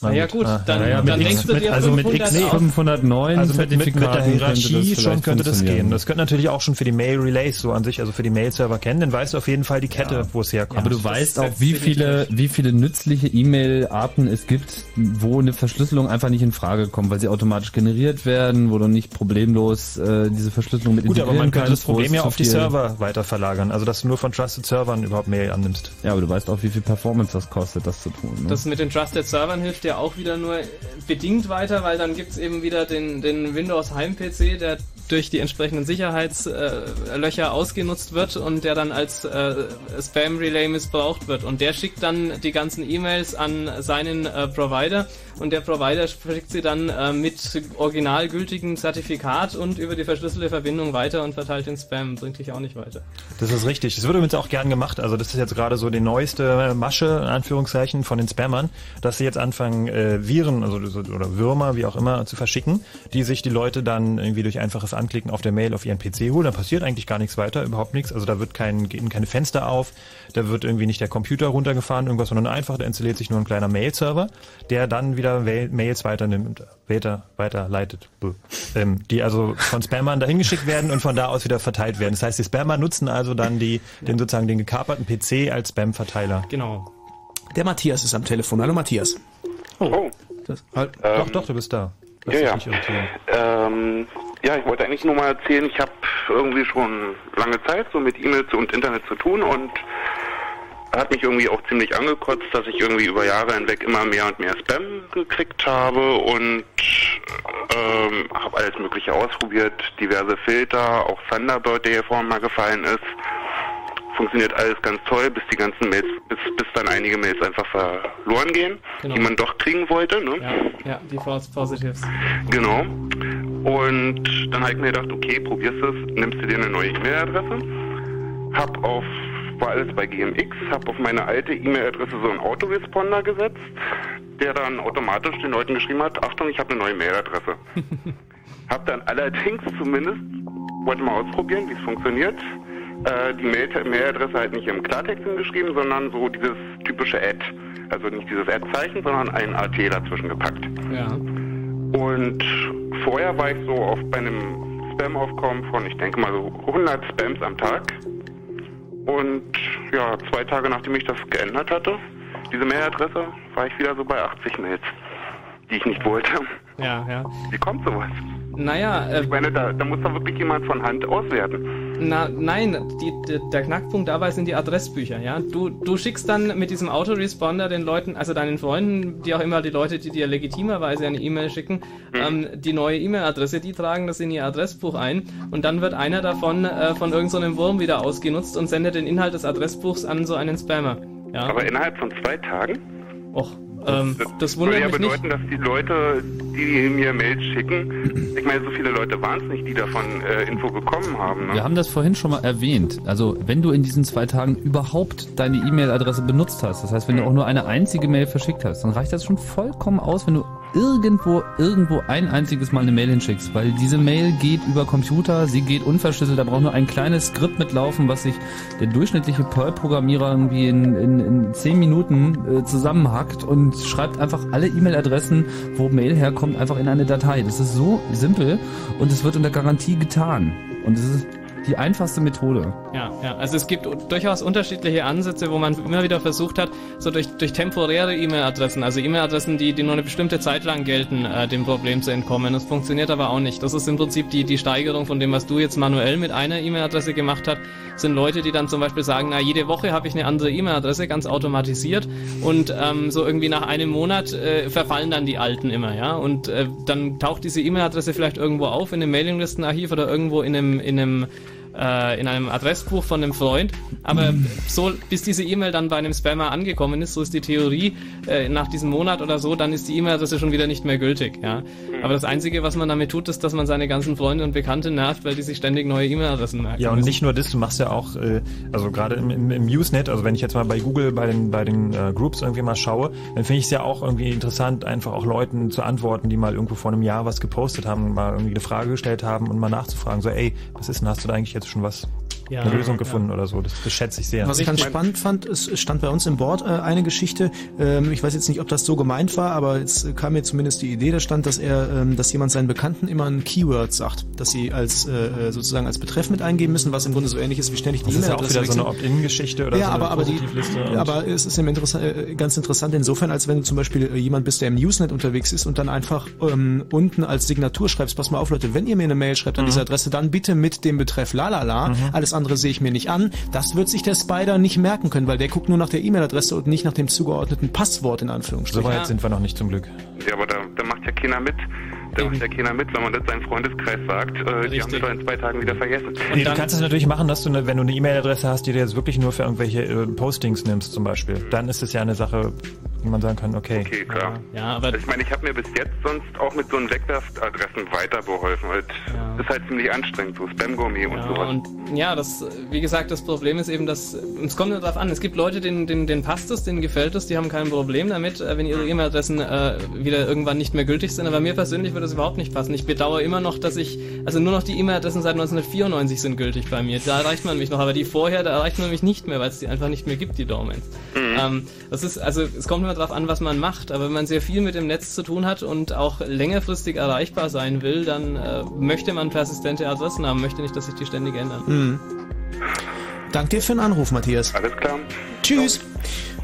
Na ja, mit- gut, ah, dann- ja, dann mit denkst X, du mit, dir also mit 500 X, auf. 509 also mit, mit, mit der das Hierarchie schon könnte das gehen. Das könnte natürlich auch schon für die Mail Relays so an sich, also für die Mail-Server kennen, dann weißt du auf jeden Fall die Kette, wo es herkommt. Aber du weißt auch, wie viele, wie viele nützliche E-Mail-Arten es gibt, wo eine Verschlüsselung einfach nicht in Frage kommt, weil sie automatisch generiert werden, wo du nicht problemlos äh, diese Verschlüsselung mit Gut, aber man könnte das Problem ja auf die Server weiter verlagern. Also, dass du nur von Trusted Servern überhaupt Mail annimmst. Ja, aber du weißt auch, wie viel Performance das kostet, das zu tun. Ne? Das mit den Trusted Servern hilft auch wieder nur bedingt weiter, weil dann gibt's eben wieder den, den Windows Heim-PC, der durch die entsprechenden Sicherheitslöcher ausgenutzt wird und der dann als äh, Spam-Relay missbraucht wird. Und der schickt dann die ganzen E-Mails an seinen äh, Provider und der Provider schickt sie dann äh, mit original gültigem Zertifikat und über die verschlüsselte Verbindung weiter und verteilt den Spam. Bringt dich auch nicht weiter. Das ist richtig. Das wird übrigens auch gern gemacht. Also das ist jetzt gerade so die neueste Masche, in Anführungszeichen, von den Spammern, dass sie jetzt anfangen, äh, Viren also, so- oder Würmer, wie auch immer, zu verschicken, die sich die Leute dann irgendwie durch einfaches Anklicken auf der Mail auf ihren PC holen. Da passiert eigentlich gar nichts weiter, überhaupt nichts. Also da wird kein, gehen keine Fenster auf, da wird irgendwie nicht der Computer runtergefahren, irgendwas, sondern einfach, da installiert sich nur ein kleiner Mail-Server, der dann wieder Mail- Mails weiternimmt, weiter, weiterleitet. Ähm, die also von Spammern dahin geschickt werden und von da aus wieder verteilt werden. Das heißt, die Spammer nutzen also dann die, den sozusagen den gekaperten PC als Spam-Verteiler. Genau. Der Matthias ist am Telefon. Hallo Matthias. Oh. Das, halt, Ähm, doch, doch, du bist da. Lass Ja, dich ja. Ähm, ja, ich wollte eigentlich nur mal erzählen, ich habe irgendwie schon lange Zeit so mit E-Mails und Internet zu tun und hat mich irgendwie auch ziemlich angekotzt, dass ich irgendwie über Jahre hinweg immer mehr und mehr Spam gekriegt habe und ähm, habe alles Mögliche ausprobiert, diverse Filter, auch Thunderbird, der hier vorhin mal gefallen ist. Funktioniert alles ganz toll, bis die ganzen Mails, bis, bis dann einige Mails einfach verloren gehen, Genau. die man doch kriegen wollte. Ne? Ja, ja die False Positives. Genau. Und dann habe ich mir gedacht, okay, probierst es, nimmst du dir eine neue E-Mail-Adresse. Hab auf, war alles bei GMX, hab auf meine alte E-Mail-Adresse so einen Autoresponder gesetzt, der dann automatisch den Leuten geschrieben hat, Achtung, ich habe eine neue Mail-Adresse. [laughs] hab dann allerdings zumindest, wollte mal ausprobieren, wie es funktioniert, äh, die Mail- Mail-Adresse halt nicht im Klartext hingeschrieben, sondern so dieses typische Ad. Also nicht dieses Ad-Zeichen, sondern ein AT dazwischen gepackt. Ja. Und vorher war ich so auf bei einem Spam-Aufkommen von, ich denke mal so 100 Spams am Tag. Und ja, zwei Tage nachdem ich das geändert hatte, diese Mailadresse, war ich wieder so bei 80 Mails, die ich nicht wollte. Ja, ja. Wie kommt sowas? Naja, äh, Ich meine, da, da muss doch wirklich jemand von Hand auswerten. Na, nein, die, die, der Knackpunkt dabei sind die Adressbücher, ja. Du, du schickst dann mit diesem Autoresponder den Leuten, also deinen Freunden, die auch immer die Leute, die dir legitimerweise eine E-Mail schicken, ähm, die neue E-Mail-Adresse, die tragen das in ihr Adressbuch ein und dann wird einer davon äh, von irgendeinem so Wurm wieder ausgenutzt und sendet den Inhalt des Adressbuchs an so einen Spammer. Ja. Aber innerhalb von zwei Tagen? Och, ähm, das Würde wundert ja mich nicht. bedeuten, dass die Leute, die mir Mails schicken, ich meine, so viele Leute waren es nicht, die davon äh, Info bekommen haben. Ne? Wir haben das vorhin schon mal erwähnt. Also, wenn du in diesen zwei Tagen überhaupt deine E-Mail-Adresse benutzt hast, das heißt, wenn du auch nur eine einzige Mail verschickt hast, dann reicht das schon vollkommen aus, wenn du irgendwo, irgendwo ein einziges Mal eine Mail hinschickst, weil diese Mail geht über Computer, sie geht unverschlüsselt, da braucht nur ein kleines Skript mitlaufen, was sich der durchschnittliche Perl-Programmierer irgendwie in, in, in zehn Minuten äh, zusammenhackt und schreibt einfach alle E-Mail-Adressen, wo Mail herkommt, einfach in eine Datei. Das ist so simpel und es wird unter Garantie getan. Und es ist die einfachste Methode. Ja, ja. Also es gibt durchaus unterschiedliche Ansätze, wo man immer wieder versucht hat, so durch, durch temporäre E-Mail-Adressen, also E-Mail-Adressen, die, die nur eine bestimmte Zeit lang gelten, äh, dem Problem zu entkommen. Das funktioniert aber auch nicht. Das ist im Prinzip die, die Steigerung von dem, was du jetzt manuell mit einer E-Mail-Adresse gemacht hast, sind Leute, die dann zum Beispiel sagen, na, jede Woche habe ich eine andere E-Mail-Adresse, ganz automatisiert und ähm, so irgendwie nach einem Monat äh, verfallen dann die alten immer, ja. Und äh, dann taucht diese E-Mail-Adresse vielleicht irgendwo auf in einem Mailinglistenarchiv oder irgendwo in einem, in einem äh, in einem Adressbuch von einem Freund. Aber so, bis diese E-Mail dann bei einem Spammer angekommen ist, so ist die Theorie, äh, nach diesem Monat oder so, dann ist die E-Mail-Adresse schon wieder nicht mehr gültig. Ja? Aber das Einzige, was man damit tut, ist, dass man seine ganzen Freunde und Bekannte nervt, weil die sich ständig neue E-Mail-Adressen merken. Ja, und nicht nur das, du machst ja auch, äh, also gerade im, im, im Usenet, also wenn ich jetzt mal bei Google bei den, bei den äh, Groups irgendwie mal schaue, dann finde ich es ja auch irgendwie interessant, einfach auch Leuten zu antworten, die mal irgendwo vor einem Jahr was gepostet haben, mal irgendwie eine Frage gestellt haben und mal nachzufragen, so, ey, was ist denn, hast du da eigentlich jetzt schon was, Ja. eine Lösung Ja. gefunden oder so? Das, das schätze ich sehr. Was ich ganz spannend fand, es stand bei uns im Board äh, eine Geschichte. Ähm, ich weiß jetzt nicht, ob das so gemeint war, aber jetzt äh, kam mir zumindest die Idee, da stand, dass er, ähm, dass jemand seinen Bekannten immer ein Keyword sagt, dass sie als äh, sozusagen als Betreff mit eingeben müssen, was im Grunde so ähnlich ist wie ständig die Das ist ja auch wieder so eine wechseln. Opt-in-Geschichte oder ja, so eine aber, aber, die, aber es ist eben interessant, äh, ganz interessant insofern, als wenn du zum Beispiel äh, jemand bist, der im Usenet unterwegs ist und dann einfach ähm, unten als Signatur schreibst, pass mal auf Leute, wenn ihr mir eine Mail schreibt an Mhm. diese Adresse, dann bitte mit dem Betreff lalala, alles andere sehe ich mir nicht an. Das wird sich der Spider nicht merken können, weil der guckt nur nach der E-Mail-Adresse und nicht nach dem zugeordneten Passwort in Anführungsstrichen. So weit sind wir noch nicht zum Glück. Ja, aber da, da macht ja keiner mit. Da macht ja keiner mit, wenn man das seinem Freundeskreis sagt. Äh, die haben das in zwei Tagen wieder vergessen. Nee, du kannst es natürlich machen, dass du, eine, wenn du eine E-Mail-Adresse hast, die du jetzt wirklich nur für irgendwelche äh, Postings nimmst zum Beispiel, dann ist es ja eine Sache, wo man sagen kann, okay. Okay, klar. Ja, aber ich meine, ich habe mir bis jetzt sonst auch mit so einen Wegwerfadressen weitergeholfen. Weil Das ist halt ziemlich anstrengend, so Spam-Gummi und Ja, sowas. und ja, das, wie gesagt, das Problem ist eben, dass es kommt nur darauf an. Es gibt Leute, denen, denen, denen passt es, denen gefällt es, die haben kein Problem damit, äh, wenn ihre E-Mail-Adressen äh, wieder irgendwann nicht mehr gültig sind. Aber mir persönlich würde das überhaupt nicht passen. Ich bedauere immer noch, dass ich, also nur noch die E-Mail-Adressen seit 1994 sind gültig bei mir. Da erreicht man mich noch, aber die vorher, da erreicht man mich nicht mehr, weil es die einfach nicht mehr gibt, die Domains. Ähm, das ist, also es kommt immer darauf an, was man macht. Aber wenn man sehr viel mit dem Netz zu tun hat und auch längerfristig erreichbar sein will, dann äh, möchte man persistente Adressen haben, möchte nicht, dass sich die ständig ändern. Mhm. Dank dir für den Anruf, Matthias. Alles klar. Tschüss.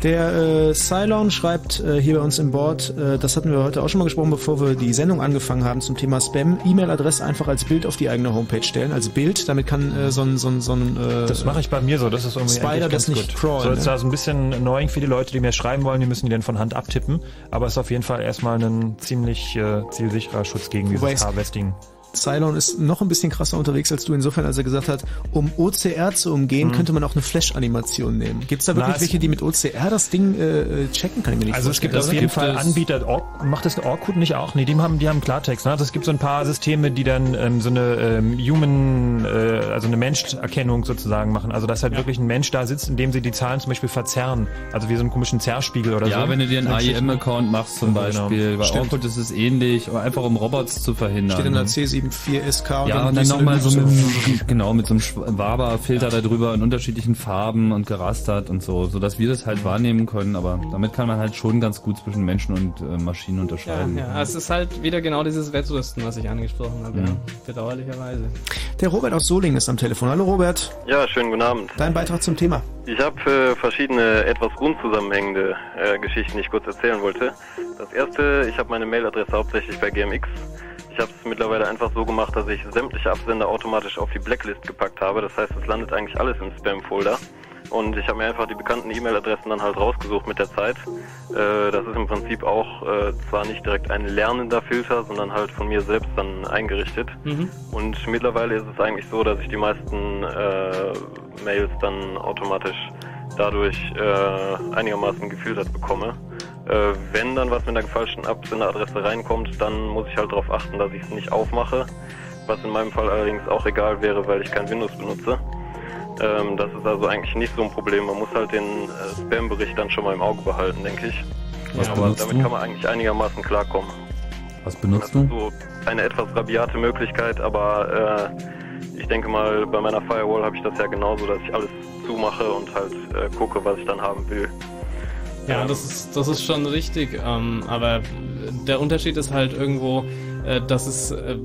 Der äh, Cylon schreibt äh, hier bei uns im Board, äh, das hatten wir heute auch schon mal gesprochen, bevor wir die Sendung angefangen haben zum Thema Spam, E-Mail-Adresse einfach als Bild auf die eigene Homepage stellen, als Bild, damit kann äh, so ein, so ein, so ein äh, Das mache ich bei mir so, das ist irgendwie Spider das nicht gut. crawlen, So ist ne? da so ein bisschen annoying für die Leute, die mir schreiben wollen, die müssen die dann von Hand abtippen, aber es ist auf jeden Fall erstmal ein ziemlich äh, zielsicherer Schutz gegen dieses es- Harvesting. Cylon ist noch ein bisschen krasser unterwegs als du, insofern, als er gesagt hat, um OCR zu umgehen, Mhm. könnte man auch eine Flash-Animation nehmen. Gibt es da Na, wirklich es- welche, die mit OCR das Ding äh, checken? Kann ich mir nicht Also es gibt auf jeden Fall Anbieter, Ork, macht das Orkut nicht auch? Nee, die haben, die haben Klartext. Ne? Also es gibt so ein paar Systeme, die dann ähm, so eine ähm, Human, äh, also eine Menscherkennung sozusagen machen. Also dass halt wirklich ein Mensch da sitzt, indem sie die Zahlen zum Beispiel verzerren. Also wie so einen komischen Zerrspiegel oder so. Ja, wenn du dir einen AIM-Account machst zum Genau. Beispiel, bei Stimmt. Orkut ist es ähnlich, einfach um Robots zu verhindern. Steht in der C74SK Ja, und dann nochmal so mit, genau, mit so einem Waber-Filter da drüber in unterschiedlichen Farben und gerastert und so, so dass wir das halt wahrnehmen können, aber damit kann man halt schon ganz gut zwischen Menschen und äh, Maschinen Ja, unterscheiden. ja, es ist halt wieder genau dieses Wettrüsten, was ich angesprochen habe, Mhm. ja. bedauerlicherweise. Der Robert aus Solingen ist am Telefon. Hallo Robert, Ja, schönen guten Abend. dein Beitrag zum Thema. Ich habe äh, verschiedene etwas unzusammenhängende äh, Geschichten, die ich kurz erzählen wollte. Das erste, ich habe meine Mailadresse hauptsächlich bei GMX. Ich habe es mittlerweile einfach so gemacht, dass ich sämtliche Absender automatisch auf die Blacklist gepackt habe. Das heißt, es landet eigentlich alles im Spam-Folder. Und ich habe mir einfach die bekannten E-Mail-Adressen dann halt rausgesucht mit der Zeit. Äh, das ist im Prinzip auch äh, zwar nicht direkt ein lernender Filter, sondern halt von mir selbst dann eingerichtet. Mhm. Und mittlerweile ist es eigentlich so, dass ich die meisten äh, Mails dann automatisch dadurch äh, einigermaßen gefiltert bekomme. Äh, wenn dann was mit einer falschen Absenderadresse reinkommt, dann muss ich halt darauf achten, dass ich es nicht aufmache. Was in meinem Fall allerdings auch egal wäre, weil ich kein Windows benutze. Ähm, das ist also eigentlich nicht so ein Problem. Man muss halt den äh, Spam-Bericht dann schon mal im Auge behalten, denke ich. Was Aber benutzt damit du? kann man eigentlich einigermaßen klarkommen. Was benutzt das du? so eine etwas rabiate Möglichkeit, aber äh, ich denke mal, bei meiner Firewall habe ich das ja genauso, dass ich alles zumache und halt äh, gucke, was ich dann haben will. Ja, das ist, das ist schon richtig, ähm, aber der Unterschied ist halt irgendwo, äh, dass es, äh,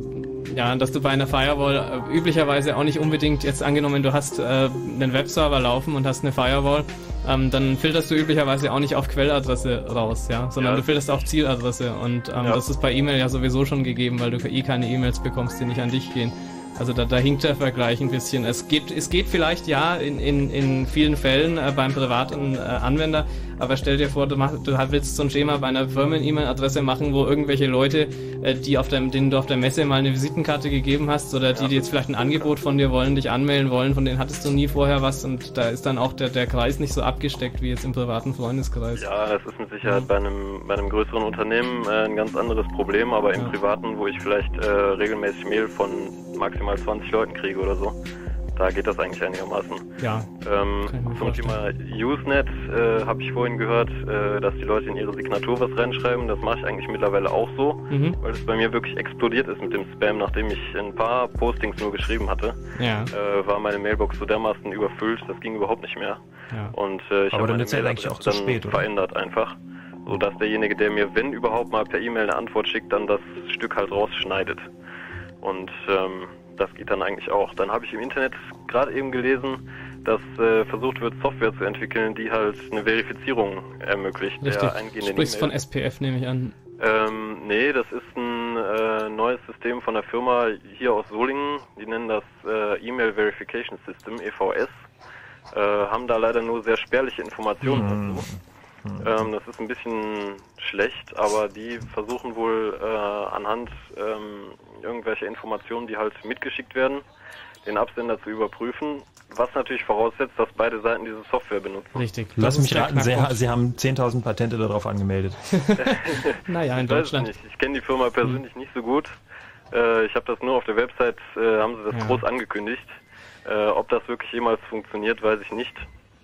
ja, dass du bei einer Firewall äh, üblicherweise auch nicht unbedingt jetzt angenommen, du hast äh, einen Webserver laufen und hast eine Firewall, ähm, dann filterst du üblicherweise auch nicht auf Quelladresse raus, ja, sondern Ja. du filterst auf Zieladresse und ähm, Ja. das ist bei E-Mail ja sowieso schon gegeben, weil du eh keine E-Mails bekommst, die nicht an dich gehen. Also da, da hinkt der Vergleich ein bisschen. Es geht, es geht vielleicht ja in, in, in vielen Fällen äh, beim privaten äh, Anwender, aber stell dir vor, du, mach, du willst so ein Schema bei einer Firmen-E-Mail-Adresse machen, wo irgendwelche Leute, äh, die auf dem, denen du auf der Messe mal eine Visitenkarte gegeben hast oder die, die jetzt vielleicht ein Angebot von dir wollen, dich anmelden wollen, von denen hattest du nie vorher was und da ist dann auch der, der Kreis nicht so abgesteckt wie jetzt im privaten Freundeskreis. Ja, das ist mit Sicherheit bei einem, bei einem größeren Unternehmen äh, ein ganz anderes Problem, aber im Privaten, wo ich vielleicht äh, regelmäßig Mail von maximal 20 Leuten kriege oder so, da geht das eigentlich einigermaßen. Ja. Ähm, zum Thema Usenet äh, habe ich vorhin gehört, äh, dass die Leute in ihre Signatur was reinschreiben. Das mache ich eigentlich mittlerweile auch so, Mhm. weil es bei mir wirklich explodiert ist mit dem Spam, nachdem ich ein paar Postings nur geschrieben hatte. Ja. Äh, war meine Mailbox so dermaßen überfüllt, das ging überhaupt nicht mehr. Ja. Und äh, ich Aber habe dann meine ja eigentlich auch dann spät, verändert einfach, sodass derjenige, der mir, wenn überhaupt mal per E-Mail eine Antwort schickt, dann das Stück halt rausschneidet. Und ähm, das geht dann eigentlich auch. Dann habe ich im Internet gerade eben gelesen, dass äh, versucht wird, Software zu entwickeln, die halt eine Verifizierung ermöglicht Richtig. der eingehenden Sprichst von E-Mails. SPF, nehme ich an. Ähm, nee, das ist ein äh, neues System von der Firma hier aus Solingen. Die nennen das äh, E-Mail Verification System, EVS. Äh, haben da leider nur sehr spärliche Informationen dazu. Ähm, das ist ein bisschen schlecht, aber die versuchen wohl äh, anhand ähm, irgendwelcher Informationen, die halt mitgeschickt werden, den Absender zu überprüfen. Was natürlich voraussetzt, dass beide Seiten diese Software benutzen. Richtig. Lass mich raten, Sie. Sie haben 10.000 Patente darauf angemeldet. [laughs] Naja, in Ich Deutschland. nicht. Ich kenne die Firma persönlich nicht so gut. Äh, ich habe das nur auf der Website, äh, haben sie das Ja. groß angekündigt. Äh, ob das wirklich jemals funktioniert, weiß ich nicht.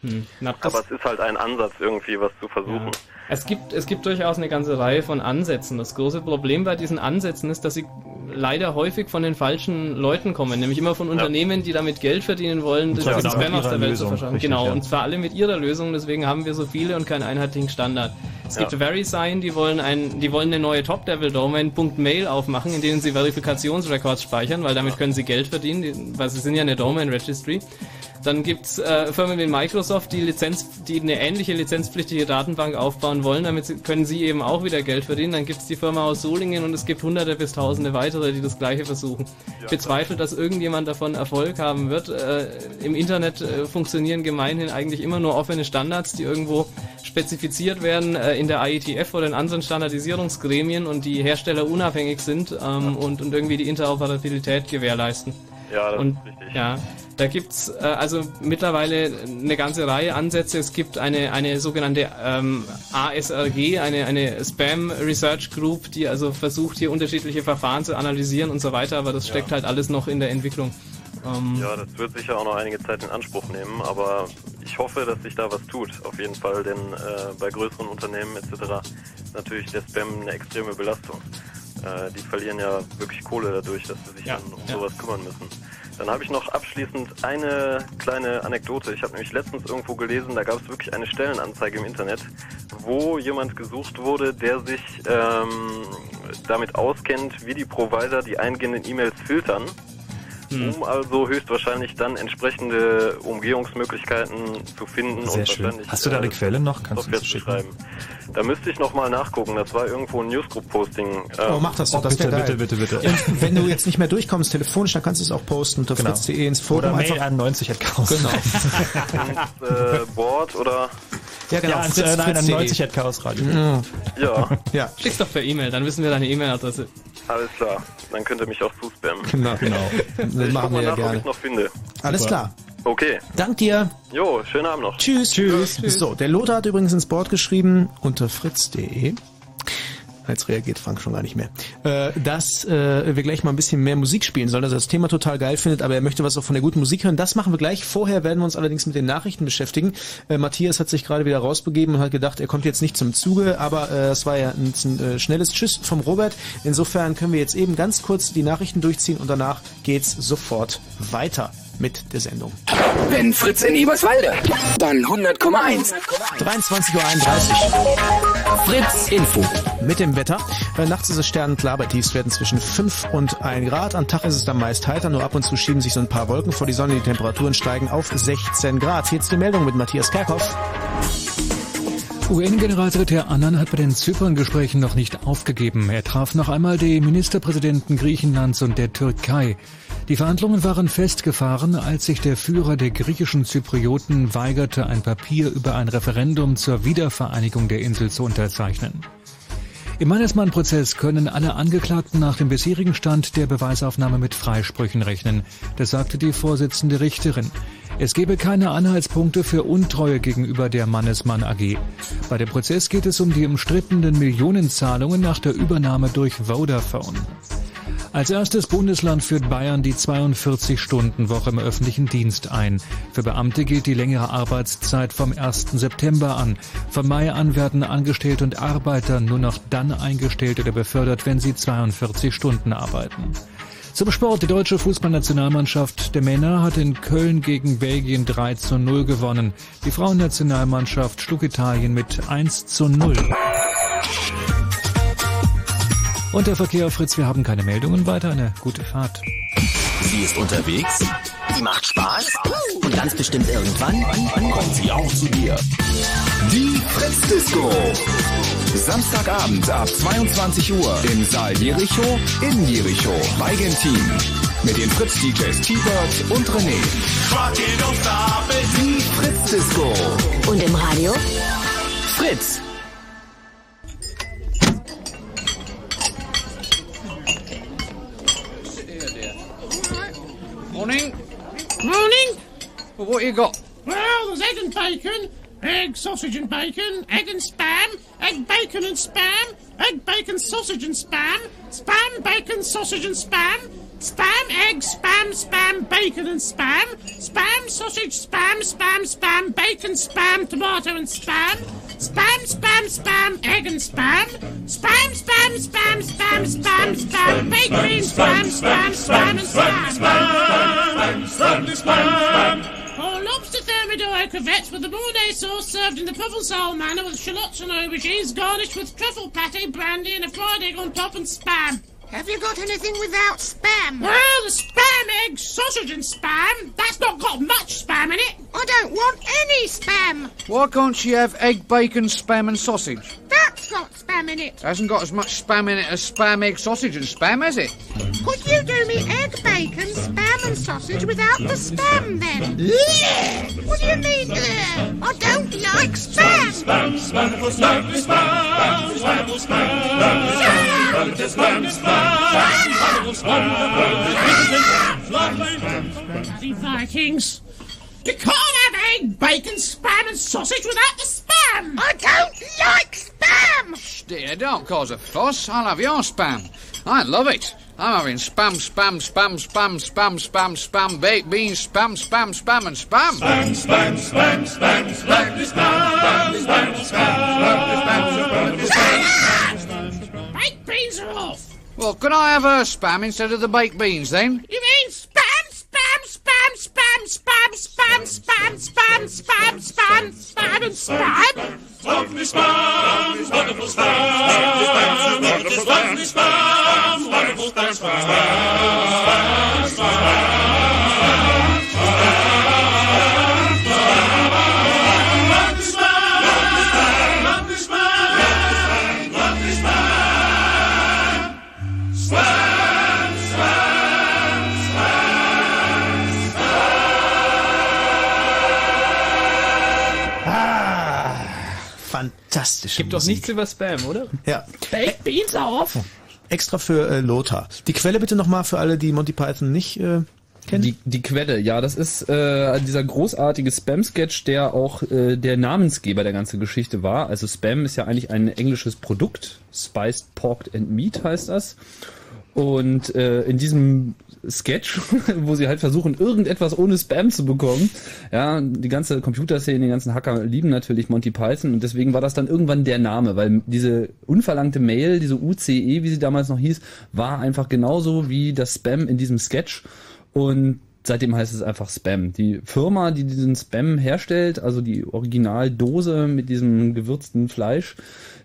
Hm. Na, das- Aber es ist halt ein Ansatz, irgendwie was zu versuchen. Es gibt, es gibt durchaus eine ganze Reihe von Ansätzen. Das große Problem bei diesen Ansätzen ist, dass sie leider häufig von den falschen Leuten kommen, nämlich immer von Unternehmen, die damit Geld verdienen wollen, das genau Spam aus der Welt Lösung, zu verschaffen. richtig, Genau, ja. und zwar alle mit ihrer Lösung, deswegen haben wir so viele und keinen einheitlichen Standard. Es Ja. gibt VeriSign, die wollen ein, die wollen eine neue Top-Level-Domain .mail aufmachen, in denen sie Verifikationsrecords speichern, weil damit können sie Geld verdienen, die, weil sie sind ja eine Domain-Registry. Dann gibt's äh, Firmen wie Microsoft, die Lizenz, die eine ähnliche lizenzpflichtige Datenbank aufbauen wollen, damit können sie eben auch wieder Geld verdienen. Dann gibt's die Firma aus Solingen und es gibt hunderte bis tausende weitere, die das gleiche versuchen. Ich bezweifle, dass irgendjemand davon Erfolg haben wird. Äh, Im Internet äh, funktionieren gemeinhin eigentlich immer nur offene Standards, die irgendwo spezifiziert werden äh, in der IETF oder in anderen Standardisierungsgremien und die Hersteller unabhängig sind ähm, und, und irgendwie die Interoperabilität gewährleisten. Ja, das Und ist richtig. ja, da gibt's äh, also mittlerweile eine ganze Reihe Ansätze. Es gibt eine, eine sogenannte ähm, ASRG, eine, eine Spam Research Group, die also versucht, hier unterschiedliche Verfahren zu analysieren und so weiter, aber das steckt halt alles noch in der Entwicklung. Ähm, Ja, das wird sicher auch noch einige Zeit in Anspruch nehmen, aber ich hoffe, dass sich da was tut, auf jeden Fall, denn äh, bei größeren Unternehmen etc. ist natürlich der Spam eine extreme Belastung. Äh, die verlieren ja wirklich Kohle dadurch, dass sie sich Ja, dann um ja. sowas kümmern müssen. Dann habe ich noch abschließend eine kleine Anekdote. Ich habe nämlich letztens irgendwo gelesen, da gab es wirklich eine Stellenanzeige im Internet, wo jemand gesucht wurde, der sich ähm, damit auskennt, wie die Provider die eingehenden E-Mails filtern Hm. um also höchstwahrscheinlich dann entsprechende Umgehungsmöglichkeiten zu finden Sehr und schön. wahrscheinlich Hast du da äh, eine Quelle noch? Kannst du Software schicken? schreiben. Da müsste ich nochmal nachgucken. Das war irgendwo ein Newsgroup-Posting. Oh, mach das doch, Oh, das bitte, bitte, bitte, bitte. Und wenn du jetzt nicht mehr durchkommst telefonisch, dann kannst du es auch posten unter Genau. fritz.de ins Forum. Oder Mail einfach, an 90 at Chaos. Genau. [laughs] ins äh, Board oder Ja, genau. Ja, ans, Fritz- äh, nein, an fritz.de. 90 at Chaos Radio. Ja. ja, ja, Schick's doch per E-Mail, dann wissen wir deine E-Mail-Adresse. alles klar. Dann könnt ihr mich auch zuspammen. genau. Genau. [laughs] Das Ich machen wir ja nach, ob gerne. ich noch finde. Alles Super. klar. Okay. Dank dir. Jo, schönen Abend noch. Tschüss. Tschüss. So, der Lothar hat übrigens ins Board geschrieben unter fritz.de. Jetzt reagiert Frank schon gar nicht mehr. Äh, dass äh, wir gleich mal ein bisschen mehr Musik spielen sollen, dass er das Thema total geil findet, aber er möchte was auch von der guten Musik hören. Das machen wir gleich. Vorher werden wir uns allerdings mit den Nachrichten beschäftigen. Äh, Matthias hat sich gerade wieder rausbegeben und hat gedacht, er kommt jetzt nicht zum Zuge, aber äh, es war ja ein, ein äh, schnelles Tschüss vom Robert. Insofern können wir jetzt eben ganz kurz die Nachrichten durchziehen und danach geht's sofort weiter mit der Sendung. Wenn Fritz in Eberswalde, dann 100,1. 23.31 Uhr. Fritz Info. Mit dem Wetter. Äh, nachts ist es sternenklar, bei Tiefstwerten zwischen 5 und 1 Grad. Am Tag ist es dann meist heiter, nur ab und zu schieben sich so ein paar Wolken vor die Sonne. Die Temperaturen steigen auf 16 Grad. Jetzt die Meldung mit Matthias Kerkhoff. UN-Generalsekretär Annan hat bei den Zypern-Gesprächen noch nicht aufgegeben. Er traf noch einmal die Ministerpräsidenten Griechenlands und der Türkei. Die Verhandlungen waren festgefahren, als sich der Führer der griechischen Zyprioten weigerte, ein Papier über ein Referendum zur Wiedervereinigung der Insel zu unterzeichnen. Im Mannesmann-Prozess können alle Angeklagten nach dem bisherigen Stand der Beweisaufnahme mit Freisprüchen rechnen. Das sagte die Vorsitzende Richterin. Es gebe keine Anhaltspunkte für Untreue gegenüber der Mannesmann AG. Bei dem Prozess geht es um die umstrittenen Millionenzahlungen nach der Übernahme durch Vodafone. Als erstes Bundesland führt Bayern die 42-Stunden-Woche im öffentlichen Dienst ein. Für Beamte gilt die längere Arbeitszeit vom 1. September an. Von Mai an werden Angestellte und Arbeiter nur noch dann eingestellt oder befördert, wenn sie 42 Stunden arbeiten. Zum Sport. Die deutsche Fußballnationalmannschaft der Männer hat in Köln gegen Belgien 3 zu 0 gewonnen. Die Frauennationalmannschaft schlug Italien mit 1 zu 0. Und der Verkehr Fritz, wir haben keine Meldungen weiter. Eine gute Fahrt. Sie ist unterwegs, sie macht Spaß und ganz bestimmt irgendwann kommt sie auch zu dir. Die Fritz Disco. Samstagabend ab 22 Uhr im Saal Jericho in Jericho bei Gentin. Mit den Fritz DJs T-Bird und René. Die Fritz Disco. Und im Radio? Fritz. Morning. Morning. Well, what you got? Well, there's egg and bacon, egg, sausage and bacon, egg and spam, egg, bacon and spam, egg, bacon, sausage and spam, spam, bacon, sausage and spam, spam, egg, spam, spam, bacon and spam, spam, sausage, spam, spam, spam, bacon, spam, tomato and spam, spam, spam, spam, egg and spam, spam, spam, spam, spam, spam, spam, baked beans, spam, spam, spam, and spam. Spam, spam, spam, Or lobster thermidor crevettes with the Mornay sauce served in the Provençal manner with shallots and aubergines garnished with truffle pate, brandy and a fried egg on top and spam. Have you got anything without spam? Well, the spam egg, sausage and spam. That's not got much spam in it. I don't want any spam. Why can't she have egg, bacon, spam, and sausage? That's got spam in it. Hasn't got as much spam in it as spam, egg, sausage, and spam, has it? Could you do me egg, bacon, spam, and sausage without the spam then? what do you mean? Ugh? I don't like spam. Spam, spam, spam, spam, spam, spam, spam, Bloody Vikings! You can't have egg, bacon, spam, and sausage without the spam! I don't like spam! Dear, don't cause a fuss. I'll have your spam. I love it. I'm having spam, spam, spam, spam, spam, spam, spam, baked beans, spam, spam, spam, and spam. Spam, spam, spam, spam, spam, spam, spam, spam, spam, spam. Spam spam spam spam spam spam baked beans are off! Well, can I have her spam instead of the baked beans then? You mean spam, spam, spam, spam, spam, spam, spam, spam, spam, and spam. Lovely spam, wonderful spam, wonderful spam, lovely spam, wonderful spam, spam, spam, spam. Fantastische Gibt doch nichts über Spam, oder? [laughs] Ja. Baked Beans auf! Extra für äh, Lothar. Die Quelle bitte nochmal für alle, die Monty Python nicht äh, Die, die Quelle, ja, das ist äh, dieser großartige Spam-Sketch, der auch äh, der Namensgeber der ganzen Geschichte war. Also Spam ist ja eigentlich ein englisches Produkt. Spiced Pork and Meat heißt das. Und äh, in diesem Sketch, [laughs] wo sie halt versuchen, irgendetwas ohne Spam zu bekommen. Ja, die ganze Computerszene, die ganzen Hacker lieben natürlich Monty Python und deswegen war das dann irgendwann der Name, weil diese unverlangte Mail, diese UCE, wie sie damals noch hieß, war einfach genauso wie das Spam in diesem Sketch und seitdem heißt es einfach Spam. Die Firma, die diesen Spam herstellt, also die Originaldose mit diesem gewürzten Fleisch,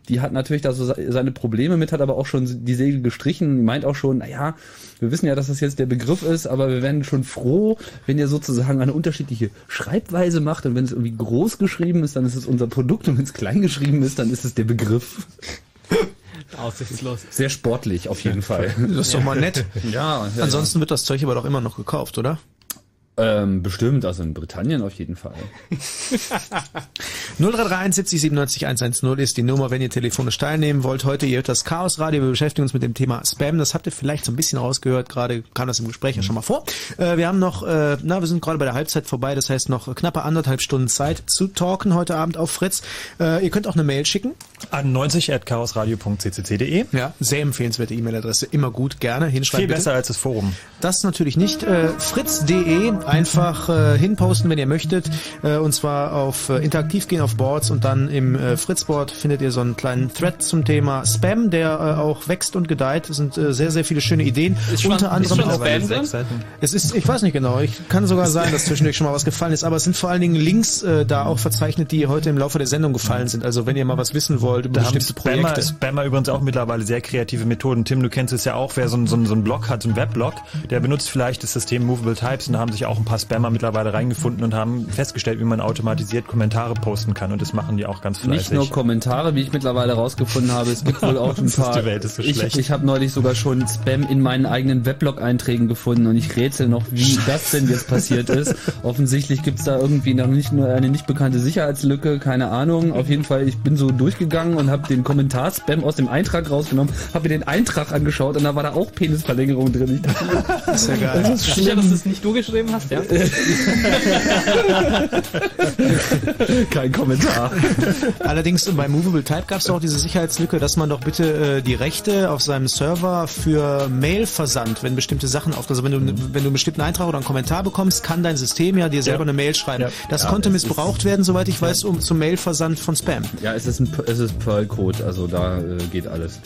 die hat natürlich da so seine Probleme mit, hat aber auch schon die Segel gestrichen, meint auch schon, naja, wir wissen ja, dass das jetzt der Begriff ist, aber wir werden schon froh, wenn ihr sozusagen eine unterschiedliche Schreibweise macht und wenn es irgendwie groß geschrieben ist, dann ist es unser Produkt und wenn es klein geschrieben ist, dann ist es der Begriff. Aussichtslos. Sehr sportlich auf jeden Fall. Das ist doch mal nett. Ja, ja Ansonsten wird das Zeug aber doch immer noch gekauft, oder? Ähm, bestimmt, also in Britannien auf jeden Fall. 0331 70 97 110 ist die Nummer, wenn ihr telefonisch teilnehmen wollt. Heute ihr hört das Chaos Radio. Wir beschäftigen uns mit dem Thema Spam. Das habt ihr vielleicht so ein bisschen rausgehört. Gerade kam das im Gespräch ja schon mal vor. Äh, wir haben noch, äh, na, wir sind gerade bei der Halbzeit vorbei. Das heißt noch knappe anderthalb Stunden Zeit zu talken heute Abend auf Fritz. Äh, ihr könnt auch eine Mail schicken. An 90.chaosradio.ccc.de. Ja, sehr empfehlenswerte E-Mail-Adresse. Immer gut, gerne hinschreiben. Viel bitte. besser als das Forum. Das natürlich nicht. Äh, fritz.de einfach äh, hinposten, wenn ihr möchtet. Äh, und zwar auf äh, interaktiv gehen auf Boards und dann im äh, Fritzboard findet ihr so einen kleinen Thread zum Thema Spam, der äh, auch wächst und gedeiht. Es sind äh, sehr, sehr viele schöne Ideen. Ist schon- Unter ist anderem schon auch Spam es ist, ich weiß nicht genau. Ich kann sogar sein, dass zwischendurch schon mal was gefallen ist, aber es sind vor allen Dingen Links äh, da auch verzeichnet, die heute im Laufe der Sendung gefallen sind. Also wenn ihr mal was wissen wollt über Da haben bestimmte Spammer, Projekte. Spammer übrigens auch mittlerweile sehr kreative Methoden. Tim, du kennst es ja auch, wer so einen so so einen Blog hat, so einen Weblog, der benutzt vielleicht das System Movable Types und da haben sich auch ein paar Spammer mittlerweile reingefunden und haben festgestellt, wie man automatisiert Kommentare posten kann und das machen die auch ganz fleißig. Nicht nur Kommentare, wie ich mittlerweile rausgefunden habe, es gibt wohl auch ein [laughs] paar. die Welt ist so ich schlecht. ich habe neulich sogar schon Spam in meinen eigenen Weblog-Einträgen gefunden und ich rätsel noch, wie das denn jetzt passiert ist. Offensichtlich gibt's da irgendwie noch nicht nur eine nicht bekannte Sicherheitslücke, keine Ahnung. Auf jeden Fall, ich bin so durchgegangen und habe den Kommentar Spam aus dem Eintrag rausgenommen, habe mir den Eintrag angeschaut und da war da auch Penisverlängerung drin. Ich dachte, das ist ja geil. Das ist Sicher, dass das nicht du geschrieben hast, ja? [laughs] Kein Kommentar. Allerdings bei Movable Type gab es auch diese Sicherheitslücke, dass man doch bitte äh, die Rechte auf seinem Server für Mailversand, wenn bestimmte Sachen auf, also wenn du wenn du einen bestimmten Eintrag oder einen Kommentar bekommst, kann dein System ja dir selber eine Mail schreiben. Ja. Das Ja, konnte es missbraucht werden, soweit ich weiß, um zum Mailversand von Spam. Ja, es ist ein es ist Perl-Code, also da äh, geht alles.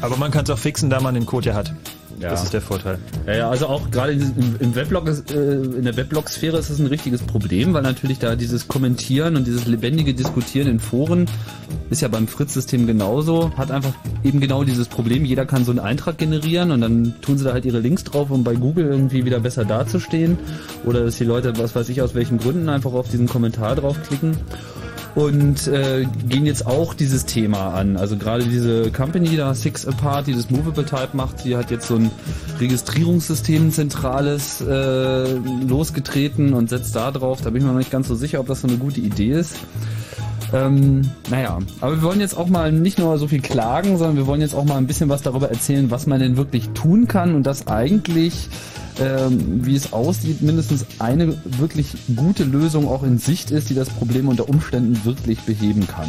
Aber man kann es auch fixen, da man den Code ja hat. Ja. Das ist der Vorteil. Ja, ja, also auch gerade im Weblog, ist, äh, in der Weblog-Sphäre ist das ein richtiges Problem, weil natürlich da dieses Kommentieren und dieses lebendige Diskutieren in Foren ist ja beim Fritz-System genauso, hat einfach eben genau dieses Problem, jeder kann so einen Eintrag generieren und dann tun sie da halt ihre Links drauf, um bei Google irgendwie wieder besser dazustehen oder dass die Leute, was weiß ich aus welchen Gründen, einfach auf diesen Kommentar draufklicken und äh, gehen jetzt auch dieses Thema an. Also gerade diese Company da, Six Apart, die das Movable Type macht, die hat jetzt so ein Registrierungssystem zentrales äh, losgetreten und setzt da drauf. Da bin ich mir noch nicht ganz so sicher, ob das so eine gute Idee ist. Ähm, naja, aber wir wollen jetzt auch mal nicht nur so viel klagen, sondern wir wollen jetzt auch mal ein bisschen was darüber erzählen, was man denn wirklich tun kann und dass eigentlich, ähm, wie es aussieht, mindestens eine wirklich gute Lösung auch in Sicht ist, die das Problem unter Umständen wirklich beheben kann.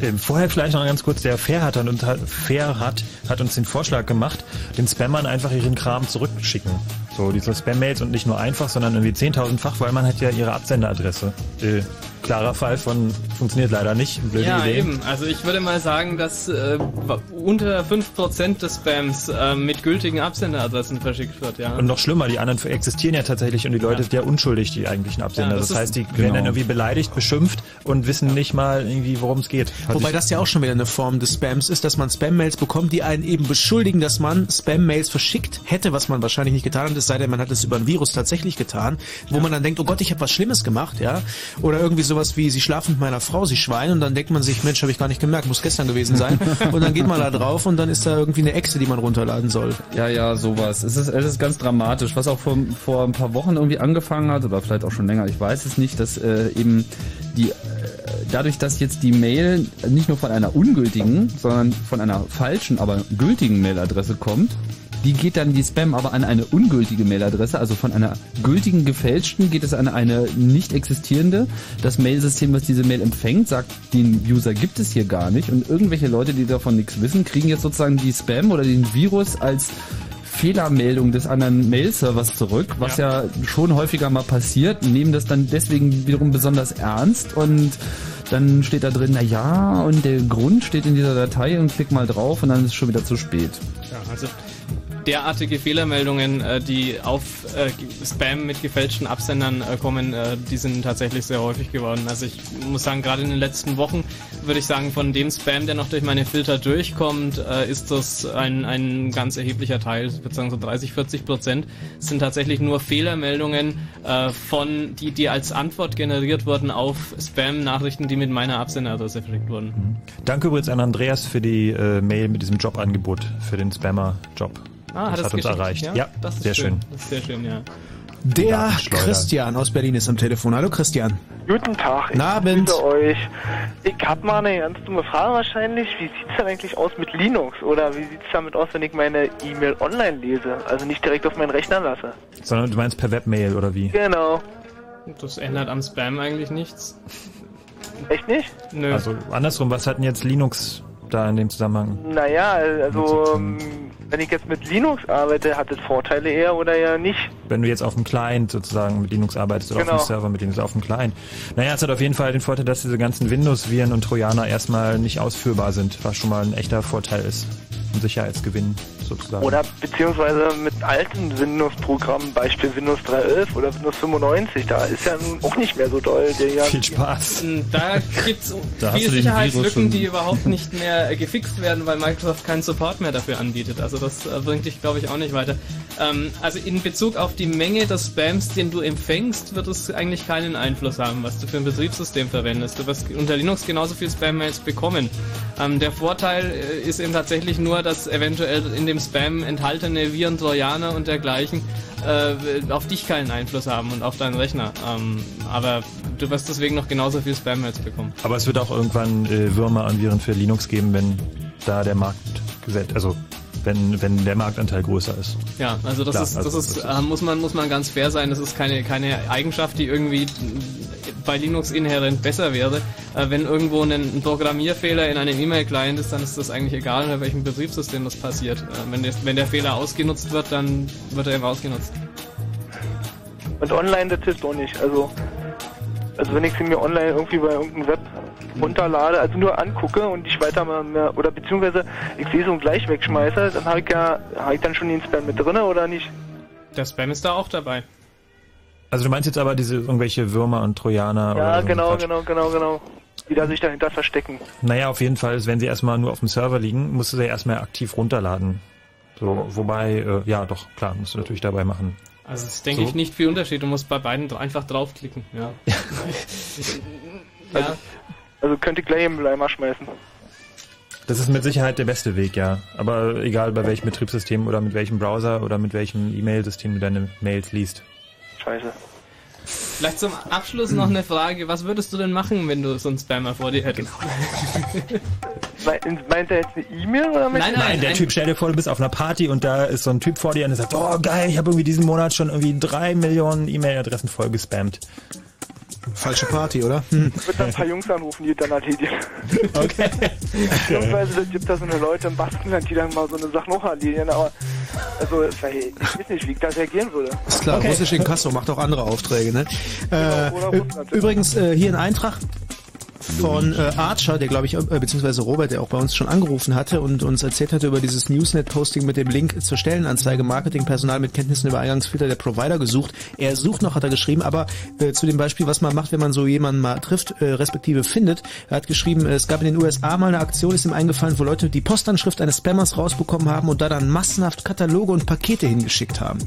Ähm, Vorher vielleicht noch ganz kurz, der Fair hat, und Fair hat, hat uns den Vorschlag gemacht, den Spammern einfach ihren Kram zurückschicken. So, diese Spam-Mails und nicht nur einfach, sondern irgendwie 10.000-fach, weil man hat ja ihre Absenderadresse. Äh, klarer Fall von, funktioniert leider nicht, blöde ja, Idee. eben. Also ich würde mal sagen, dass äh, unter 5% des Spams äh, mit gültigen Absenderadressen verschickt wird, ja. Und noch schlimmer, die anderen existieren ja tatsächlich und die Leute sind ja unschuldig, die eigentlichen Absender. Ja, das das, heißt, die ist- werden dann genau. irgendwie beleidigt, beschimpft und wissen nicht mal irgendwie, worum es geht. Hat Wobei das ja auch schon wieder eine Form des Spams ist, dass man Spam-Mails bekommt, die einen eben beschuldigen, dass man Spam-Mails verschickt hätte, was man wahrscheinlich nicht getan hat, es sei denn, man hat es über ein Virus tatsächlich getan, wo man dann denkt, oh Gott, ich habe was Schlimmes gemacht, ja, oder irgendwie sowas wie, sie schlafen mit meiner Frau, sie Schwein, und dann denkt man sich, Mensch, habe ich gar nicht gemerkt, muss gestern gewesen sein, [laughs] und dann geht man da drauf und dann ist da irgendwie eine Echse, die man runterladen soll. Ja, ja, sowas. Es ist, es ist ganz dramatisch. Was auch vor, vor ein paar Wochen irgendwie angefangen hat, oder vielleicht auch schon länger, ich weiß es nicht, dass äh, eben die, äh, dadurch, dass jetzt die Mail nicht nur von einer ungültigen, sondern von einer falschen, aber gültigen Mailadresse kommt, die geht dann die Spam aber an eine ungültige Mailadresse, also von einer gültigen gefälschten geht es an eine nicht existierende. Das Mailsystem, was diese Mail empfängt, sagt, den User gibt es hier gar nicht und irgendwelche Leute, die davon nichts wissen, kriegen jetzt sozusagen die Spam oder den Virus als Fehlermeldung des anderen Mail-Servers zurück, was ja. ja schon häufiger mal passiert, nehmen das dann deswegen wiederum besonders ernst und dann steht da drin, na ja, und der Grund steht in dieser Datei und klick mal drauf und dann ist es schon wieder zu spät. Ja, also derartige Fehlermeldungen, äh, die auf äh, Spam mit gefälschten Absendern äh, kommen, äh, die sind tatsächlich sehr häufig geworden. Also ich muss sagen, gerade in den letzten Wochen würde ich sagen, von dem Spam, der noch durch meine Filter durchkommt, äh, ist das ein, ein ganz erheblicher Teil, ich würde sagen so 30, 40 Prozent, sind tatsächlich nur Fehlermeldungen äh, von, die, die als Antwort generiert wurden auf Spam-Nachrichten, die mit meiner Absenderadresse verschickt wurden. Mhm. Danke übrigens an Andreas für die Mail mit diesem Jobangebot, für den Spammer-Job. Ah, das hat, uns erreicht. Ja, ja das ist sehr schön. schön. Das ist sehr schön, ja. Der Christian aus Berlin ist am Telefon. Hallo Christian. Guten Tag. Ich Abend. euch. Ich habe mal eine ganz dumme Frage wahrscheinlich. Wie sieht es denn eigentlich aus mit Linux? Oder wie sieht es damit aus, wenn ich meine E-Mail online lese? Also nicht direkt auf meinen Rechner lasse. Sondern du meinst per Webmail oder wie? Genau. Das ändert am Spam eigentlich nichts. Echt nicht? Nö. Also andersrum, was hat denn jetzt Linux da in dem Zusammenhang? Naja, also wenn ich jetzt mit Linux arbeite, hat es Vorteile eher oder ja nicht? Wenn du jetzt auf dem Client sozusagen mit Linux arbeitest oder genau. auf dem Server mit Linux auf dem Client. Naja, es hat auf jeden Fall den Vorteil, dass diese ganzen Windows-Viren und Trojaner erstmal nicht ausführbar sind, was schon mal ein echter Vorteil ist. Sicherheitsgewinn sozusagen. Oder beziehungsweise mit alten Windows-Programmen, Beispiel Windows 3.11 oder Windows 95, da ist ja nun auch nicht mehr so doll. Der Viel Spaß. Da gibt es viele Sicherheitslücken, die überhaupt nicht mehr gefixt werden, weil Microsoft keinen Support mehr dafür anbietet. Also das äh, bringt dich, glaube ich, auch nicht weiter. Ähm, also in Bezug auf die Menge des Spams, den du empfängst, wird es eigentlich keinen Einfluss haben, was du für ein Betriebssystem verwendest. Du wirst unter Linux genauso viel Spam-Mails bekommen. Ähm, der Vorteil äh, ist eben tatsächlich nur, dass eventuell in dem Spam enthaltene Viren, Trojaner und dergleichen äh, auf dich keinen Einfluss haben und auf deinen Rechner. Ähm, aber du wirst deswegen noch genauso viel Spam-Mails bekommen. Aber es wird auch irgendwann äh, Würmer an Viren für Linux geben, wenn da der Markt gesetzt, also wenn, wenn der Marktanteil größer ist. Ja, also das Klar, ist, das also ist, das ist äh, muss man, muss man ganz fair sein. Das ist keine, keine Eigenschaft, die irgendwie bei Linux inhärent besser wäre. Äh, wenn irgendwo ein, Programmierfehler in einem E-Mail-Client ist, dann ist das eigentlich egal, unter welchem Betriebssystem das passiert. Äh, wenn, der, wenn der Fehler ausgenutzt wird, dann wird er eben ausgenutzt. Und online, das hilft auch nicht. Also, also wenn ich sie mir online irgendwie bei irgendeinem Web runterlade, also nur angucke und ich weiter mal oder beziehungsweise ich sehe so und gleich wegschmeiße, dann habe ich ja, habe ich dann schon den Spam mit drin oder nicht? Der Spam ist da auch dabei. Also du meinst jetzt aber diese irgendwelche Würmer und Trojaner? Ja, genau, genau, genau, genau. Die da sich dahinter verstecken. Naja, auf jeden Fall, wenn sie erstmal nur auf dem Server liegen, musst du sie erstmal aktiv runterladen. So, wobei, äh, ja, doch, klar, musst du natürlich dabei machen. Also es ist, denke so. ich, nicht viel Unterschied. Du musst bei beiden einfach draufklicken, ja. [laughs] ja. Also, also könnte ich gleich im Leimer schmeißen. Das ist mit Sicherheit der beste Weg, ja. Aber egal bei welchem Betriebssystem oder mit welchem Browser oder mit welchem E-Mail-System du deine Mails liest. Scheiße. Vielleicht zum Abschluss noch eine Frage. Was würdest du denn machen, wenn du so einen Spammer vor dir hättest? [laughs] Genau. Meint er jetzt eine E-Mail oder nein, nein, nein, der Typ, stell dir vor, du bist auf einer Party und da ist so ein Typ vor dir und der sagt, oh geil, ich habe irgendwie diesen Monat schon irgendwie drei Millionen E-Mail-Adressen voll gespammt. Falsche Party, oder? Hm. Ich würde dann ein paar Jungs anrufen, die dann halt erledigen. Okay. [laughs] Beziehungsweise es gibt da so eine Leute im Baskenland, die dann mal so eine Sache noch erledigen, aber also ich weiß nicht, wie ich da reagieren würde. Ist klar, okay. russisch Inkasso macht auch andere Aufträge, ne? Genau, äh, übrigens, äh, hier in Eintracht von äh, Archer, der glaube ich, äh, beziehungsweise Robert, der auch bei uns schon angerufen hatte und uns erzählt hatte über dieses Newsnet-Posting mit dem Link zur Stellenanzeige Marketing, Personal mit Kenntnissen über Eingangsfilter der Provider gesucht. Er sucht noch, hat er geschrieben, aber äh, zu dem Beispiel, was man macht, wenn man so jemanden mal trifft, äh, respektive findet. Er hat geschrieben, äh, es gab in den USA mal eine Aktion, ist ihm eingefallen, wo Leute die Postanschrift eines Spammers rausbekommen haben und da dann massenhaft Kataloge und Pakete hingeschickt haben.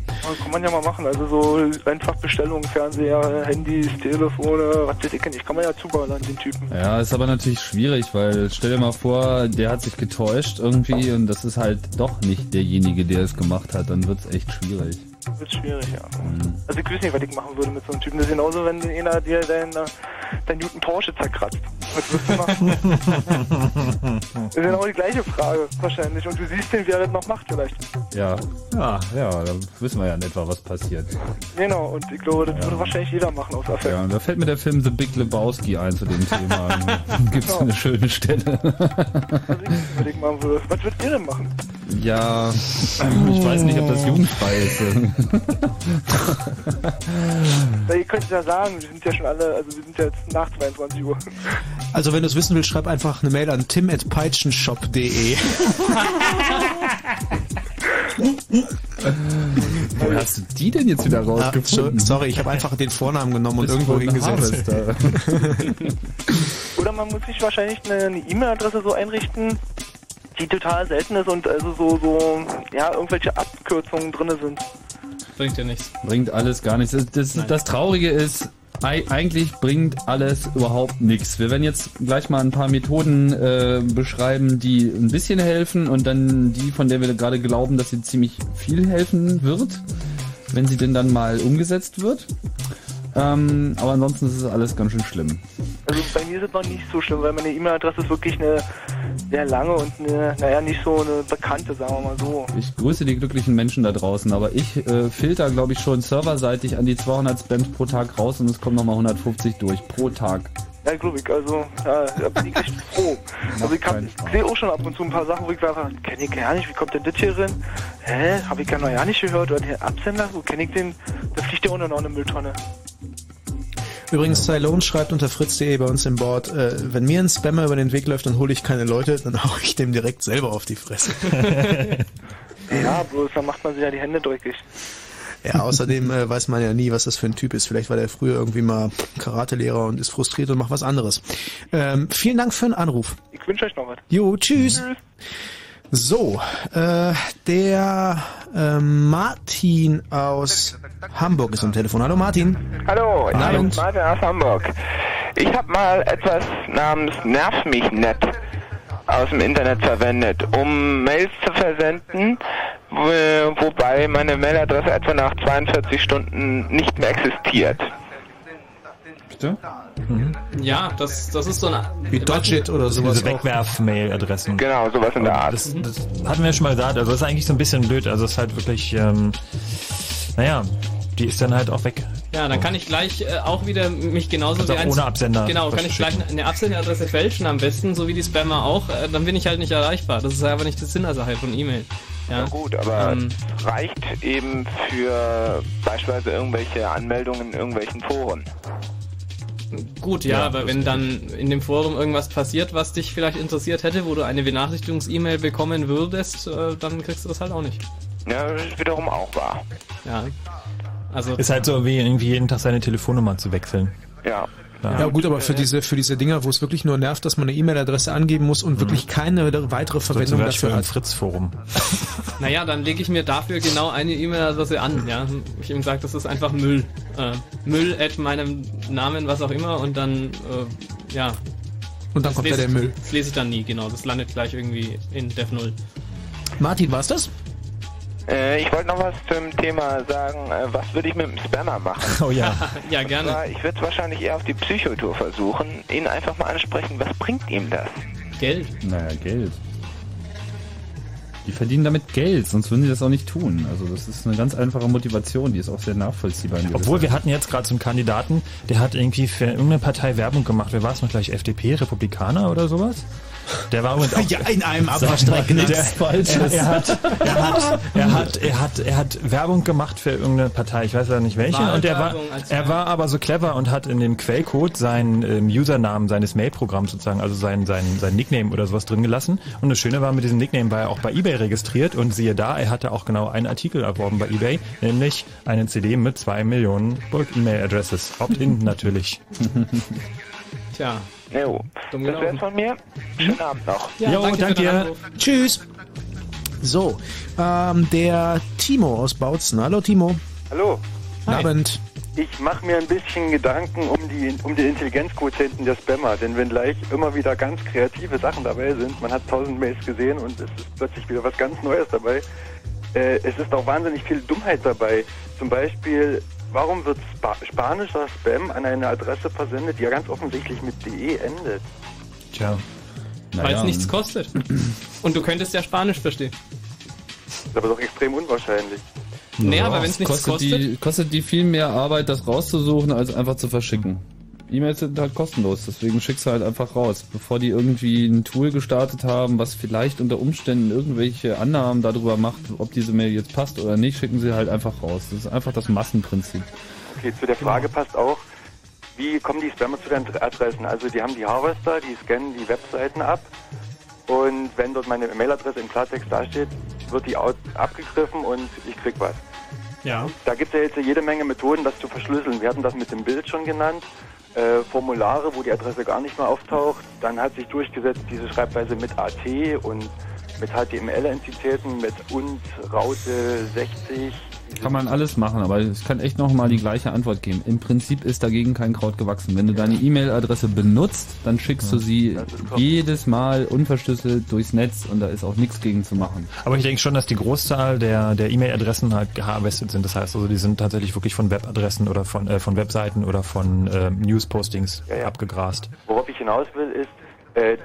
kann man ja mal machen, also so einfach Bestellungen, Fernseher, Handys, Telefone, was weiß ich nicht, kann man ja zuballern, den Typen. Ja, ist aber natürlich schwierig, weil stell dir mal vor, der hat sich getäuscht irgendwie und das ist halt doch nicht derjenige, der es gemacht hat. Dann wird's echt schwierig. Wird schwierig, ja. Also ich weiß nicht, was ich machen würde mit so einem Typen. Das ist genauso, wenn einer dir dein, dein Newton Porsche zerkratzt. Was wirst du machen? Das ist ja genau die gleiche Frage, wahrscheinlich. Und du siehst den, wer das noch macht, vielleicht. Ja, ja, ja, da wissen wir ja in etwa, was passiert. Genau, und ich glaube, das würde wahrscheinlich jeder machen, außer Fan. Ja, und da fällt mir der Film The Big Lebowski ein zu dem Thema. [laughs] Gibt es eine schöne Stelle. Überleg mal, wo- was würdet ihr denn machen? Ja, [laughs] ich weiß nicht, ob das jugendfrei ist. [laughs] Ja, ihr könnt es ja sagen, wir sind ja schon alle, also wir sind ja jetzt nach 22 Uhr. Also wenn du es wissen willst, schreib einfach eine Mail an tim.peitschenshop.de. [laughs] Wo hast du die denn jetzt wieder rausgefunden? Ah, sorry, ich habe einfach den Vornamen genommen und irgendwo hingesetzt. Oder man muss sich wahrscheinlich eine E-Mail-Adresse so einrichten, die total selten ist und also so, so, ja, irgendwelche Abkürzungen drin sind. Bringt ja nichts. Bringt alles gar nichts. Das, das, das Traurige ist, ei- eigentlich bringt alles überhaupt nichts. Wir werden jetzt gleich mal ein paar Methoden äh, beschreiben, die ein bisschen helfen und dann die, von der wir gerade glauben, dass sie ziemlich viel helfen wird, wenn sie denn dann mal umgesetzt wird. Ähm, aber ansonsten ist es alles ganz schön schlimm. Also bei mir ist es noch nicht so schlimm, weil meine E-Mail-Adresse ist wirklich eine sehr lange und eine, naja, nicht so eine bekannte, sagen wir mal so. Ich grüße die glücklichen Menschen da draußen, aber ich äh, filter, glaube ich, schon serverseitig an die 200 Spams pro Tag raus und es kommen nochmal 150 durch pro Tag. Ja, glaube ich, also, ja, da bin ich echt [laughs] froh. Also ich, ich sehe auch schon ab und zu ein paar Sachen, wo ich einfach, kenne ich gar nicht, wie kommt denn das hier rein? Hä, habe ich ja noch ja nicht gehört, oder der Absender, wo kenne ich den? Da fliegt der unten noch eine Mülltonne. Übrigens, Cylone schreibt unter fritz.de bei uns im Board, äh, wenn mir ein Spammer über den Weg läuft, dann hole ich keine Leute, dann [laughs] hau ich dem direkt selber auf die Fresse. [laughs] Ja, bloß dann macht man sich ja die Hände dreckig. Ja, außerdem äh, weiß man ja nie, was das für ein Typ ist. Vielleicht war der früher irgendwie mal Karatelehrer und ist frustriert und macht was anderes. Ähm, vielen Dank für den Anruf. Ich wünsche euch noch was. Jo, tschüss. So, äh, der äh, Martin aus Hamburg ist am Telefon. Hallo Martin. Hallo, ich Guten bin. Martin aus Hamburg. Ich habe mal etwas namens Nerv mich nett aus dem Internet verwendet, um Mails zu versenden, wo- wobei meine Mailadresse etwa nach 42 Stunden nicht mehr existiert. Bitte? Ja, das, das ist so eine. Wie Dodget oder sowas. Diese Wegwerf-Mail-Adressen. Genau, sowas in der Art. Das, das hatten wir schon mal gesagt. Also das ist eigentlich so ein bisschen blöd. Also es ist halt wirklich, ähm, naja, die ist dann halt auch weg. Ja, dann kann ich gleich äh, auch wieder mich genauso Kannst auch wie eins- ohne Absender Genau, kann ich gleich eine Absenderadresse fälschen am besten, so wie die Spammer auch. Äh, dann bin ich halt nicht erreichbar. Das ist aber nicht der Sinn der Sache von E-Mail. Ja, Na gut, aber Ähm, reicht eben für beispielsweise irgendwelche Anmeldungen in irgendwelchen Foren. Gut, ja, Ja, aber wenn dann in dem Forum irgendwas passiert, was dich vielleicht interessiert hätte, wo du eine Benachrichtigungs-E-Mail bekommen würdest, äh, dann kriegst du das halt auch nicht. Ja, das ist wiederum auch wahr. Ja. Also Ist halt so wie irgendwie jeden Tag seine Telefonnummer zu wechseln. Ja. Ja gut, aber für diese für diese Dinger, wo es wirklich nur nervt, dass man eine E-Mail-Adresse angeben muss und wirklich keine weitere Verwendung Beispiel dafür hat. Fritz-Forum. [laughs] Naja, dann lege ich mir dafür genau eine E-Mail-Adresse an. Ja, ich ihm sage, das ist einfach Müll. Äh, Müll at meinem Namen, was auch immer, und dann äh, ja. Und dann Das kommt lese da der Müll. Das lese ich dann nie, genau. Das landet gleich irgendwie in Dev 0. Martin, war's das? Äh, ich wollte noch was zum Thema sagen. Äh, was würde ich mit dem Spammer machen? [laughs] Oh ja. [laughs] ja, gerne. Aber ich würde es wahrscheinlich eher auf die Psychotour versuchen, ihn einfach mal ansprechen, was bringt ihm das? Geld. Naja, Geld. Die verdienen damit Geld, sonst würden sie das auch nicht tun. Also das ist eine ganz einfache Motivation, die ist auch sehr nachvollziehbar. Obwohl wir hatten jetzt gerade so einen Kandidaten, der hat irgendwie für irgendeine Partei Werbung gemacht. Wer war es noch gleich? FDP, Republikaner oder sowas? Der war übrigens auch Ja, in einem Abwaschstreik nichts [laughs] Falsches. Er hat, er hat, er hat, er hat, er hat Werbung gemacht für irgendeine Partei. Ich weiß ja nicht welche. Und er war, er war aber so clever und hat in dem Quellcode seinen ähm, Usernamen seines Mailprogramms sozusagen, also sein, sein, sein Nickname oder sowas drin gelassen. Und das Schöne war, mit diesem Nickname war er auch bei eBay registriert und siehe da, er hatte auch genau einen Artikel erworben bei eBay, nämlich eine CD mit zwei Millionen Bulk-E-Mail-Addresses. Opt-in natürlich. [laughs] Tja. Jo, Dumm das wär's von mir. Schönen Abend noch. Ja, Jo, danke danke. Tschüss. So, ähm, der Timo aus Bautzen. Hallo Timo. Hallo. Guten Abend. Ich mache mir ein bisschen Gedanken um die um die Intelligenzquotienten der Spammer, denn wenn gleich immer wieder ganz kreative Sachen dabei sind, man hat tausend Mails gesehen und es ist plötzlich wieder was ganz Neues dabei, äh, es ist auch wahnsinnig viel Dummheit dabei. Zum Beispiel warum wird Spa spanischer Spam an eine Adresse versendet, die ja ganz offensichtlich mit de endet? Tja. Weil es nichts kostet. [clears throat] Und du könntest ja Spanisch verstehen. Das ist aber doch extrem unwahrscheinlich. Nee, aber wenn's nichts kostet, die, kostet die viel mehr Arbeit, das rauszusuchen, als einfach zu verschicken. E-Mails sind halt kostenlos, deswegen schickst du halt einfach raus. Bevor die irgendwie ein Tool gestartet haben, was vielleicht unter Umständen irgendwelche Annahmen darüber macht, ob diese Mail jetzt passt oder nicht, schicken sie halt einfach raus. Das ist einfach das Massenprinzip. Okay, zu der Frage passt auch, wie kommen die Spammer zu den Adressen? Also die haben die Harvester, die scannen die Webseiten ab und wenn dort meine Mailadresse im Klartext dasteht, wird die abgegriffen und ich krieg was. Ja. Da gibt es ja jetzt jede Menge Methoden, das zu verschlüsseln. Wir hatten das mit dem Bild schon genannt. Äh, Formulare, wo die Adresse gar nicht mehr auftaucht. Dann hat sich durchgesetzt diese Schreibweise mit AT und mit HTML-Entitäten, mit und Raute 60. Kann man alles machen, aber es kann echt nochmal die gleiche Antwort geben. Im Prinzip ist dagegen kein Kraut gewachsen. Wenn du deine E-Mail-Adresse benutzt, dann schickst du sie jedes Mal unverschlüsselt durchs Netz und da ist auch nichts gegen zu machen. Aber ich denke schon, dass die Großzahl der, der E-Mail-Adressen halt geharvestet sind. Das heißt also, die sind tatsächlich wirklich von Webadressen oder von, äh, von Webseiten oder von äh, News-Postings abgegrast. Worauf ich hinaus will, ist, äh,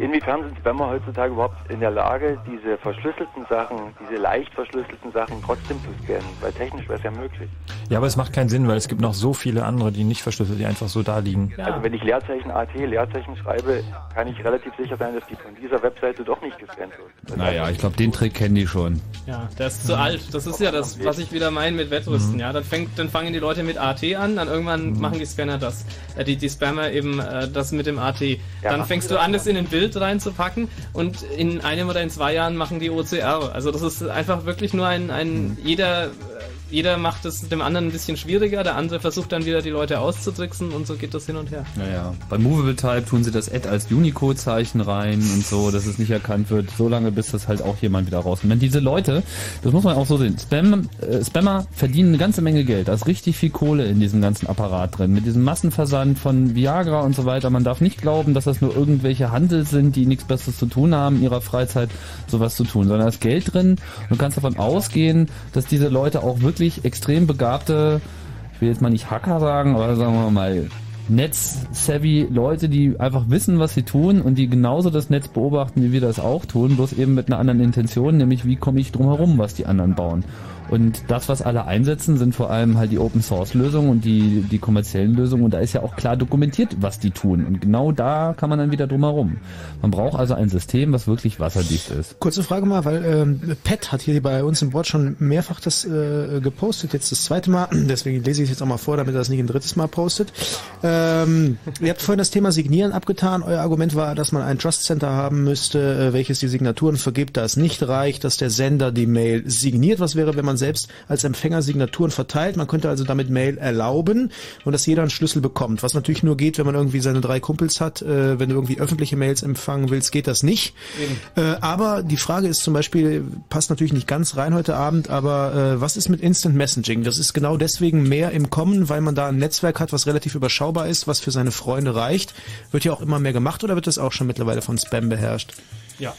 inwiefern sind Spammer heutzutage überhaupt in der Lage, diese verschlüsselten Sachen, diese leicht verschlüsselten Sachen trotzdem zu scannen? Weil technisch wäre es ja möglich. Ja, aber es macht keinen Sinn, weil es gibt noch so viele andere, die nicht verschlüsselt, die einfach so da liegen. Also wenn ich Leerzeichen AT, Leerzeichen schreibe, kann ich relativ sicher sein, dass die von dieser Webseite doch nicht gescannt wird. Naja, ich glaube, den Trick kennen die schon. Ja, der ist zu alt. Das ist ja das, was ich wieder meine mit Wettrüsten. Mhm. Ja, dann fängt, dann fangen die Leute mit AT an, dann irgendwann machen die Scanner das, äh, die, die Spammer eben äh, das mit dem AT. dann fängst du an, das in ein Bild reinzupacken und in einem oder in zwei Jahren machen die OCR. Also das ist einfach wirklich nur ein, ein jeder, jeder macht es dem anderen ein bisschen schwieriger, der andere versucht dann wieder die Leute auszutricksen und so geht das hin und her. Naja, bei Movable Type tun sie das Ad als Unicode-Zeichen rein und so, dass es nicht erkannt wird, so lange bis das halt auch jemand wieder raus. Und wenn diese Leute, das muss man auch so sehen, Spam, äh, Spammer verdienen eine ganze Menge Geld, da ist richtig viel Kohle in diesem ganzen Apparat drin, mit diesem Massenversand von Viagra und so weiter. Man darf nicht glauben, dass das nur irgendwelche Handel sind, die nichts Besseres zu tun haben, in ihrer Freizeit sowas zu tun, sondern da ist Geld drin und du kannst davon ausgehen, dass diese Leute auch wirklich extrem begabte ich will jetzt mal nicht Hacker sagen, aber sagen wir mal Netz-savvy Leute, die einfach wissen, was sie tun und die genauso das Netz beobachten, wie wir das auch tun, bloß eben mit einer anderen Intention, nämlich wie komme ich drum herum, was die anderen bauen. Und das, was alle einsetzen, sind vor allem halt die Open Source Lösungen und die, die kommerziellen Lösungen. Und da ist ja auch klar dokumentiert, was die tun. Und genau da kann man dann wieder drum herum. Man braucht also ein System, was wirklich wasserdicht ist. Kurze Frage mal, weil ähm, Pat hat hier bei uns im Board schon mehrfach das äh, gepostet, jetzt das zweite Mal, [clears throat] deswegen lese ich es jetzt auch mal vor, damit er es nicht ein drittes Mal postet. Ähm, ihr habt vorhin das Thema Signieren abgetan. Euer Argument war, dass man ein Trust Center haben müsste, äh, welches die Signaturen vergibt, da es nicht reicht, dass der Sender die Mail signiert. Was wäre, wenn man selbst als Empfänger Signaturen verteilt? Man könnte also damit Mail erlauben und dass jeder einen Schlüssel bekommt. Was natürlich nur geht, wenn man irgendwie seine drei Kumpels hat. Äh, wenn du irgendwie öffentliche Mails empfangen willst, geht das nicht. Äh, aber die Frage ist zum Beispiel, passt natürlich nicht ganz rein heute Abend, aber äh, was ist mit Instant Messaging? Das ist genau deswegen mehr im Kommen, weil man da ein Netzwerk hat, was relativ überschaubar ist, was für seine Freunde reicht. Wird ja auch immer mehr gemacht oder wird das auch schon mittlerweile von Spam beherrscht? Ja.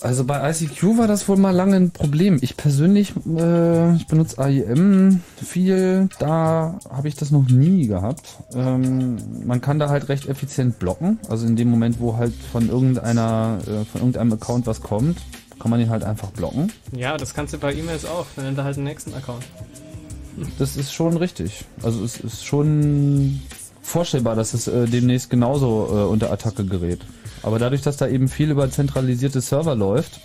Also bei ICQ war das wohl mal lange ein Problem. Ich persönlich, äh, ich benutze AIM viel, da habe ich das noch nie gehabt. Ähm, man kann da halt recht effizient blocken. Also in dem Moment, wo halt von irgendeiner, äh, von irgendeinem Account was kommt, kann man ihn halt einfach blocken. Ja, das kannst du bei E-Mails auch, dann nimm da halt einen nächsten Account. Das ist schon richtig. Also es ist schon vorstellbar, dass es äh, demnächst genauso äh, unter Attacke gerät. Aber dadurch, dass da eben viel über zentralisierte Server läuft,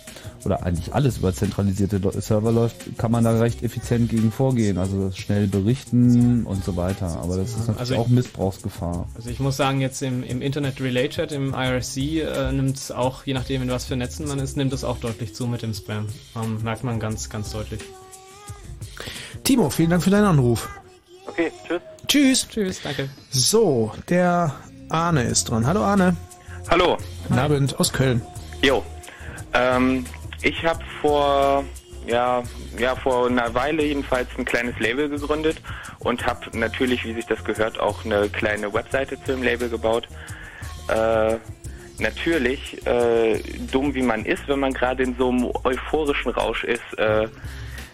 oder eigentlich alles über zentralisierte Server läuft, kann man da recht effizient gegen vorgehen. Also schnell berichten und so weiter. Aber das ist natürlich Also auch ich- Missbrauchsgefahr. Also ich muss sagen, jetzt im, im Internet Relay Chat, im IRC, äh, nimmt es auch, je nachdem in was für Netzen man ist, nimmt es auch deutlich zu mit dem Spam. Ähm, merkt man ganz, ganz deutlich. Timo, vielen Dank für deinen Anruf. Okay, tschüss. Tschüss. Tschüss, danke. So, der Arne ist dran. Hallo Arne. Hallo. Guten Abend aus Köln. Jo. Ähm, ich habe vor ja, ja vor einer Weile jedenfalls ein kleines Label gegründet und habe natürlich, wie sich das gehört, auch eine kleine Webseite zu dem Label gebaut. Äh, natürlich, äh, dumm wie man ist, wenn man gerade in so einem euphorischen Rausch ist, äh,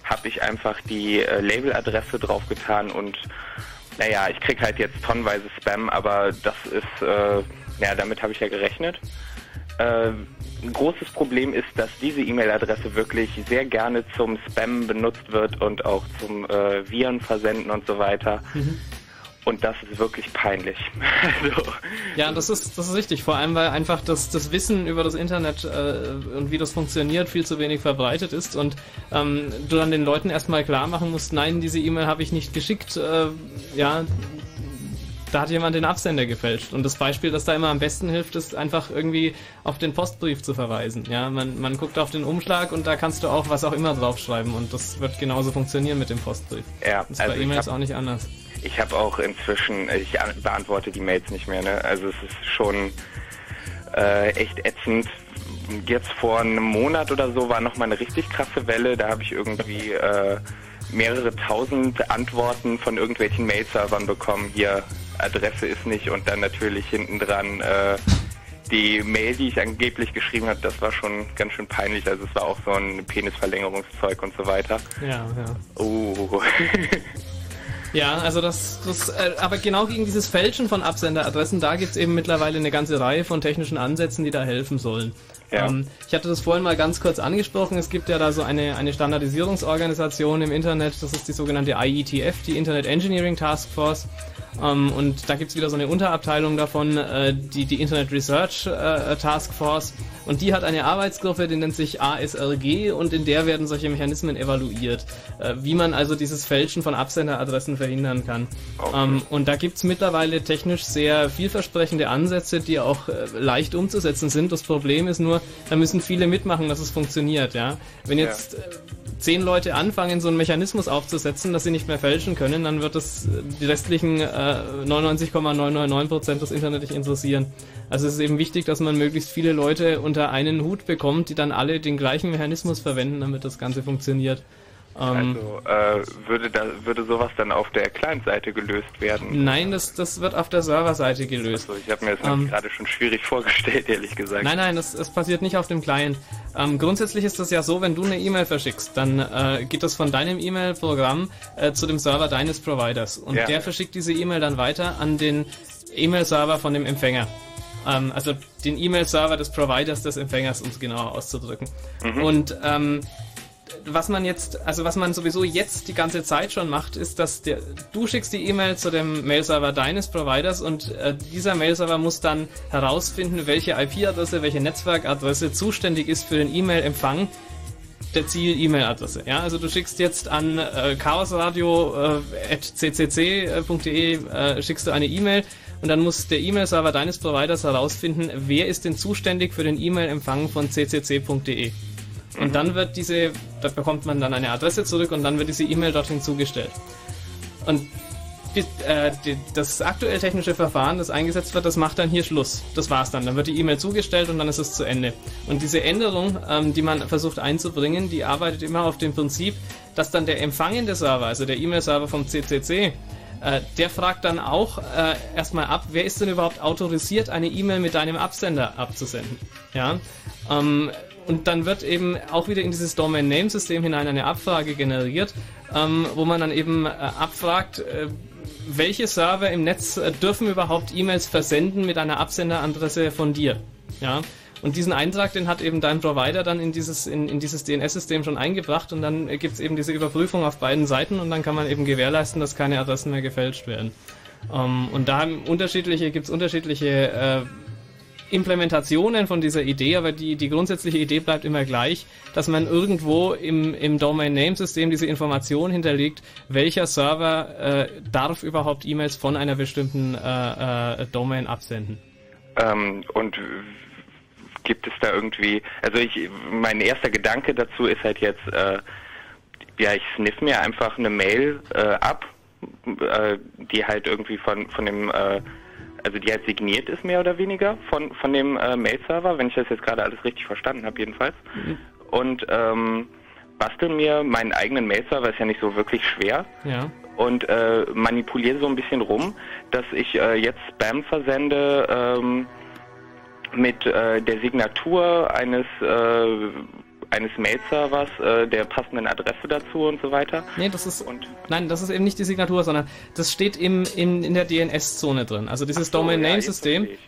habe ich einfach die äh, Labeladresse draufgetan und naja, ich krieg halt jetzt tonnenweise Spam, aber das ist, äh, ja, damit habe ich ja gerechnet. Äh, ein großes Problem ist, dass diese E-Mail-Adresse wirklich sehr gerne zum Spam benutzt wird und auch zum äh, Viren versenden und so weiter. Mhm. Und das ist wirklich peinlich. [laughs] also, Ja, das ist, das ist richtig. Vor allem, weil einfach das, das Wissen über das Internet äh, und wie das funktioniert viel zu wenig verbreitet ist und ähm, du dann den Leuten erstmal klar machen musst, nein, diese E-Mail habe ich nicht geschickt. Äh, ja, da hat jemand den Absender gefälscht. Und das Beispiel, das da immer am besten hilft, ist einfach irgendwie auf den Postbrief zu verweisen. Ja, man, man guckt auf den Umschlag und da kannst du auch was auch immer draufschreiben und das wird genauso funktionieren mit dem Postbrief. Ja, das ist also bei E-Mails auch nicht anders. Ich habe auch inzwischen, ich an- beantworte die Mails nicht mehr, ne? Also es ist schon äh, echt ätzend. Jetzt vor einem Monat oder so war noch mal eine richtig krasse Welle. Da habe ich irgendwie äh, mehrere tausend Antworten von irgendwelchen Mail-Servern bekommen. Hier, Adresse ist nicht und dann natürlich hinten dran äh, die Mail, die ich angeblich geschrieben habe, das war schon ganz schön peinlich. Also es war auch so ein Penisverlängerungszeug und so weiter. Ja, ja. Oh. [laughs] Ja, also das, das äh, aber genau gegen dieses Fälschen von Absenderadressen, da gibt's eben mittlerweile eine ganze Reihe von technischen Ansätzen, die da helfen sollen. Ja. Ähm, ich hatte das vorhin mal ganz kurz angesprochen. Es gibt ja da so eine, eine Standardisierungsorganisation im Internet, das ist die sogenannte IETF, die Internet Engineering Task Force. Ähm, und da gibt's wieder so eine Unterabteilung davon, äh, die, die Internet Research äh, Task Force. Und die hat eine Arbeitsgruppe, die nennt sich ASRG und in der werden solche Mechanismen evaluiert, äh, wie man also dieses Fälschen von Absenderadressen verhindern kann. Ähm, und da gibt's mittlerweile technisch sehr vielversprechende Ansätze, die auch äh, leicht umzusetzen sind. Das Problem ist nur, da müssen viele mitmachen, dass es funktioniert. Ja? Wenn jetzt äh, zehn Leute anfangen, so einen Mechanismus aufzusetzen, dass sie nicht mehr fälschen können, dann wird das äh, die restlichen äh, 99,999% des Internet nicht interessieren. Also es ist eben wichtig, dass man möglichst viele Leute unter einen Hut bekommt, die dann alle den gleichen Mechanismus verwenden, damit das Ganze funktioniert. Ähm, Also äh, würde da würde sowas dann auf der Client-Seite gelöst werden? Nein, das, das wird auf der Serverseite gelöst. Also ich habe mir das Ähm, gerade schon schwierig vorgestellt, ehrlich gesagt. Nein, nein, das, das passiert nicht auf dem Client. Ähm, grundsätzlich ist das ja so, wenn du eine E-Mail verschickst, dann äh, geht das von deinem E-Mail-Programm äh, zu dem Server deines Providers. Und Ja. der verschickt diese E-Mail dann weiter an den E-Mail-Server von dem Empfänger. Ähm, also den E-Mail-Server des Providers des Empfängers, um es genauer auszudrücken. Mhm. Und ähm, was man jetzt, also was man sowieso jetzt die ganze Zeit schon macht, ist, dass der, du schickst die E-Mail zu dem Mail-Server deines Providers und äh, dieser Mail-Server muss dann herausfinden, welche IP-Adresse, welche Netzwerkadresse zuständig ist für den E-Mail-Empfang der Ziel-E-Mail-Adresse. Ja, also du schickst jetzt an äh, chaosradio.ccc.de äh, schickst du eine E-Mail und dann muss der E-Mail-Server deines Providers herausfinden, wer ist denn zuständig für den E-Mail-Empfang von ccc.de. Und dann wird diese, da bekommt man dann eine Adresse zurück und dann wird diese E-Mail dorthin zugestellt. Und die, äh, die, das aktuell technische Verfahren, das eingesetzt wird, das macht dann hier Schluss. Das war's dann. Dann wird die E-Mail zugestellt und dann ist es zu Ende. Und diese Änderung, ähm, die man versucht einzubringen, die arbeitet immer auf dem Prinzip, dass dann der empfangende Server, also der E-Mail-Server vom CCC, äh, der fragt dann auch äh, erstmal ab, wer ist denn überhaupt autorisiert, eine E-Mail mit deinem Absender abzusenden. Ja. Ähm, und dann wird eben auch wieder in dieses Domain-Name-System hinein eine Abfrage generiert, ähm, wo man dann eben äh, abfragt, äh, welche Server im Netz äh, dürfen überhaupt E-Mails versenden mit einer Absenderadresse von dir. Ja. Und diesen Eintrag, den hat eben dein Provider dann in dieses, in, in dieses DNS-System schon eingebracht und dann gibt es eben diese Überprüfung auf beiden Seiten und dann kann man eben gewährleisten, dass keine Adressen mehr gefälscht werden. Ähm, und da haben unterschiedliche, gibt es unterschiedliche äh, Implementationen von dieser Idee, aber die, die grundsätzliche Idee bleibt immer gleich, dass man irgendwo im, im Domain-Name-System diese Information hinterlegt, welcher Server äh, darf überhaupt E-Mails von einer bestimmten äh, äh, Domain absenden. Ähm, und gibt es da irgendwie, also ich, mein erster Gedanke dazu ist halt jetzt, äh, ja, ich sniff mir einfach eine Mail äh, ab, äh, die halt irgendwie von, von dem, äh, also die halt signiert ist mehr oder weniger von, von dem äh, Mail-Server, wenn ich das jetzt gerade alles richtig verstanden habe jedenfalls. Und ähm, bastel mir meinen eigenen Mail-Server, ist ja nicht so wirklich schwer Ja. und äh, manipuliere so ein bisschen rum, dass ich äh, jetzt Spam versende ähm, mit äh, der Signatur eines äh, eines Mail-Servers, äh, der passenden Adresse dazu und so weiter. Nee, das ist nein, das ist eben nicht die Signatur, sondern das steht im, im in der DNS-Zone drin. Also dieses so, Domain ja,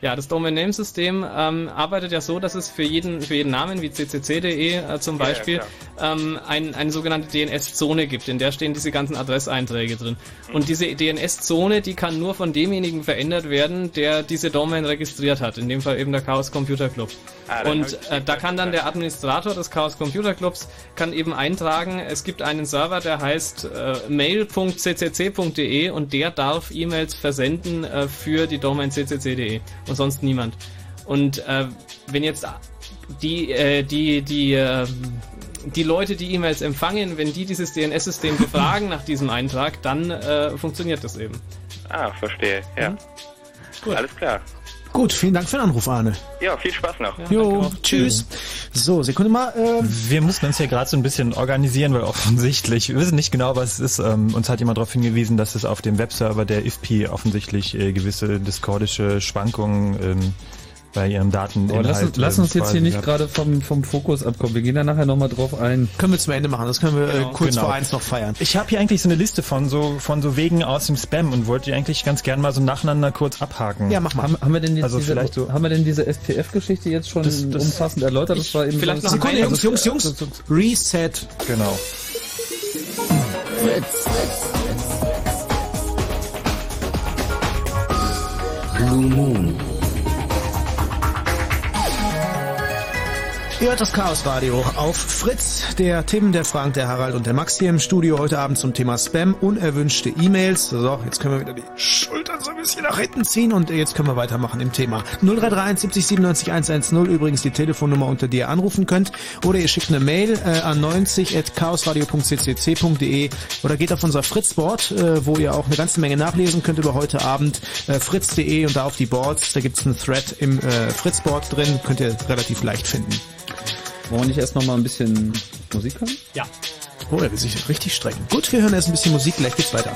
ja, das Domain Name System ähm, arbeitet ja so, dass es für jeden für jeden Namen wie ccc.de äh, zum Ja, ja, Beispiel ähm, ein, eine sogenannte DNS-Zone gibt, in der stehen diese ganzen Adresseinträge drin. Und diese DNS-Zone, die kann nur von demjenigen verändert werden, der diese Domain registriert hat. In dem Fall eben der Chaos Computer Club. Ah, Und äh, da kann dann der Administrator des Chaos Computer Clubs kann eben eintragen, es gibt einen Server, der heißt äh, mail.ccc.de und der darf E-Mails versenden äh, für die Domain ccc.de und sonst niemand. Und äh, wenn jetzt die äh, die die äh, die Leute, die E-Mails empfangen, wenn die dieses DNS-System [laughs] befragen nach diesem Eintrag, dann äh, funktioniert das eben. Ah, verstehe, ja. Alles klar. Gut, vielen Dank für den Anruf, Arne. Ja, viel Spaß noch. jo, tschüss. So, Sekunde mal. Äh, Wir mussten uns hier gerade so ein bisschen organisieren, weil offensichtlich, wir wissen nicht genau, was es ist. Ähm, uns hat jemand darauf hingewiesen, dass es auf dem Webserver der IFPI offensichtlich äh, gewisse discordische Schwankungen ähm, bei ihrem Daten Aber lass, uns- lass uns jetzt hier nicht gerade vom, vom Fokus abkommen. Wir gehen da nachher nochmal drauf ein. Können wir zum Ende machen. Das können wir äh, kurz Genau. vor eins noch feiern. Ich habe hier eigentlich so eine Liste von so von so Wegen aus dem Spam und wollte die eigentlich ganz gern mal so nacheinander kurz abhaken. Ja, mach mal. Haben, haben wir denn jetzt Also diese, vielleicht so- haben wir denn diese STF-Geschichte jetzt schon Das- das- umfassend erläutert? Das war eben Vielleicht noch so- Sekunde, also- Jungs, Jungs, Jungs. Reset. Genau. Blue Moon. Ihr hört das Chaos Radio auf Fritz. Der Tim, der Frank, der Harald und der Max hier im Studio heute Abend zum Thema Spam, unerwünschte E-Mails. So, jetzt können wir wieder die Schultern so ein bisschen nach hinten ziehen und jetzt können wir weitermachen im Thema. 0331 70 97 110 übrigens die Telefonnummer, unter der ihr anrufen könnt. Oder ihr schickt eine Mail äh, an 90.chaosradio.ccc.de oder geht auf unser Fritz-Board, äh, wo ihr auch eine ganze Menge nachlesen könnt über heute Abend. Äh, fritz.de und da auf die Boards. Da gibt's einen Thread im äh, Fritz-Board drin. Könnt ihr relativ leicht finden. Wollen wir nicht erst nochmal ein bisschen Musik hören? Ja. Oh, er will sich richtig strecken. Gut, wir hören erst ein bisschen Musik, gleich geht's weiter.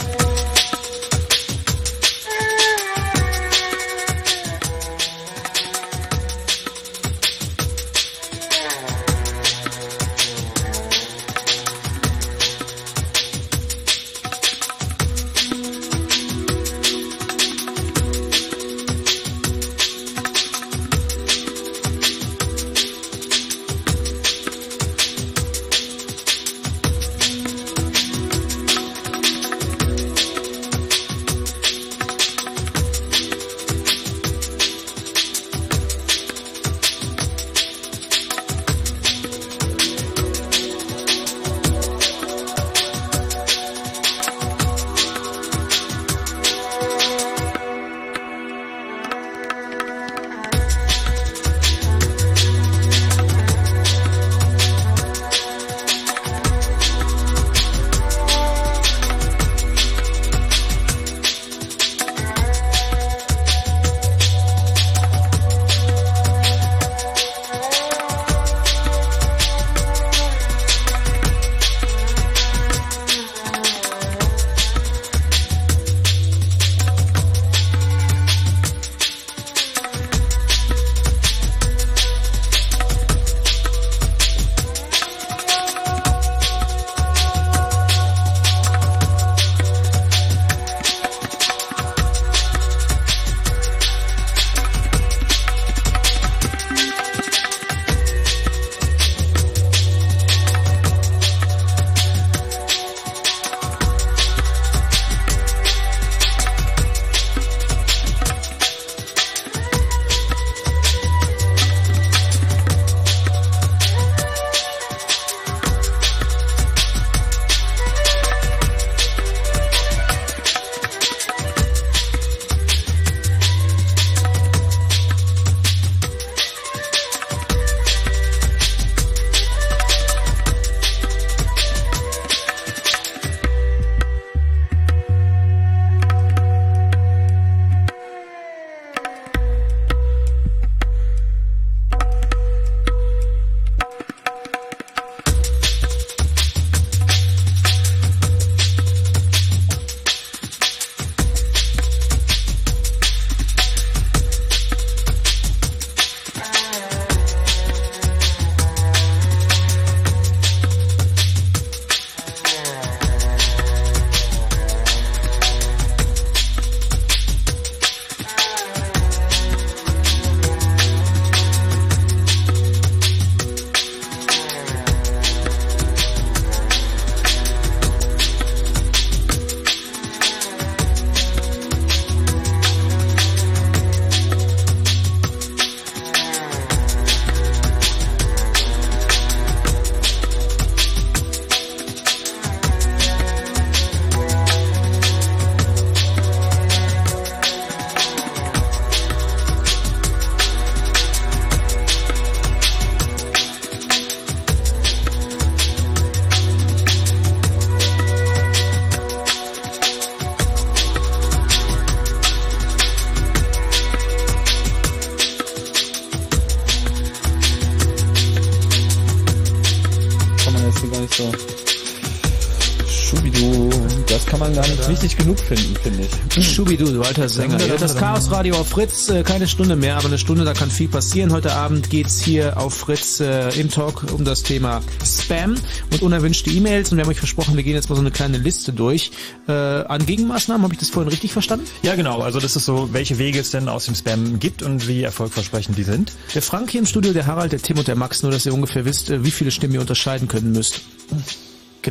Alter Sänger. Hört das Chaos Radio auf Fritz, äh, keine Stunde mehr, aber eine Stunde, da kann viel passieren. Heute Abend geht's hier auf Fritz äh, im Talk um das Thema Spam und unerwünschte E-Mails und wir haben euch versprochen, wir gehen jetzt mal so eine kleine Liste durch. Äh, an Gegenmaßnahmen, habe ich das vorhin richtig verstanden? Ja, genau. Also das ist so, welche Wege es denn aus dem Spam gibt und wie erfolgversprechend die sind. Der Frank hier im Studio, der Harald, der Tim und der Max, nur dass ihr ungefähr wisst, äh, wie viele Stimmen ihr unterscheiden können müsst.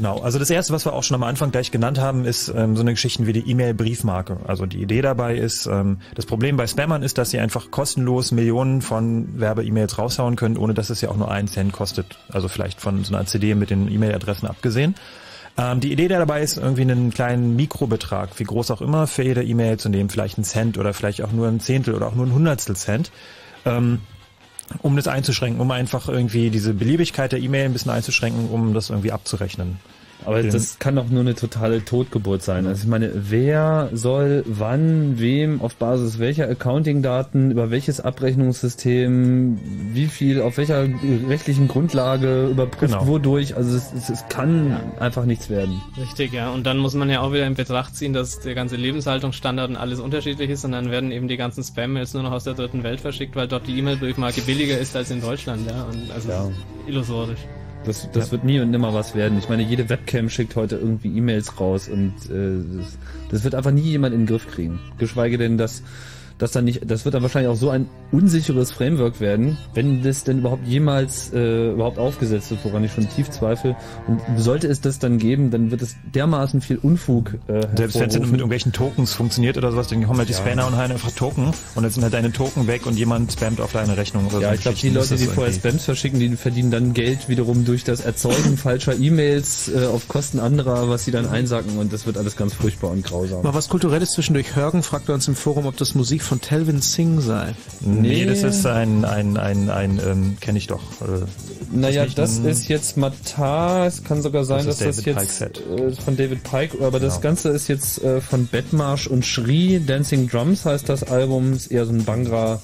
Genau, also das erste, was wir auch schon am Anfang gleich genannt haben, ist ähm, so eine Geschichten wie die E-Mail-Briefmarke. Also die Idee dabei ist, ähm, das Problem bei Spammern ist, dass sie einfach kostenlos Millionen von Werbe-E-Mails raushauen können, ohne dass es ja auch nur einen Cent kostet. Also vielleicht von so einer CD mit den E-Mail-Adressen abgesehen. Ähm, die Idee dabei ist, irgendwie einen kleinen Mikrobetrag, wie groß auch immer, für jede E-Mail zu nehmen, vielleicht einen Cent oder vielleicht auch nur ein Zehntel oder auch nur ein Hundertstel Cent. Ähm, um das einzuschränken, um einfach irgendwie diese Beliebigkeit der E-Mail ein bisschen einzuschränken, um das irgendwie abzurechnen. Aber Den- das kann doch nur eine totale Totgeburt sein. Also ich meine, wer soll wann, wem, auf Basis welcher Accounting-Daten, über welches Abrechnungssystem, wie viel, auf welcher rechtlichen Grundlage, überprüft Genau. wodurch. Also es, es, es kann einfach nichts werden. Richtig, ja. Und dann muss man ja auch wieder in Betracht ziehen, dass der ganze Lebenshaltungsstandard und alles unterschiedlich ist und dann werden eben die ganzen Spam-Mails nur noch aus der dritten Welt verschickt, weil dort die E-Mail-Briefmarke billiger ist als in Deutschland, ja. Und also Ja. illusorisch. Das, das wird nie und nimmer was werden. Ich meine, jede Webcam schickt heute irgendwie E-Mails raus und äh, das, das wird einfach nie jemand in den Griff kriegen. Geschweige denn, dass dass dann nicht, das wird dann wahrscheinlich auch so ein unsicheres Framework werden, wenn das denn überhaupt jemals äh, überhaupt aufgesetzt wird, woran ich schon tief zweifle. Und sollte es das dann geben, dann wird es dermaßen viel Unfug äh, Selbst wenn es dann mit irgendwelchen Tokens funktioniert oder sowas, dann kommen halt die Ja. Spanner und hauen einfach Token und jetzt sind halt deine Token weg und jemand spammt auf deine Rechnung oder so. Ja, ich glaube, die. Leute, Das die vorher Spams verschicken, die verdienen dann Geld wiederum durch das Erzeugen falscher E-Mails äh, auf Kosten anderer, was sie dann einsacken und das wird alles ganz furchtbar und grausam. Mal was Kulturelles zwischendurch. Hörgen fragt uns im Forum, ob das Musik von Telvin Singh sei. Nee, das ist ein, ein, ein, ein, ähm, kenne ich doch. Äh, Naja, das ein- ist jetzt Matar, es kann sogar sein, Das dass ist das David jetzt Pike äh, von David Pike, aber das Genau. Ganze ist jetzt äh, von Bettmarsch und Shri, Dancing Drums heißt das Album, ist eher so ein Bangra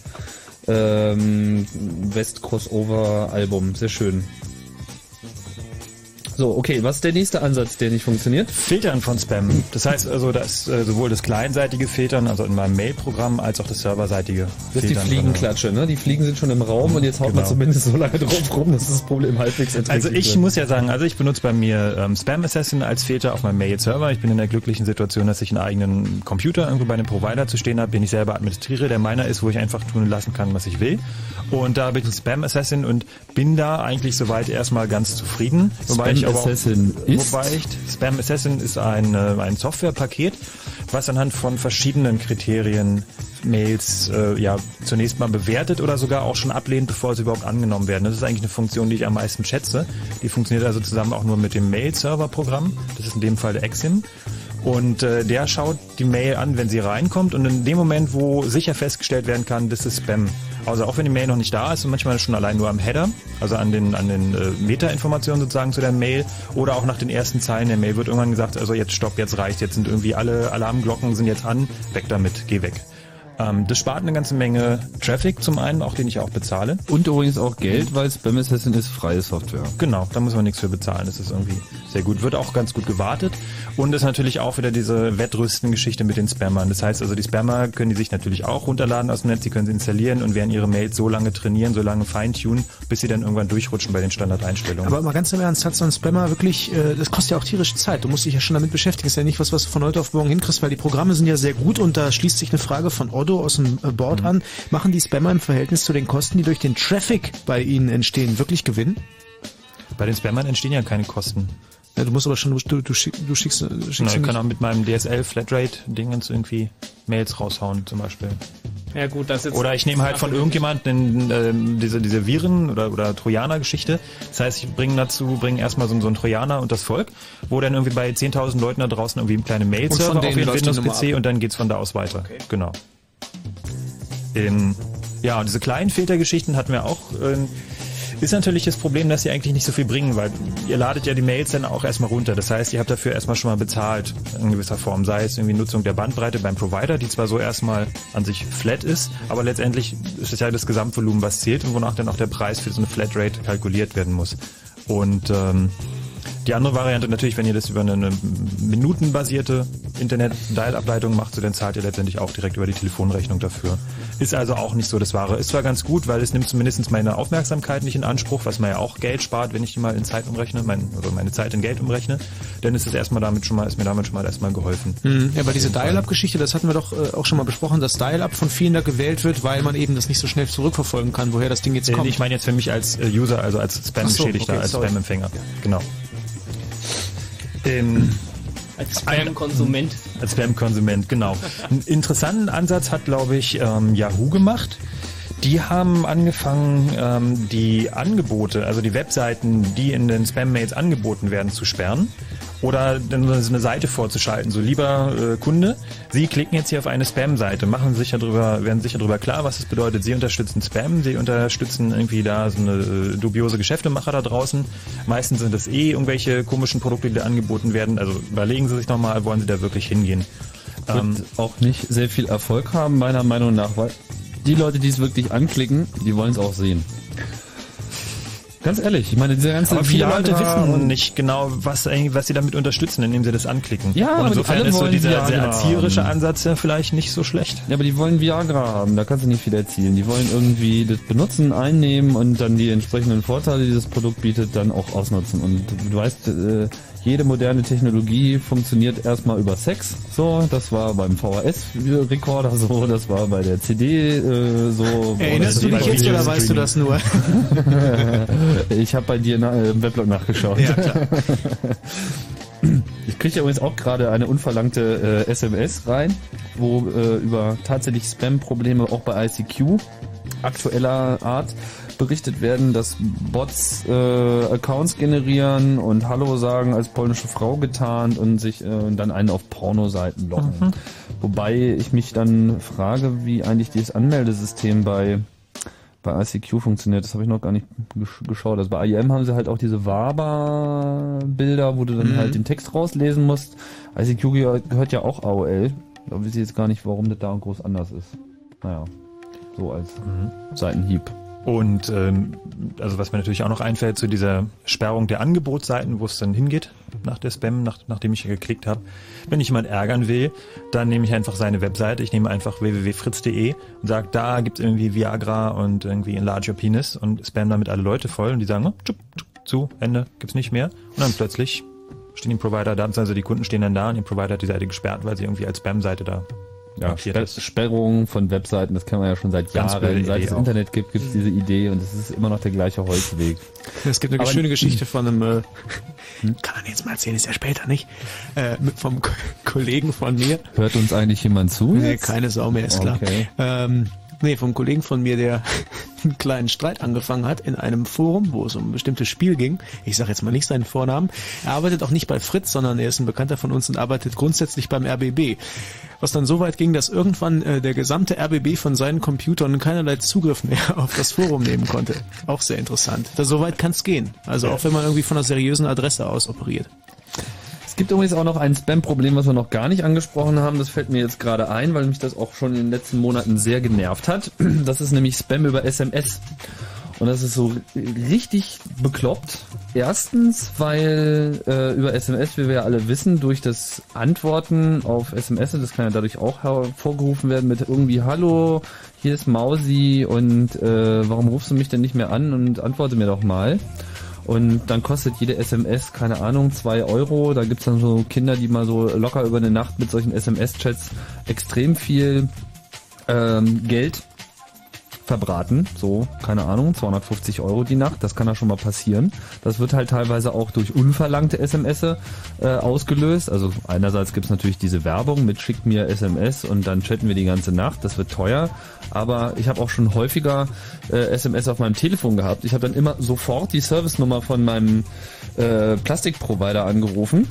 ähm, West Crossover Album, sehr schön. So, okay, was ist der nächste Ansatz, der nicht funktioniert? Filtern von Spam. Das heißt also, da ist äh, sowohl das kleinseitige Filtern, also in meinem Mail-Programm, als auch das serverseitige Das ist die Filtern. Fliegenklatsche, ne? Die Fliegen sind schon im Raum und jetzt haut man Genau. zumindest so lange drauf rum, dass das Problem halbwegs erträglich Also ich wird. muss ja sagen, also ich benutze bei mir ähm, Spam Assassin als Filter auf meinem Mail-Server. Ich bin in der glücklichen Situation, dass ich einen eigenen Computer irgendwo bei einem Provider zu stehen habe, den ich selber administriere, der meiner ist, wo ich einfach tun lassen kann, was ich will. Und da bin ich Spam Assassin und bin da eigentlich soweit erstmal ganz zufrieden. Wobei Spam ich aber auch, Assassin ist? Wobei ich, Spam Assassin ist ein, äh, ein Softwarepaket, was anhand von verschiedenen Kriterien Mails äh, ja zunächst mal bewertet oder sogar auch schon ablehnt, bevor sie überhaupt angenommen werden. Das ist eigentlich eine Funktion, die ich am meisten schätze. Die funktioniert also zusammen auch nur mit dem Mail-Server-Programm. Das ist in dem Fall der Exim. Und äh, der schaut die Mail an, wenn sie reinkommt und in dem Moment, wo sicher festgestellt werden kann, das ist Spam. Also auch wenn die Mail noch nicht da ist und manchmal schon allein nur am Header, also an den, an den äh, Meta-Informationen sozusagen zu der Mail oder auch nach den ersten Zeilen der Mail wird irgendwann gesagt, also jetzt stopp, jetzt reicht, jetzt sind irgendwie alle Alarmglocken sind jetzt an, weg damit, geh weg. Ähm, das spart eine ganze Menge Traffic zum einen, auch den ich auch bezahle. Und übrigens auch Geld, weil Spam Assassin ist freie Software. Genau, da muss man nichts für bezahlen. Das ist irgendwie sehr gut. Wird auch ganz gut gewartet. Und ist natürlich auch wieder diese Wettrüsten-Geschichte mit den Spammern. Das heißt also, die Spammer können die sich natürlich auch runterladen aus dem Netz, sie können sie installieren und werden ihre Mails so lange trainieren, so lange feintunen, bis sie dann irgendwann durchrutschen bei den Standardeinstellungen. Aber mal ganz im Ernst, hat so ein Spammer wirklich, äh, das kostet ja auch tierische Zeit. Du musst dich ja schon damit beschäftigen. Das ist ja nicht was, was du von heute auf morgen hinkriegst, weil die Programme sind ja sehr gut und da schließt sich eine Frage von Otto aus dem äh, Board an. Machen die Spammer im Verhältnis zu den Kosten, die durch den Traffic bei ihnen entstehen, wirklich Gewinn? Bei den Spammern entstehen ja keine Kosten. Ja, du musst aber schon, du, du, schick, du schickst, du schickst Na, ich kann auch mit meinem DSL Flatrate Dingens irgendwie Mails raushauen zum Beispiel. Ja gut, das jetzt. Oder ich nehme halt von irgendjemandem ähm, diese, diese Viren- oder, oder Trojaner-Geschichte. Das heißt, ich bringe dazu, bringe erstmal so, so einen Trojaner und das Volk, wo dann irgendwie bei 10.000 Leuten da draußen irgendwie Mail-Server von auf ihren Windows-PC und dann geht's von da aus weiter. Genau. Ähm, ja, und diese kleinen Filtergeschichten hatten wir auch. Ähm, ist natürlich das Problem, dass sie eigentlich nicht so viel bringen, weil ihr ladet ja die Mails dann auch erstmal runter. Das heißt, ihr habt dafür erstmal schon mal bezahlt in gewisser Form. Sei es irgendwie Nutzung der Bandbreite beim Provider, die zwar so erstmal an sich flat ist, aber letztendlich ist es ja das Gesamtvolumen, was zählt und wonach dann auch der Preis für so eine Flatrate kalkuliert werden muss. Und ähm, Die andere Variante natürlich, wenn ihr das über eine, minutenbasierte Internet-Dial-Ableitung macht, so dann zahlt ihr letztendlich auch direkt über die Telefonrechnung dafür. Ist also auch nicht so das Wahre. Ist zwar ganz gut, weil es nimmt zumindest meine Aufmerksamkeit nicht in Anspruch, was man ja auch Geld spart, wenn ich die mal in Zeit umrechne, mein, also meine Zeit in Geld umrechne, dann ist es erstmal damit schon mal, ist mir damit schon mal erstmal geholfen. Mhm. Ja, aber diese Dial-Up-Geschichte, das hatten wir doch äh, auch schon mal besprochen, dass Dial-Up von vielen da gewählt wird, weil man eben das nicht so schnell zurückverfolgen kann, woher das Ding jetzt Äh, kommt. Ich meine jetzt für mich als äh, User, also als Ach so, Spam-Beschädigter, okay, als. Spam-Empfänger. Genau. Ähm, Als Spam-Konsument. Als Spam-Konsument, genau. Einen interessanten Ansatz hat, glaube ich, ähm, Yahoo gemacht. Die haben angefangen, ähm, die Angebote, also die Webseiten, die in den Spam-Mails angeboten werden, zu sperren. Oder eine Seite vorzuschalten. So, lieber äh, Kunde, Sie klicken jetzt hier auf eine Spam-Seite, machen sich ja drüber, werden sich ja darüber klar, was es bedeutet. Sie unterstützen Spam, Sie unterstützen irgendwie da so eine äh, dubiose Geschäftemacher da draußen. Meistens sind es eh irgendwelche komischen Produkte, die da angeboten werden. Also überlegen Sie sich nochmal, wollen Sie da wirklich hingehen? Wird Ähm, auch nicht sehr viel Erfolg haben, meiner Meinung nach, weil die Leute, die es wirklich anklicken, die wollen es auch sehen. Ganz ehrlich, ich meine, dieser ganze aber viele Viagra Leute wissen nicht genau, was, eigentlich- was sie damit unterstützen, indem sie das anklicken. Ja, Und aber insofern ist so dieser Viagra sehr erzieherische haben. Ansatz ja vielleicht nicht so schlecht. Ja, aber die wollen Viagra haben, da kannst du nicht viel erzielen. Die wollen irgendwie das benutzen, einnehmen und dann die entsprechenden Vorteile, die das Produkt bietet, dann auch ausnutzen. Und du weißt, äh, jede moderne Technologie funktioniert erstmal über Sex. So, das war beim VHS-Rekorder [laughs] so, das war bei der CD äh, so. Erinnerst du dich jetzt oder weißt du das nur? [laughs] ich habe bei dir im Weblog nachgeschaut. Ja, klar. Ich kriege ja übrigens auch gerade eine unverlangte äh, SMS rein, wo äh, über tatsächlich Spam-Probleme auch bei ICQ aktueller Art berichtet werden, dass Bots äh, Accounts generieren und Hallo sagen als polnische Frau getarnt und sich äh, dann einen auf Pornoseiten locken. Mhm. Wobei ich mich dann frage, wie eigentlich dieses Anmeldesystem bei bei ICQ funktioniert. Das habe ich noch gar nicht gesch geschaut. Also bei IEM haben sie halt auch diese Waber-Bilder, wo du dann Mhm. halt den Text rauslesen musst. ICQ gehört, ja auch AOL. Da weiß ich jetzt gar nicht, warum das da groß anders ist. Naja, so als Seitenhieb. Und ähm, also was mir natürlich auch noch einfällt zu dieser Sperrung der Angebotsseiten, wo es dann hingeht nach der Spam, nach, nachdem ich geklickt habe. Wenn ich jemand ärgern will, dann nehme ich einfach seine Webseite. Ich nehme einfach www.fritz.de und sage, da gibt's irgendwie Viagra und irgendwie Enlarge Your Penis und spam damit alle Leute voll und die sagen, oh, tschuk, tschuk, zu, Ende, gibt's nicht mehr. Und dann plötzlich stehen die Provider da, also die Kunden stehen dann da und die Provider hat die Seite gesperrt, weil sie irgendwie als Spam-Seite da Ja, Sper Sperrung von Webseiten, das kennen wir ja schon seit Ganz Jahren. Seit es. Internet gibt, gibt es diese Idee und es ist immer noch der gleiche Holzweg. [laughs] Es gibt eine Aber- schöne Geschichte von einem, äh, [laughs] [laughs] kann man jetzt mal erzählen, ist ja später nicht, äh, mit, vom Ko Kollegen von mir. Hört uns eigentlich jemand zu? Nee, jetzt? keine Sau mehr, ist klar. Okay. Ähm, nee, vom Kollegen von mir, der einen kleinen Streit angefangen hat in einem Forum, wo es um ein bestimmtes Spiel ging. Ich sage jetzt mal nicht seinen Vornamen. Er arbeitet auch nicht bei Fritz, sondern er ist ein Bekannter von uns und arbeitet grundsätzlich beim RBB. Was dann so weit ging, dass irgendwann äh, der gesamte RBB von seinen Computern keinerlei Zugriff mehr [laughs] auf das Forum nehmen konnte. Auch sehr interessant. Da so weit kann es gehen. Also auch wenn man irgendwie von einer seriösen Adresse aus operiert. Es gibt übrigens auch noch ein Spam-Problem, was wir noch gar nicht angesprochen haben. Das fällt mir jetzt gerade ein, weil mich das auch schon in den letzten Monaten sehr genervt hat. [clears throat] Das ist nämlich Spam über SMS. Und das ist so richtig bekloppt. Erstens, weil äh, über SMS, wie wir ja alle wissen, durch das Antworten auf SMS, das kann ja dadurch auch hervorgerufen werden mit irgendwie Hallo, hier ist Mausi und äh, warum rufst du mich denn nicht mehr an und antworte mir doch mal. Und dann kostet jede SMS, keine Ahnung, zwei Euro. Da gibt's dann so Kinder, die mal so locker über eine Nacht mit solchen SMS-Chats extrem viel ähm, Geld verbraten. So, keine Ahnung, 250 Euro die Nacht. Das kann ja schon mal passieren. Das wird halt teilweise auch durch unverlangte SMS äh, ausgelöst. Also einerseits gibt's natürlich diese Werbung mit schickt mir SMS und dann chatten wir die ganze Nacht. Das wird teuer. Aber ich habe auch schon häufiger äh, SMS auf meinem Telefon gehabt. Ich habe dann immer sofort die Servicenummer von meinem äh, Plastikprovider angerufen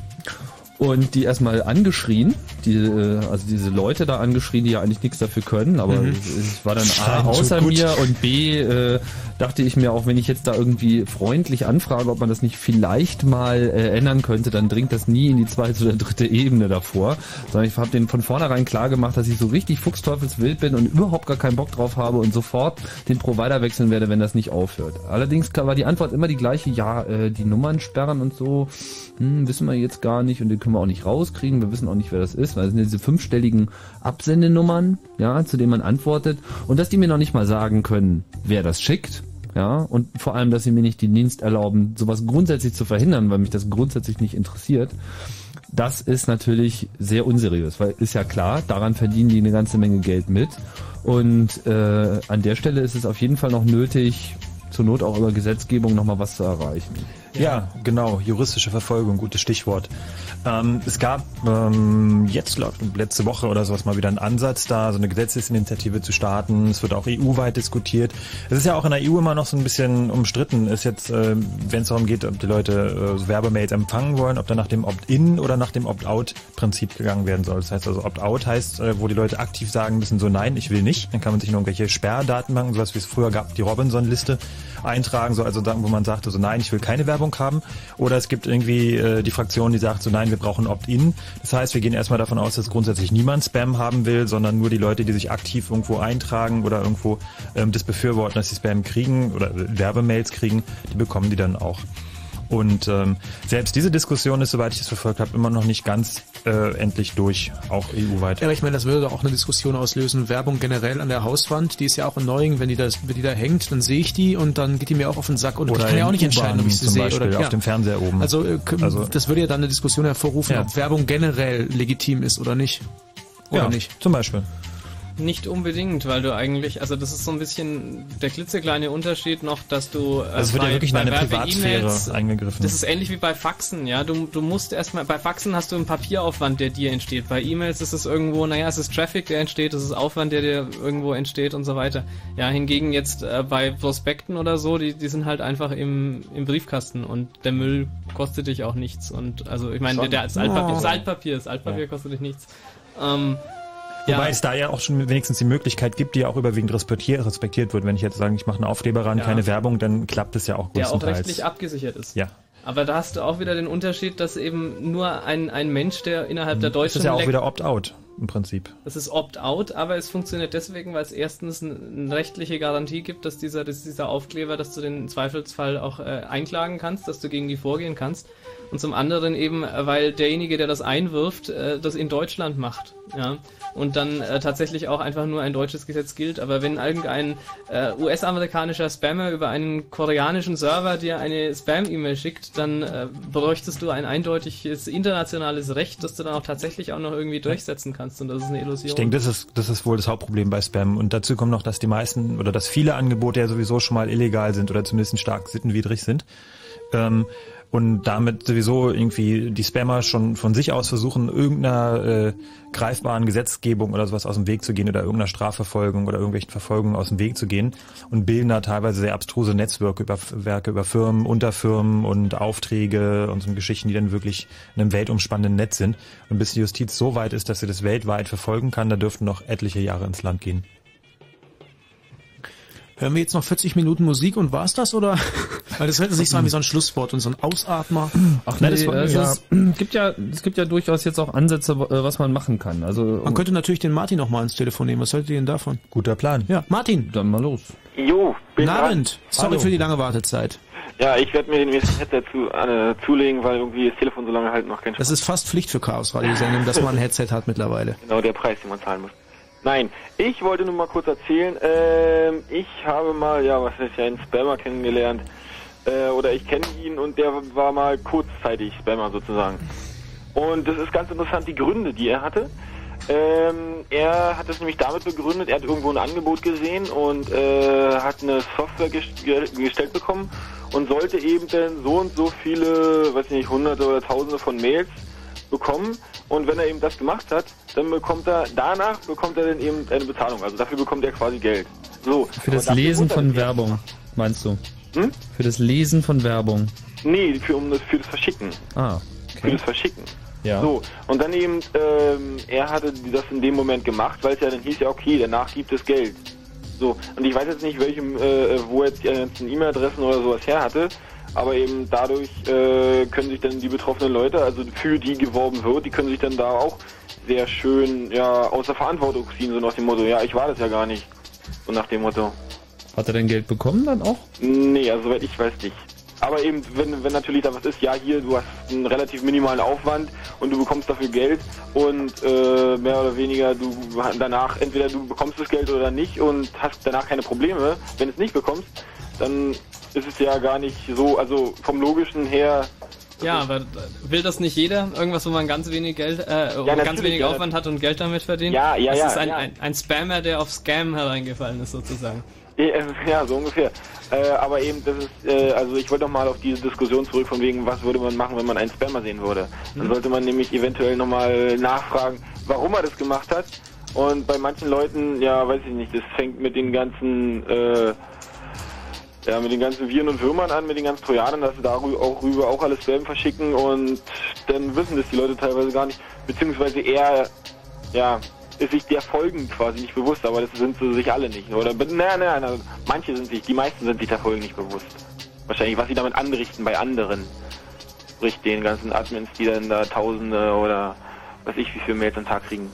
und die erstmal angeschrien. die, äh, also diese Leute da angeschrien, die ja eigentlich nichts dafür können, aber Mhm. es war dann A, so außer gut. mir und B, äh, dachte ich mir auch, wenn ich jetzt da irgendwie freundlich anfrage, ob man das nicht vielleicht mal äh, ändern könnte, dann dringt das nie in die zweite oder dritte Ebene davor, sondern ich habe denen von vornherein klar gemacht, dass ich so richtig fuchsteufelswild bin und überhaupt gar keinen Bock drauf habe und sofort den Provider wechseln werde, wenn das nicht aufhört. Allerdings war die Antwort immer die gleiche, ja, äh, die Nummern sperren und so, hm, wissen wir jetzt gar nicht und den können wir auch nicht rauskriegen, wir wissen auch nicht, wer das ist, weil es sind diese fünfstelligen Absendenummern, ja, zu denen man antwortet und dass die mir noch nicht mal sagen können, wer das schickt, ja, und vor allem, dass sie mir nicht den Dienst erlauben, sowas grundsätzlich zu verhindern, weil mich das grundsätzlich nicht interessiert. Das ist natürlich sehr unseriös, weil ist ja klar, daran verdienen die eine ganze Menge Geld mit. Und äh, an der Stelle ist es auf jeden Fall noch nötig, zur Not auch über Gesetzgebung nochmal was zu erreichen. Ja, genau, juristische Verfolgung, gutes Stichwort. Ähm, es gab ähm, jetzt, letzte Woche oder sowas mal wieder einen Ansatz da, so eine Gesetzesinitiative zu starten. Es wird auch EU-weit diskutiert. Es ist ja auch in der EU immer noch so ein bisschen umstritten, ist jetzt, äh, wenn es darum geht, ob die Leute äh, Werbemails empfangen wollen, ob dann nach dem Opt-in oder nach dem Opt-out-Prinzip gegangen werden soll. Das heißt also, Opt-out heißt, äh, wo die Leute aktiv sagen müssen, so nein, ich will nicht. Dann kann man sich in irgendwelche Sperrdatenbanken, sowas wie es früher gab, die Robinson-Liste eintragen, so also sagen, wo man sagte, so nein, ich will keine Werbung haben. Oder es gibt irgendwie äh, die Fraktion, die sagt, so nein, wir brauchen Opt-in. Das heißt, wir gehen erstmal davon aus, dass grundsätzlich niemand Spam haben will, sondern nur die Leute, die sich aktiv irgendwo eintragen oder irgendwo ähm, das befürworten, dass sie Spam kriegen oder Werbemails kriegen, die bekommen die dann auch. Und ähm, selbst diese Diskussion ist, soweit ich es verfolgt habe, immer noch nicht ganz äh, endlich durch, auch EU-weit. Ja, aber ich meine, das würde doch auch eine Diskussion auslösen. Werbung generell an der Hauswand, die ist ja auch annoying, wenn die, das, wenn die da hängt, dann sehe ich die und dann geht die mir auch auf den Sack und Oder ich kann ja auch in nicht entscheiden, ob ich sie sehe zum oder Beispiel, auf dem Fernseher oben. Also, äh, Also- das würde ja dann eine Diskussion hervorrufen, Ja. ob Werbung generell legitim ist oder nicht. Oder ja, nicht. Zum Beispiel. Nicht unbedingt, weil du eigentlich, also das ist so ein bisschen der klitzekleine Unterschied noch, dass du äh, Also es wird ja wirklich in deine Privatsphäre eingegriffen. Das ist ähnlich wie bei Faxen, ja. Du, du musst erstmal, bei Faxen hast du einen Papieraufwand, der dir entsteht. Bei E-Mails ist es irgendwo, naja, es ist Traffic, der entsteht, es ist Aufwand, der dir irgendwo entsteht und so weiter. Ja, hingegen jetzt äh, bei Prospekten oder so, die, die sind halt einfach im, im Briefkasten und der Müll kostet dich auch nichts. Und also ich meine, Schon. der, das Altpapier, das Altpapier, das Altpapier Ja. kostet dich nichts. Ähm, Wobei es da ja auch schon wenigstens die Möglichkeit gibt, die ja auch überwiegend respektiert, respektiert wird. Wenn ich jetzt sage, ich mache einen Aufkleber ran, Ja. keine Werbung, dann klappt es ja auch der auch größtenteils. rechtlich abgesichert ist. Ja. Aber da hast du auch wieder den Unterschied, dass eben nur ein, ein Mensch, der innerhalb der Mhm. Das deutschen ist ja auch wieder Opt-out im Prinzip. Das ist Opt-out, aber es funktioniert deswegen, weil es erstens eine, rechtliche Garantie gibt, dass dieser, dass dieser Aufkleber, dass du den Zweifelsfall auch äh, einklagen kannst, dass du gegen die vorgehen kannst. Und zum anderen eben, äh, weil derjenige, der das einwirft, äh, das in Deutschland macht. Ja. Und dann äh, tatsächlich auch einfach nur ein deutsches Gesetz gilt. Aber wenn irgendein äh, US-amerikanischer Spammer über einen koreanischen Server dir eine Spam-E-Mail schickt, dann äh, bräuchtest du ein eindeutiges internationales Recht, das du dann auch tatsächlich auch noch irgendwie durchsetzen kannst. Und das ist eine Illusion. Ich denke, das ist, das ist wohl das Hauptproblem bei Spam. Und dazu kommt noch, dass die meisten oder dass viele Angebote ja sowieso schon mal illegal sind oder zumindest stark sittenwidrig sind. Ähm, und damit sowieso irgendwie die Spammer schon von sich aus versuchen, irgendeiner äh, greifbaren Gesetzgebung oder sowas aus dem Weg zu gehen oder irgendeiner Strafverfolgung oder irgendwelchen Verfolgungen aus dem Weg zu gehen und bilden da teilweise sehr abstruse Netzwerke über, Werke über Firmen, Unterfirmen und Aufträge und so Geschichten, die dann wirklich in einem weltumspannenden Netz sind. Und bis die Justiz so weit ist, dass sie das weltweit verfolgen kann, da dürften noch etliche Jahre ins Land gehen. Hören wir jetzt noch 40 Minuten Musik und war's das oder? Weil das hört sich so an wie so ein Schlusswort und so ein Ausatmer. Ach nee, das war- es ja. ist, gibt ja, es gibt ja durchaus jetzt auch Ansätze, äh, was man machen kann. Also Man könnte natürlich den Martin noch mal ins Telefon nehmen. Was haltet ihr denn davon? Guter Plan. Ja, Martin. Dann mal los. Jo, bin Guten. Abend. Sorry Hallo. für die lange Wartezeit. Ja, ich werde mir den nächsten Headset zu, äh, zulegen, weil irgendwie das Telefon so lange halt noch kein Das ist fast Pflicht für Chaos Radiosendung, dass man ein Headset hat mittlerweile. genau der Preis, den man zahlen muss. Nein, ich wollte nur mal kurz erzählen, ähm, ich habe mal, ja, was ist ja, einen Spammer kennengelernt, äh, oder ich kenne ihn und der war mal kurzzeitig Spammer sozusagen. Und das ist ganz interessant, die Gründe, die er hatte. Ähm, er hat es nämlich damit begründet, er hat irgendwo ein Angebot gesehen und äh, hat eine Software gest ge- gestellt bekommen und sollte eben dann so und so viele, weiß ich nicht, hunderte oder tausende von Mails bekommen und wenn er eben das gemacht hat, dann bekommt er, danach bekommt er dann eben eine Bezahlung, also dafür bekommt er quasi Geld. So. Für das Lesen von Werbung, meinst du? Hm? Für das Lesen von Werbung. Nee, für, um das, für das Verschicken. Ah. Für das Verschicken. Ja. So, und dann eben, ähm, er hatte das in dem Moment gemacht, weil es ja dann hieß ja, okay, danach gibt es Geld. So, und ich weiß jetzt nicht, welchem, äh, wo jetzt die ganzen E-Mail-Adressen oder sowas her hatte, aber eben dadurch äh, können sich dann die betroffenen Leute, also für die geworben wird, die können sich dann da auch sehr schön ja außer Verantwortung ziehen, so nach dem Motto, ja, ich war das ja gar nicht. So nach dem Motto. Hat er denn Geld bekommen dann auch? Nee, also soweit ich weiß nicht. Aber eben, wenn, wenn natürlich da was ist, ja hier, du hast einen relativ minimalen Aufwand und du bekommst dafür Geld und äh, mehr oder weniger du danach, entweder du bekommst das Geld oder nicht und hast danach keine Probleme. Wenn du es nicht bekommst, dann ist es ja gar nicht so, also vom logischen her Ja, aber will das nicht jeder? Irgendwas, wo man ganz wenig Geld, äh, wo ganz wenig ja. Aufwand hat und Geld damit verdient? Ja, ja, das ja, ist ein, ja. ein, ein Spammer, der auf Scam hereingefallen ist, sozusagen. Ja, so ungefähr. Äh, aber eben, das ist, äh, also ich wollte noch mal auf diese Diskussion zurück, von wegen, was würde man machen, wenn man einen Spammer sehen würde. Dann Mhm. sollte man nämlich eventuell nochmal nachfragen, warum er das gemacht hat. Und bei manchen Leuten, ja, weiß ich nicht, das fängt mit den ganzen, äh, ja, mit den ganzen Viren und Würmern an, mit den ganzen Trojanern, dass sie darüber auch, rüber auch alles Spam verschicken und dann wissen das die Leute teilweise gar nicht, beziehungsweise eher, ja, ist sich der Folgen quasi nicht bewusst, aber das sind sie sich alle nicht. Oder, nein, nein, nein, manche sind sich, die meisten sind sich der Folgen nicht bewusst. Wahrscheinlich, was sie damit anrichten bei anderen. Sprich, den ganzen Admins, die dann da Tausende oder weiß ich, wie viele Mails am Tag kriegen.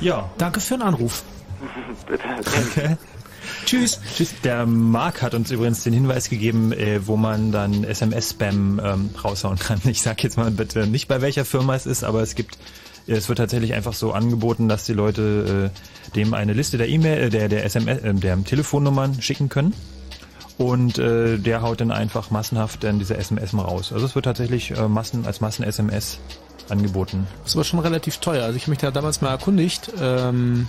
Ja. Danke für den Anruf. [laughs] Bitte. Okay. Tschüss. Tschüss. Der Marc hat uns übrigens den Hinweis gegeben, äh, wo man dann SMS-Spam ähm, raushauen kann. Ich sag jetzt mal bitte nicht, bei welcher Firma es ist, aber es gibt, es wird tatsächlich einfach so angeboten, dass die Leute äh, dem eine Liste der E-Mail, äh, der, der SMS, äh, der Telefonnummern schicken können. Und äh, der haut dann einfach massenhaft dann diese SMS mal raus. Also es wird tatsächlich äh, Massen als Massen-SMS angeboten. Das war schon relativ teuer. Also ich habe mich da damals mal erkundigt. Ähm,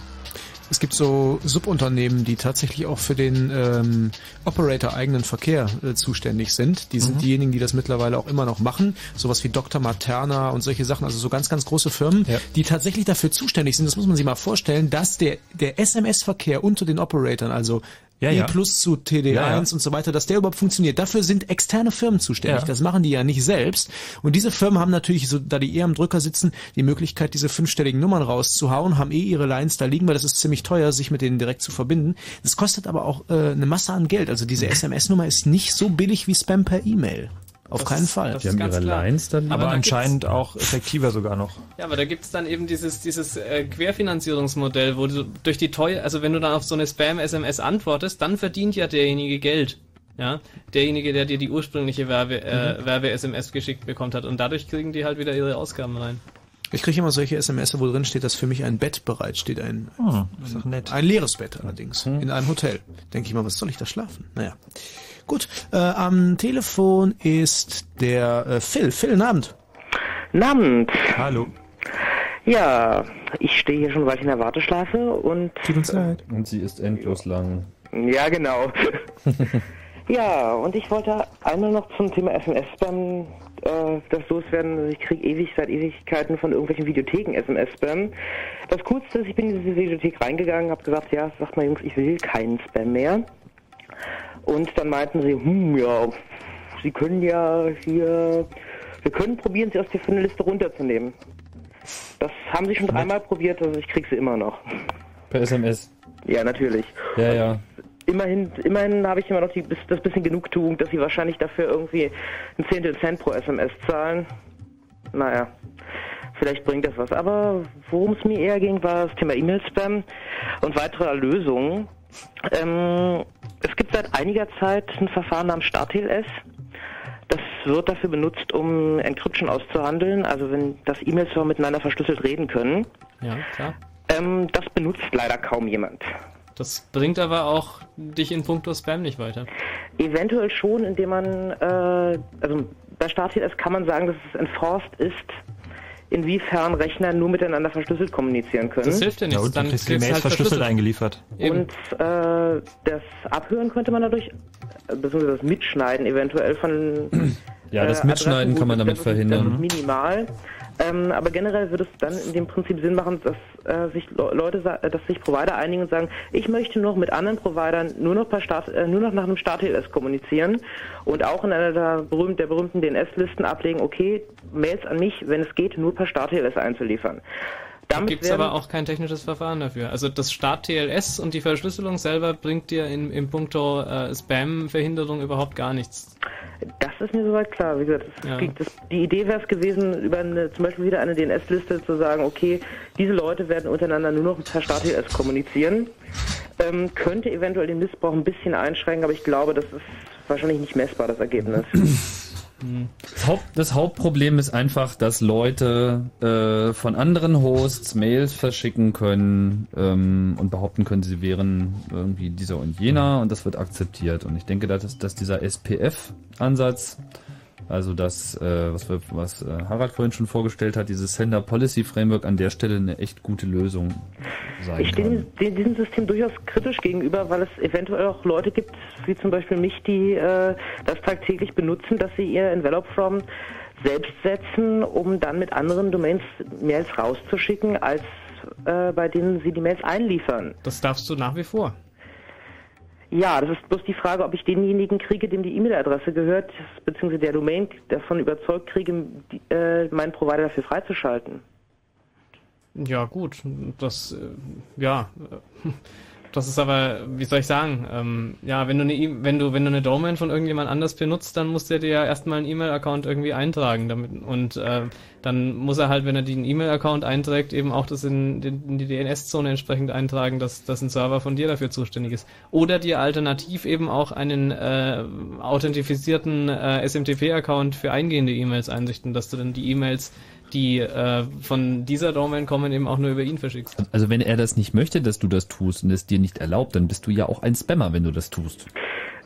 es gibt so Subunternehmen, die tatsächlich auch für den ähm, Operator-eigenen Verkehr äh, zuständig sind. Die sind Mhm. diejenigen, die das mittlerweile auch immer noch machen. Sowas wie Dr. Materna und solche Sachen. Also so ganz, ganz große Firmen, die tatsächlich dafür zuständig sind. Das muss man sich mal vorstellen, dass der, der SMS-Verkehr unter den Operatoren, also Ja, E ja. plus zu TD1 Ja, ja. und so weiter, dass der überhaupt funktioniert. Dafür sind externe Firmen zuständig. Das machen die ja nicht selbst. Und diese Firmen haben natürlich, so, da die eher am Drücker sitzen, die Möglichkeit, diese fünfstelligen Nummern rauszuhauen, haben eh ihre Lines da liegen, weil das ist ziemlich teuer, sich mit denen direkt zu verbinden. Das kostet aber auch äh, eine Masse an Geld. Also diese [laughs] SMS-Nummer ist nicht so billig wie Spam per E-Mail. Auf Das- keinen Fall. das Die ist haben ihre klar. Lines dann Aber da anscheinend auch effektiver sogar noch. Ja, aber da gibt's dann eben dieses, dieses äh, Querfinanzierungsmodell, wo du durch die teuer, also wenn du dann auf so eine Spam-SMS antwortest, dann verdient ja derjenige Geld. Ja, derjenige, der dir die ursprüngliche Werbe, äh, Mhm. Werbe-SMS geschickt bekommt hat. Und dadurch kriegen die halt wieder ihre Ausgaben rein. Ich kriege immer solche SMS, wo drin steht, dass für mich ein Bett bereitsteht. Ein, ist doch nett. ein leeres Bett allerdings. In einem Hotel. Denke ich mal, was soll ich da schlafen? Naja. Gut, äh, am Telefon ist der äh, Phil. Phil, Abend. Abend. Hallo. Ja, ich stehe hier schon weit in der Warteschleife und. Tut uns leid. Und sie ist endlos lang. Ja, genau. [laughs] ja, und ich wollte einmal noch zum Thema SMS-Spam äh, das loswerden. Also ich kriege ewig seit Ewigkeiten von irgendwelchen Videotheken SMS-Spam. Das Coolste ist, ich bin in diese Videothek reingegangen, habe gesagt, ja, sagt mal Jungs, ich will keinen Spam mehr. Und dann meinten sie, hm, ja, Sie können ja hier, wir können probieren, Sie aus der von der Liste runterzunehmen. Das haben Sie schon dreimal probiert, also ich krieg sie immer noch. Per SMS. Ja, natürlich. Ja, ja. Immerhin, immerhin habe ich immer noch die, das bisschen Genugtuung, dass sie wahrscheinlich dafür irgendwie ein Zehntel Cent pro SMS zahlen. Naja, vielleicht bringt das was. Aber worum es mir eher ging, war das Thema E-Mail-Spam und weitere Erlösungen. Ähm, es gibt seit einiger Zeit ein Verfahren namens StarTLS. Das wird dafür benutzt, um Encryption auszuhandeln, also wenn das E-Mail-Server miteinander verschlüsselt reden können. Ja, klar. Ähm, das benutzt leider kaum jemand. Das bringt aber auch dich in puncto Spam nicht weiter. Eventuell schon, indem man, äh, also bei StarTLS kann man sagen, dass es enforced ist, inwiefern Rechner nur miteinander verschlüsselt kommunizieren können. Das hilft dir nichts. Ja, und du dann kriegst die kriegst Mails halt verschlüsselt eingeliefert. Und äh, das Abhören könnte man dadurch, äh, beziehungsweise das Mitschneiden eventuell von Ja, das äh, Mitschneiden Adressen, kann man damit verhindern. Das ist minimal. Ähm, aber generell würde es dann in dem Prinzip Sinn machen, dass äh, sich Le- Leute, äh, dass sich Provider einigen und sagen, ich möchte noch mit anderen Providern nur noch per Start, äh, nur noch nach einem Start-TLS kommunizieren und auch in einer der, berühmt, der berühmten DNS-Listen ablegen, okay, Mails an mich, wenn es geht, nur per Start-TLS einzuliefern. Da Damit gibt es aber auch kein technisches Verfahren dafür. Also das Start-TLS und die Verschlüsselung selber bringt dir in, im Punkto äh, Spam-Verhinderung überhaupt gar nichts. Das ist mir soweit klar. Wie gesagt, das, Ja. das, die Idee wäre es gewesen, über eine, zum Beispiel wieder eine DNS-Liste zu sagen, okay, diese Leute werden untereinander nur noch per StartTLS kommunizieren. Ähm, könnte eventuell den Missbrauch ein bisschen einschränken, aber ich glaube, das ist wahrscheinlich nicht messbar, das Ergebnis. [laughs] Das, Haupt, das Hauptproblem ist einfach, dass Leute äh, von anderen Hosts Mails verschicken können ähm, und behaupten können, sie wären irgendwie dieser und jener und das wird akzeptiert. Und ich denke, dass, dass dieser SPF-Ansatz, also das, äh, was, wir, was äh, Harald vorhin schon vorgestellt hat, dieses Sender Policy Framework an der Stelle eine echt gute Lösung sein Ich stehe kann. diesem System durchaus kritisch gegenüber, weil es eventuell auch Leute gibt, wie zum Beispiel mich, die äh, das tagtäglich benutzen, dass sie ihr Envelope from selbst setzen, um dann mit anderen Domains Mails rauszuschicken, als äh, bei denen sie die Mails einliefern. Das darfst du nach wie vor. Ja, das ist bloß die Frage, ob ich denjenigen kriege, dem die E-Mail-Adresse gehört, beziehungsweise der Domain davon überzeugt kriege, die, äh, meinen Provider dafür freizuschalten. Ja, gut. Das, äh, ja. Das ist aber, wie soll ich sagen, ähm, ja, wenn du eine, E- wenn du, wenn du eine Domain von irgendjemand anders benutzt, dann muss der dir ja erstmal einen E-Mail-Account irgendwie eintragen damit und äh, dann muss er halt, wenn er den E-Mail-Account einträgt, eben auch das in, in die DNS-Zone entsprechend eintragen, dass, dass ein Server von dir dafür zuständig ist. Oder dir alternativ eben auch einen äh, authentifizierten äh, SMTP-Account für eingehende E-Mails einrichten, dass du dann die E-Mails, die äh, von dieser Domain kommen, eben auch nur über ihn verschickst. Also wenn er das nicht möchte, dass du das tust und es dir nicht erlaubt, dann bist du ja auch ein Spammer, wenn du das tust.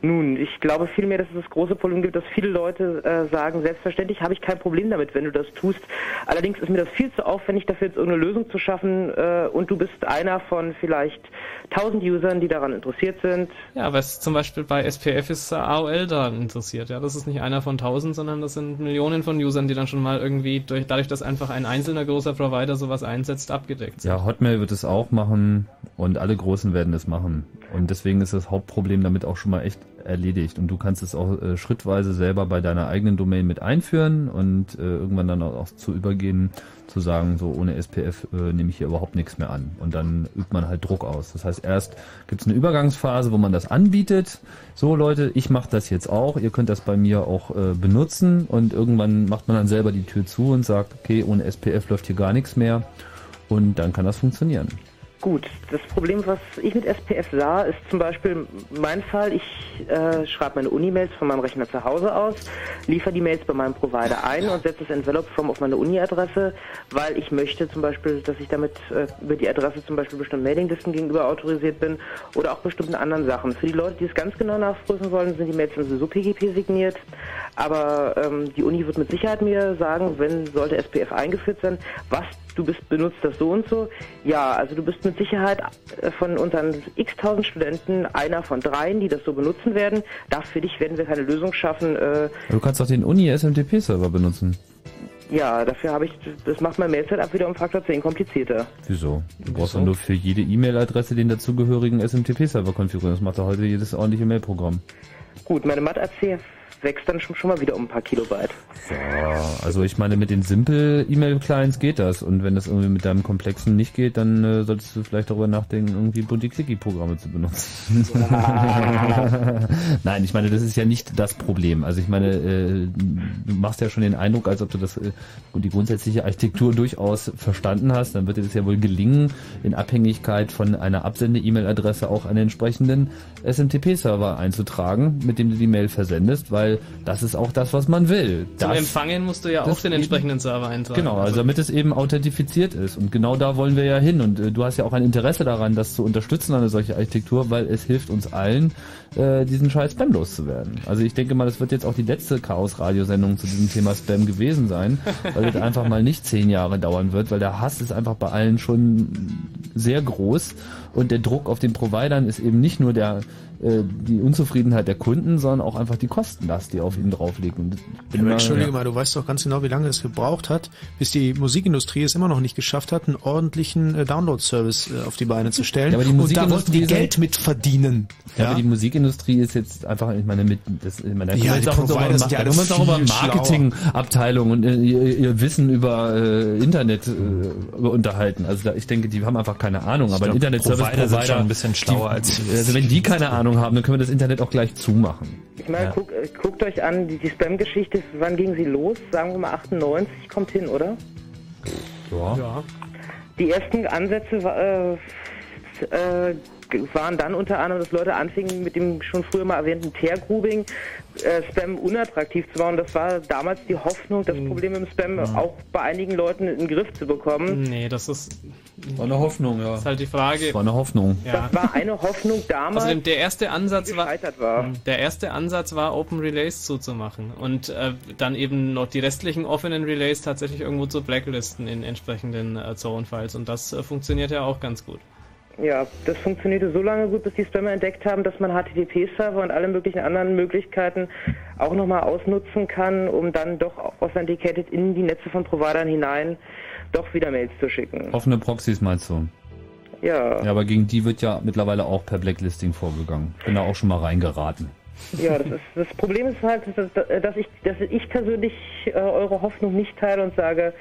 Nun, ich glaube vielmehr, dass es das große Problem gibt, dass viele Leute äh, sagen, selbstverständlich habe ich kein Problem damit, wenn du das tust. Allerdings ist mir das viel zu aufwendig, dafür jetzt irgendeine Lösung zu schaffen äh, und du bist einer von vielleicht 1000 Usern, die daran interessiert sind. Ja, was zum Beispiel bei SPF ist AOL daran interessiert. Ja, das ist nicht einer von tausend, sondern das sind Millionen von Usern, die dann schon mal irgendwie durch, dadurch, dass einfach ein einzelner großer Provider sowas einsetzt, abgedeckt sind. Ja, Hotmail wird es auch machen und alle Großen werden es machen. Und deswegen ist das Hauptproblem damit auch schon mal echt erledigt. Und du kannst es auch äh, schrittweise selber bei deiner eigenen Domain mit einführen und äh, irgendwann dann auch, zu übergehen, zu sagen, so ohne SPF äh, nehme ich hier überhaupt nichts mehr an. Und dann übt man halt Druck aus. Das heißt, erst gibt es eine Übergangsphase, wo man das anbietet. So Leute, ich mache das jetzt auch. Ihr könnt das bei mir auch äh, benutzen. Und irgendwann macht man dann selber die Tür zu und sagt, okay, ohne SPF läuft hier gar nichts mehr. Und dann kann das funktionieren. Gut, das Problem, was ich mit SPF sah, ist zum Beispiel mein Fall. Ich äh, schreibe meine Uni-Mails von meinem Rechner zu Hause aus, liefere die Mails bei meinem Provider ein und setze das Envelope from auf meine Uni-Adresse, weil ich möchte zum Beispiel, dass ich damit äh, über die Adresse zum Beispiel bestimmten Mailinglisten gegenüber autorisiert bin oder auch bestimmten anderen Sachen. Für die Leute, die es ganz genau nachprüfen wollen, sind die Mails dann sowieso PGP signiert, aber ähm, die Uni wird mit Sicherheit mir sagen, wenn sollte SPF eingeführt sein, was du bist, benutzt das so und so. Ja, also du bist mit Sicherheit äh, von unseren x-tausend Studenten einer von dreien, die das so benutzen werden. Da für dich werden wir keine Lösung schaffen. Äh, Du kannst auch den Uni-SMTP-Server benutzen. ja, dafür habe ich, das macht mein Mail-Setup wieder um Faktor 10 komplizierter. Wieso? Du brauchst doch nur für jede E-Mail-Adresse den dazugehörigen SMTP-Server konfigurieren. Das macht doch heute jedes ordentliche Mail-Programm. Gut, meine Mat-AC wächst dann schon, schon mal wieder um ein paar Kilobyte. Ja, also ich meine, mit den Simple-E-Mail-Clients geht das. Und wenn das irgendwie mit deinem Komplexen nicht geht, dann äh, solltest du vielleicht darüber nachdenken, irgendwie Bunty-Clicky-Programme zu benutzen. [laughs] Nein, ich meine, das ist ja nicht das Problem. Also ich meine, äh, du machst ja schon den Eindruck, als ob du das äh, die grundsätzliche Architektur durchaus verstanden hast. Dann wird dir das ja wohl gelingen, in Abhängigkeit von einer Absende-E-Mail-Adresse auch einen entsprechenden SMTP-Server einzutragen, mit dem du die Mail versendest, weil das ist auch das, was man will. Zum Das- Empfangen musst du ja auch den entsprechenden Server eintragen. Genau, also damit es eben authentifiziert ist. Und genau da wollen wir ja hin. Und äh, du hast ja auch ein Interesse daran, das zu unterstützen, eine solche Architektur, weil es hilft uns allen, äh, diesen scheiß Spam loszuwerden. Also ich denke mal, das wird jetzt auch die letzte Chaos-Radiosendung zu diesem Thema Spam gewesen sein, weil es einfach mal nicht zehn Jahre dauern wird, weil der Hass ist einfach bei allen schon sehr groß. Und der Druck auf den Providern ist eben nicht nur der äh, die Unzufriedenheit der Kunden, sondern auch einfach die Kostenlast, die auf ihnen drauf liegt. Ja, Entschuldige mal, du weißt doch ganz genau, wie lange es gebraucht hat, bis die Musikindustrie es immer noch nicht geschafft hat, einen ordentlichen äh, Download-Service äh, auf die Beine zu stellen. Ja, aber die Und da wollten die Geld mit verdienen. Ja, aber die Musikindustrie ist jetzt einfach, ich meine, mit, das, ich meine, da Ja, die Provider sind ja alle uns auch über viel. Marketingabteilung und äh, ihr, ihr Wissen über äh, Internet äh, unterhalten. Also da, ich denke, die haben einfach keine Ahnung. Aber ein Internet Service Provider sind schon ein bisschen schlauer die, als- Also wenn die keine Ahnung haben, dann können wir das Internet auch gleich zumachen. Ich meine, guck, äh, guckt euch an, die, die Spam-Geschichte, wann ging sie los? Sagen wir mal 98, kommt hin, oder? Ja. Die ersten Ansätze äh, äh, waren dann unter anderem, dass Leute anfingen mit dem schon früher mal erwähnten Tear-Grouping, äh, Spam unattraktiv zu machen. Das war damals die Hoffnung, das Problem im Spam auch bei einigen Leuten in den Griff zu bekommen. Nee, das ist. War eine Hoffnung, ja. ist halt die Frage. War eine Hoffnung. Ja. Das war eine Hoffnung damals. Außerdem der erste Ansatz war, war. der erste Ansatz war Open Relays zuzumachen und äh, dann eben noch die restlichen offenen Relays tatsächlich irgendwo zu blacklisten in entsprechenden äh, Zone-Files und das äh, funktioniert ja auch ganz gut. Ja, das funktionierte so lange gut, bis die Spammer entdeckt haben, dass man HTTP-Server und alle möglichen anderen Möglichkeiten auch nochmal ausnutzen kann, um dann doch authenticated in die Netze von Providern hinein doch wieder Mails zu schicken. Offene Proxys meinst du? Ja, Ja, aber gegen die wird ja mittlerweile auch per Blacklisting vorgegangen. Bin da auch schon mal reingeraten. ja, das, ist, das Problem ist halt, dass, dass ich, dass ich persönlich äh, eure Hoffnung nicht teile und sage,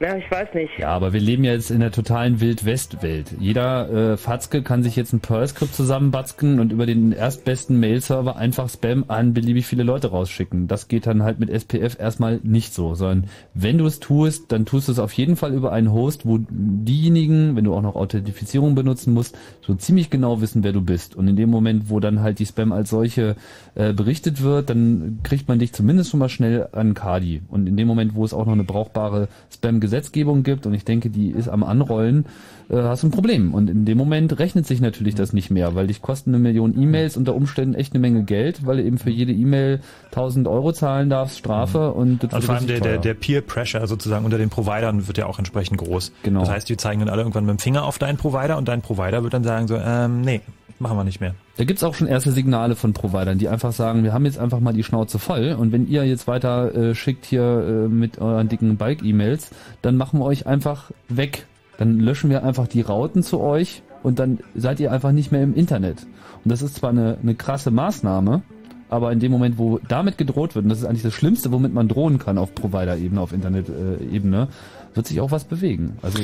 na, ich weiß nicht. Ja, aber wir leben ja jetzt in der totalen Wild-West-Welt. Jeder äh, Fatzke kann sich jetzt ein Perl-Skript zusammenbatzen und über den erstbesten Mail-Server einfach Spam an beliebig viele Leute rausschicken. Das geht dann halt mit SPF erstmal nicht so, sondern wenn du es tust, dann tust du es auf jeden Fall über einen Host, wo diejenigen, wenn du auch noch Authentifizierung benutzen musst, so ziemlich genau wissen, wer du bist. Und in dem Moment, wo dann halt die Spam als solche äh, berichtet wird, dann kriegt man dich zumindest schon mal schnell an Kadi. Und in dem Moment, wo es auch noch eine brauchbare Spam-Gesetzgebung gibt, und ich denke, die ist am Anrollen, äh, hast du ein Problem. Und in dem Moment rechnet sich natürlich das nicht mehr, weil dich kosten eine Million E-Mails unter Umständen echt eine Menge Geld, weil du eben für jede E-Mail 1000 Euro zahlen darfst, Strafe und das wird vor allem der, der, der Peer Pressure sozusagen unter den Providern wird ja auch entsprechend groß. Genau. Das heißt, die zeigen dann alle irgendwann mit dem Finger auf deinen Provider und dein Provider wird dann sagen so, ähm, nee, machen wir nicht mehr. Da gibt's auch schon erste Signale von Providern, die einfach sagen, wir haben jetzt einfach mal die Schnauze voll und wenn ihr jetzt weiter äh, schickt hier äh, mit euren dicken Bike-E-Mails, dann machen wir euch einfach weg. Dann löschen wir einfach die Routen zu euch und dann seid ihr einfach nicht mehr im Internet. Und das ist zwar eine, eine krasse Maßnahme, aber in dem Moment, wo damit gedroht wird, und das ist eigentlich das Schlimmste, womit man drohen kann auf Provider-Ebene, auf Internet-Ebene, wird sich auch was bewegen. Also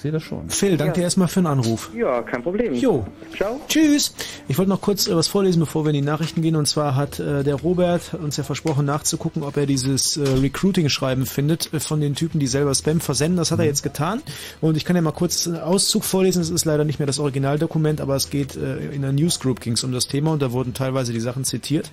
sehe das schon. Phil, danke dir erstmal für den Anruf. Ja, kein Problem. Jo. Ciao. Tschüss. Ich wollte noch kurz äh, was vorlesen, bevor wir in die Nachrichten gehen. Und zwar hat äh, der Robert uns ja versprochen, nachzugucken, ob er dieses äh, Recruiting-Schreiben findet äh, von den Typen, die selber Spam versenden. Das hat er jetzt getan. Und ich kann ja mal kurz einen Auszug vorlesen. Es ist leider nicht mehr das Originaldokument, aber es geht äh, in der Newsgroup ging es um das Thema und da wurden teilweise die Sachen zitiert.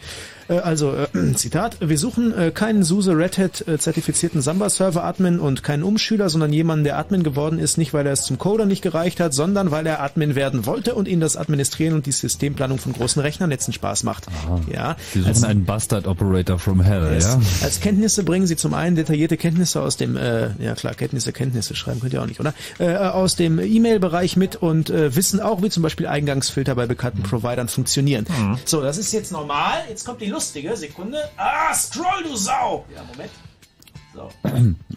Äh, also, äh, [clears throat] Zitat. Wir suchen äh, keinen SUSE Red Hat äh, zertifizierten Samba-Server-Admin und keinen Umschüler, sondern jemanden, der Admin geworden ist, nicht weil er es zum Coder nicht gereicht hat, sondern weil er Admin werden wollte und ihn das Administrieren und die Systemplanung von großen Rechnernetzen Spaß macht. Ja. Sie suchen Als- einen Bastard-Operator from Hell, Yes. ja? Als Kenntnisse bringen Sie zum einen detaillierte Kenntnisse aus dem, äh, ja klar, Kenntnisse, Kenntnisse schreiben könnt ihr auch nicht, oder? Äh, aus dem E-Mail-Bereich mit und äh, wissen auch, wie zum Beispiel Eingangsfilter bei bekannten Providern funktionieren. So, das ist jetzt normal. Jetzt kommt die lustige Sekunde. Ah, scroll, du Sau! Ja, Moment. So.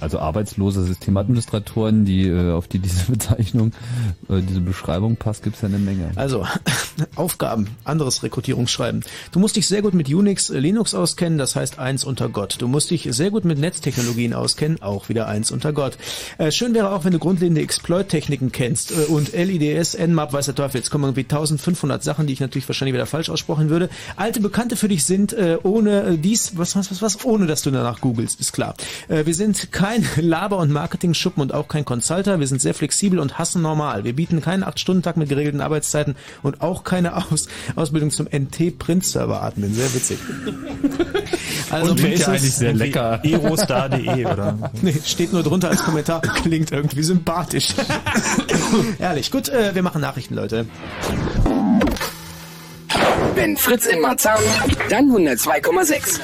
Also arbeitslose Systemadministratoren, die äh, auf die diese [laughs] Bezeichnung, äh, diese Beschreibung passt, gibt's ja eine Menge. Also, [laughs] Aufgaben, anderes Rekrutierungsschreiben. Du musst dich sehr gut mit Unix, äh, Linux auskennen, das heißt eins unter Gott. Du musst dich sehr gut mit Netztechnologien auskennen, auch wieder eins unter Gott. Schön wäre auch, wenn du grundlegende Exploit-Techniken kennst und LIDS, Nmap, weiß der Teufel. Jetzt kommen irgendwie 1500 Sachen, die ich natürlich wahrscheinlich wieder falsch aussprechen würde. Alte Bekannte für dich sind ohne dies, was, was, was, was, ohne dass du danach googelst, ist klar. Äh, wir sind kein [laughs] Laber- und Marketing-Schuppen und auch kein Consulter. Wir sind sehr flexibel und hassen normal. Wir bieten keinen 8-Stunden-Tag mit geregelten Arbeitszeiten und auch keine [laughs] Aus Ausbildung zum NT-Print-Server-Admin. Sehr witzig. [laughs] Also, Und klingt ja eigentlich sehr lecker. Erostar.de oder? Nee, steht nur drunter als Kommentar. Klingt irgendwie sympathisch. Ehrlich. Gut, äh, wir machen Nachrichten, Leute. Wenn Fritz in Marzahn, dann 102,6.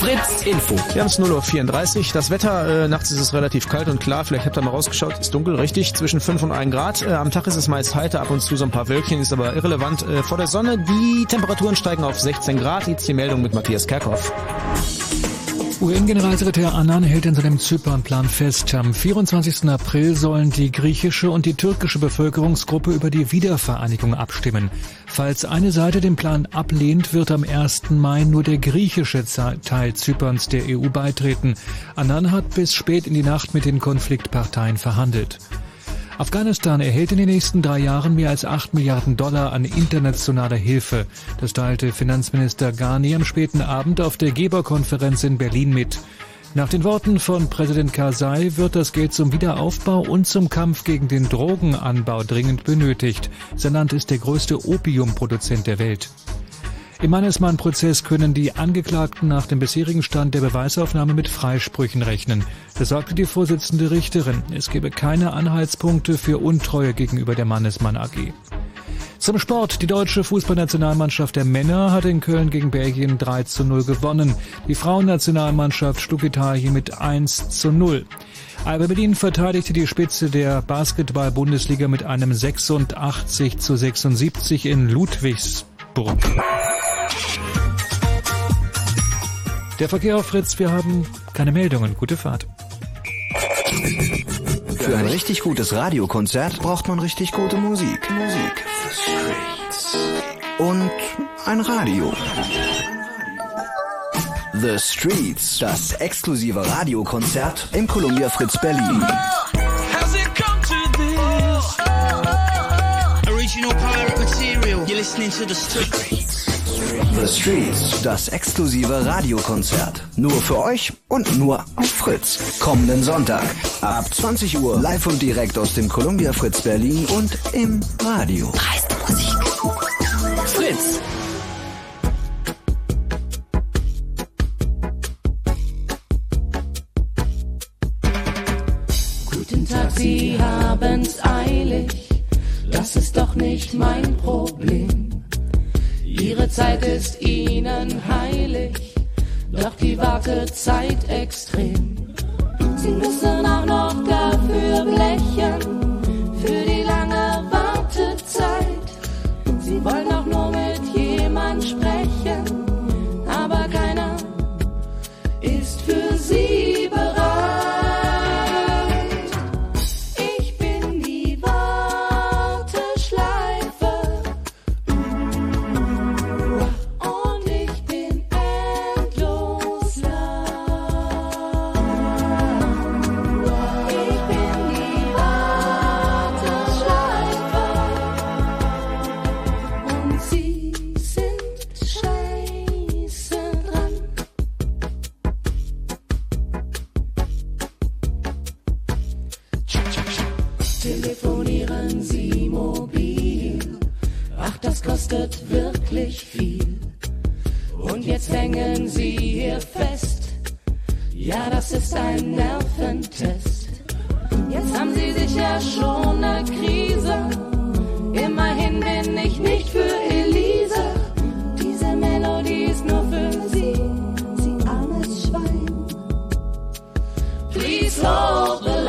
Fritz Info. Wir haben es 0.34 Uhr. Das Wetter, äh, nachts ist es relativ kalt und klar. Vielleicht habt ihr mal rausgeschaut, ist dunkel, richtig. Zwischen 5 und 1 Grad. Äh, am Tag ist es meist heiter, ab und zu so ein paar Wölkchen, ist aber irrelevant. Äh, vor der Sonne, die Temperaturen steigen auf 16 Grad. Jetzt die Meldung mit Matthias Kerkhoff. UN-Generalsekretär Annan hält in seinem Zypernplan fest, am 24. April sollen die griechische und die türkische Bevölkerungsgruppe über die Wiedervereinigung abstimmen. Falls eine Seite den Plan ablehnt, wird am 1. Mai nur der griechische Teil Zyperns der EU beitreten. Annan hat bis spät in die Nacht mit den Konfliktparteien verhandelt. Afghanistan erhält in den nächsten drei Jahren mehr als 8 Milliarden Dollar an internationaler Hilfe. Das teilte Finanzminister Ghani am späten Abend auf der Geberkonferenz in Berlin mit. Nach den Worten von Präsident Karzai wird das Geld zum Wiederaufbau und zum Kampf gegen den Drogenanbau dringend benötigt. Sein Land ist der größte Opiumproduzent der Welt. Im Mannesmann-Prozess können die Angeklagten nach dem bisherigen Stand der Beweisaufnahme mit Freisprüchen rechnen. Das sagte die Vorsitzende Richterin. Es gebe keine Anhaltspunkte für Untreue gegenüber der Mannesmann AG. Zum Sport. Die deutsche Fußballnationalmannschaft der Männer hat in Köln gegen Belgien 3 zu 0 gewonnen. Die Frauennationalmannschaft schlug Italien mit 1 zu 0. Alba Berlin verteidigte die Spitze der Basketball-Bundesliga mit einem 86 zu 76 in Ludwigsburg. Der Verkehr auf Fritz, wir haben keine Meldungen. Gute Fahrt. Für ein richtig gutes Radiokonzert braucht man richtig gute Musik. Musik. Und ein Radio. The Streets, das exklusive Radiokonzert im Columbia Fritz Berlin. Original pirate material. You're listening to the streets. The Streets, das exklusive Radiokonzert. Nur für euch und nur auf Fritz. Kommenden Sonntag ab 20 Uhr live und direkt aus dem Columbia Fritz Berlin und im Radio. Dreiste Musik. Fritz. Guten Tag, Sie haben's eilig. Das ist doch nicht mein Problem. Ihre Zeit ist Ihnen heilig, doch die Wartezeit extrem. Sie müssen auch noch dafür blechen, für die lange Wartezeit. Sie wollen doch nur mit jemand sprechen, aber keiner ist für Sie wirklich viel. Und jetzt hängen Sie hier fest. Ja, das ist ein Nerventest. Jetzt haben Sie sicher schon eine Krise. Immerhin bin ich nicht für Elise. Diese Melodie ist nur für Sie, Sie armes Schwein. Please hold the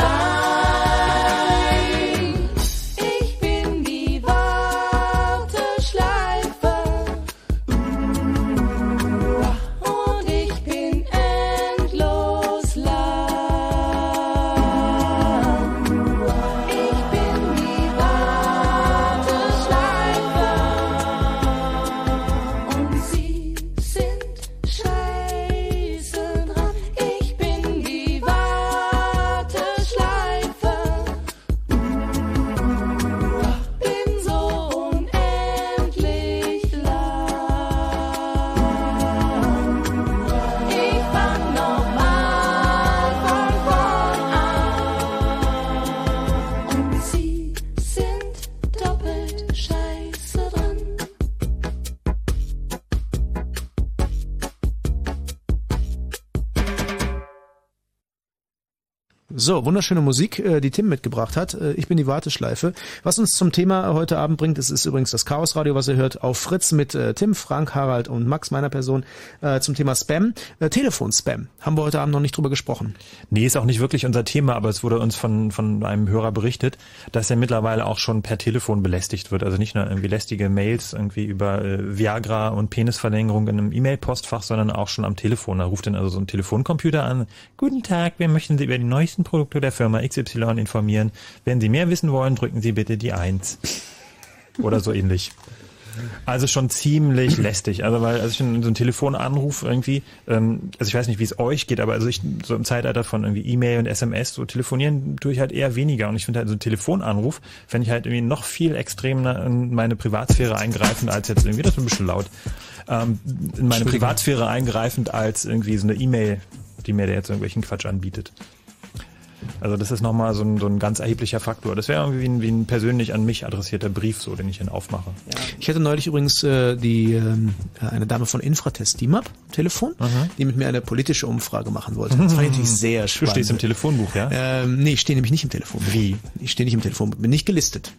So, wunderschöne Musik, äh, die Tim mitgebracht hat. Äh, Ich bin die Warteschleife. Was uns zum Thema heute Abend bringt, das ist übrigens das Chaos Radio, was ihr hört, auf Fritz mit äh, Tim, Frank, Harald und Max, meiner Person, zum Thema Spam. Telefon-Spam. Haben wir heute Abend noch nicht drüber gesprochen. Nee, ist auch nicht wirklich unser Thema, aber es wurde uns von, von einem Hörer berichtet, dass er mittlerweile auch schon per Telefon belästigt wird. Also nicht nur irgendwie lästige Mails irgendwie über Viagra und Penisverlängerung in einem E-Mail-Postfach, sondern auch schon am Telefon. Da ruft dann also so ein Telefoncomputer an. Guten Tag, wir möchten Sie über die neuesten Produkte der Firma XY informieren. Wenn Sie mehr wissen wollen, drücken Sie bitte die Eins. Oder so ähnlich. Also schon ziemlich lästig. Also weil, also ich so ein Telefonanruf irgendwie, ähm, also ich weiß nicht, wie es euch geht, aber also ich so im Zeitalter von irgendwie E-Mail und SMS, so telefonieren tue ich halt eher weniger. Und ich finde halt so ein Telefonanruf, fände ich halt irgendwie noch viel extremer in meine Privatsphäre eingreifend als jetzt irgendwie, das ist ein bisschen laut, ähm, in meine Privatsphäre eingreifend als irgendwie so eine E-Mail, die mir der jetzt irgendwelchen Quatsch anbietet. Also das ist nochmal so ein, so ein ganz erheblicher Faktor. Das wäre irgendwie wie ein, wie ein persönlich an mich adressierter Brief, so den ich dann aufmache. Ich hatte neulich übrigens äh, die ähm, eine Dame von Infratest DIMAP Telefon, die mit mir eine politische Umfrage machen wollte. [laughs] Das fand ich natürlich sehr Du spannend. stehst im Telefonbuch, ja? Ähm, nee, ich stehe nämlich nicht im Telefonbuch. Wie? Ich stehe nicht im Telefonbuch, bin nicht gelistet.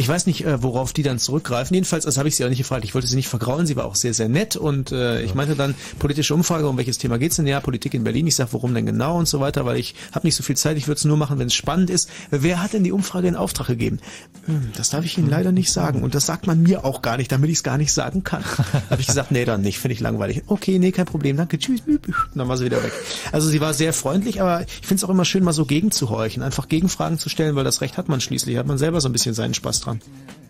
Ich weiß nicht, äh, worauf die dann zurückgreifen. Jedenfalls, das habe ich sie auch nicht gefragt. Ich wollte sie nicht vergraulen. Sie war auch sehr, sehr nett. Und äh, ich meinte dann, politische Umfrage, um welches Thema geht's denn? Ja, Politik in Berlin. Ich sage, warum denn genau und so weiter, weil ich habe nicht so viel Zeit. Ich würde es nur machen, wenn es spannend ist. Wer hat denn die Umfrage in Auftrag gegeben? Hm, Das darf ich Ihnen leider nicht sagen. Und das sagt man mir auch gar nicht, damit ich es gar nicht sagen kann. [laughs] Habe ich gesagt, nee, dann nicht. Finde ich langweilig. Okay, nee, kein Problem. Danke. Tschüss. Und dann war sie wieder weg. Also sie war sehr freundlich, aber ich finde es auch immer schön, mal so gegenzuhorchen. Einfach Gegenfragen zu stellen, weil das Recht hat man schließlich. Hat man selber so ein bisschen seinen Spaß dran.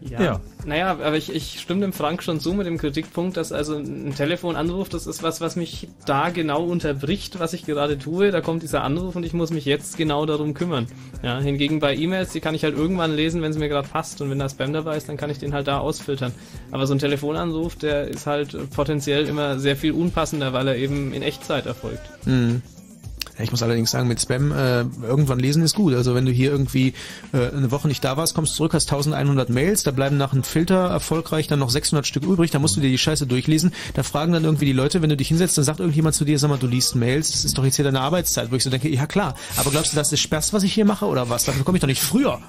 Ja. Naja, aber ich, ich stimme dem Frank schon zu mit dem Kritikpunkt, dass also ein Telefonanruf, das ist was, was mich da genau unterbricht, was ich gerade tue. Da kommt dieser Anruf und ich muss mich jetzt genau darum kümmern. Ja, hingegen bei E-Mails, die kann ich halt irgendwann lesen, wenn es mir gerade passt. Und wenn da Spam dabei ist, dann kann ich den halt da ausfiltern. Aber so ein Telefonanruf, der ist halt potenziell immer sehr viel unpassender, weil er eben in Echtzeit erfolgt. Mhm. Ich muss allerdings sagen, mit Spam äh, irgendwann lesen ist gut. Also wenn du hier irgendwie äh, eine Woche nicht da warst, kommst zurück, hast 1100 Mails, da bleiben nach einem Filter erfolgreich dann noch 600 Stück übrig, da musst du dir die Scheiße durchlesen. Da fragen dann irgendwie die Leute, wenn du dich hinsetzt, dann sagt irgendjemand zu dir, sag mal, du liest Mails, das ist doch jetzt hier deine Arbeitszeit. Wo ich so denke, ja klar, aber glaubst du, das ist Spaß, was ich hier mache oder was? Dafür komme ich doch nicht früher.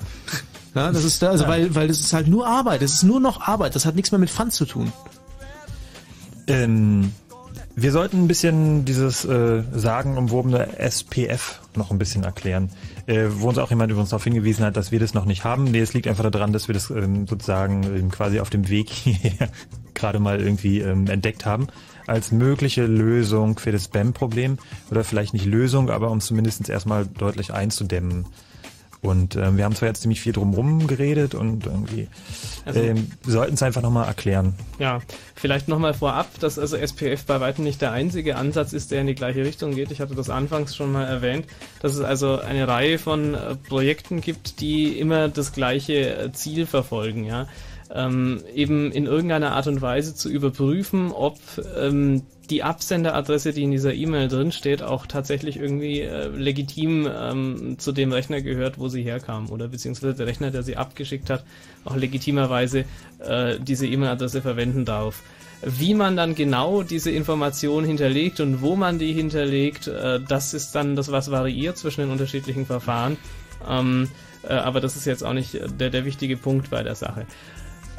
Ja, das ist da, also weil, weil das ist halt nur Arbeit, das ist nur noch Arbeit, das hat nichts mehr mit Fun zu tun. Ähm, wir sollten ein bisschen dieses äh, sagenumwobene SPF noch ein bisschen erklären. Äh, wo uns auch jemand übrigens darauf hingewiesen hat, dass wir das noch nicht haben. Nee, es liegt einfach daran, dass wir das ähm, sozusagen ähm, quasi auf dem Weg [laughs] hierher gerade mal irgendwie ähm, entdeckt haben als mögliche Lösung für das Spam-Problem. Oder vielleicht nicht Lösung, aber um es zumindest erstmal deutlich einzudämmen. Und ähm, wir haben zwar jetzt ziemlich viel drumherum geredet und irgendwie Also- ähm, sollten es einfach nochmal erklären. Ja, vielleicht nochmal vorab, dass also SPF bei weitem nicht der einzige Ansatz ist, der in die gleiche Richtung geht. Ich hatte das anfangs schon mal erwähnt, dass es also eine Reihe von äh, Projekten gibt, die immer das gleiche äh, Ziel verfolgen, ja. Ähm, eben in irgendeiner Art und Weise zu überprüfen, ob ähm, die Absenderadresse, die in dieser E-Mail drinsteht, auch tatsächlich irgendwie äh, legitim ähm, zu dem Rechner gehört, wo sie herkam. Oder beziehungsweise der Rechner, der sie abgeschickt hat, auch legitimerweise äh, diese E-Mail-Adresse verwenden darf. Wie man dann genau diese Information hinterlegt und wo man die hinterlegt, äh, das ist dann das, was variiert zwischen den unterschiedlichen Verfahren. Ähm, äh, aber das ist jetzt auch nicht der, der wichtige Punkt bei der Sache.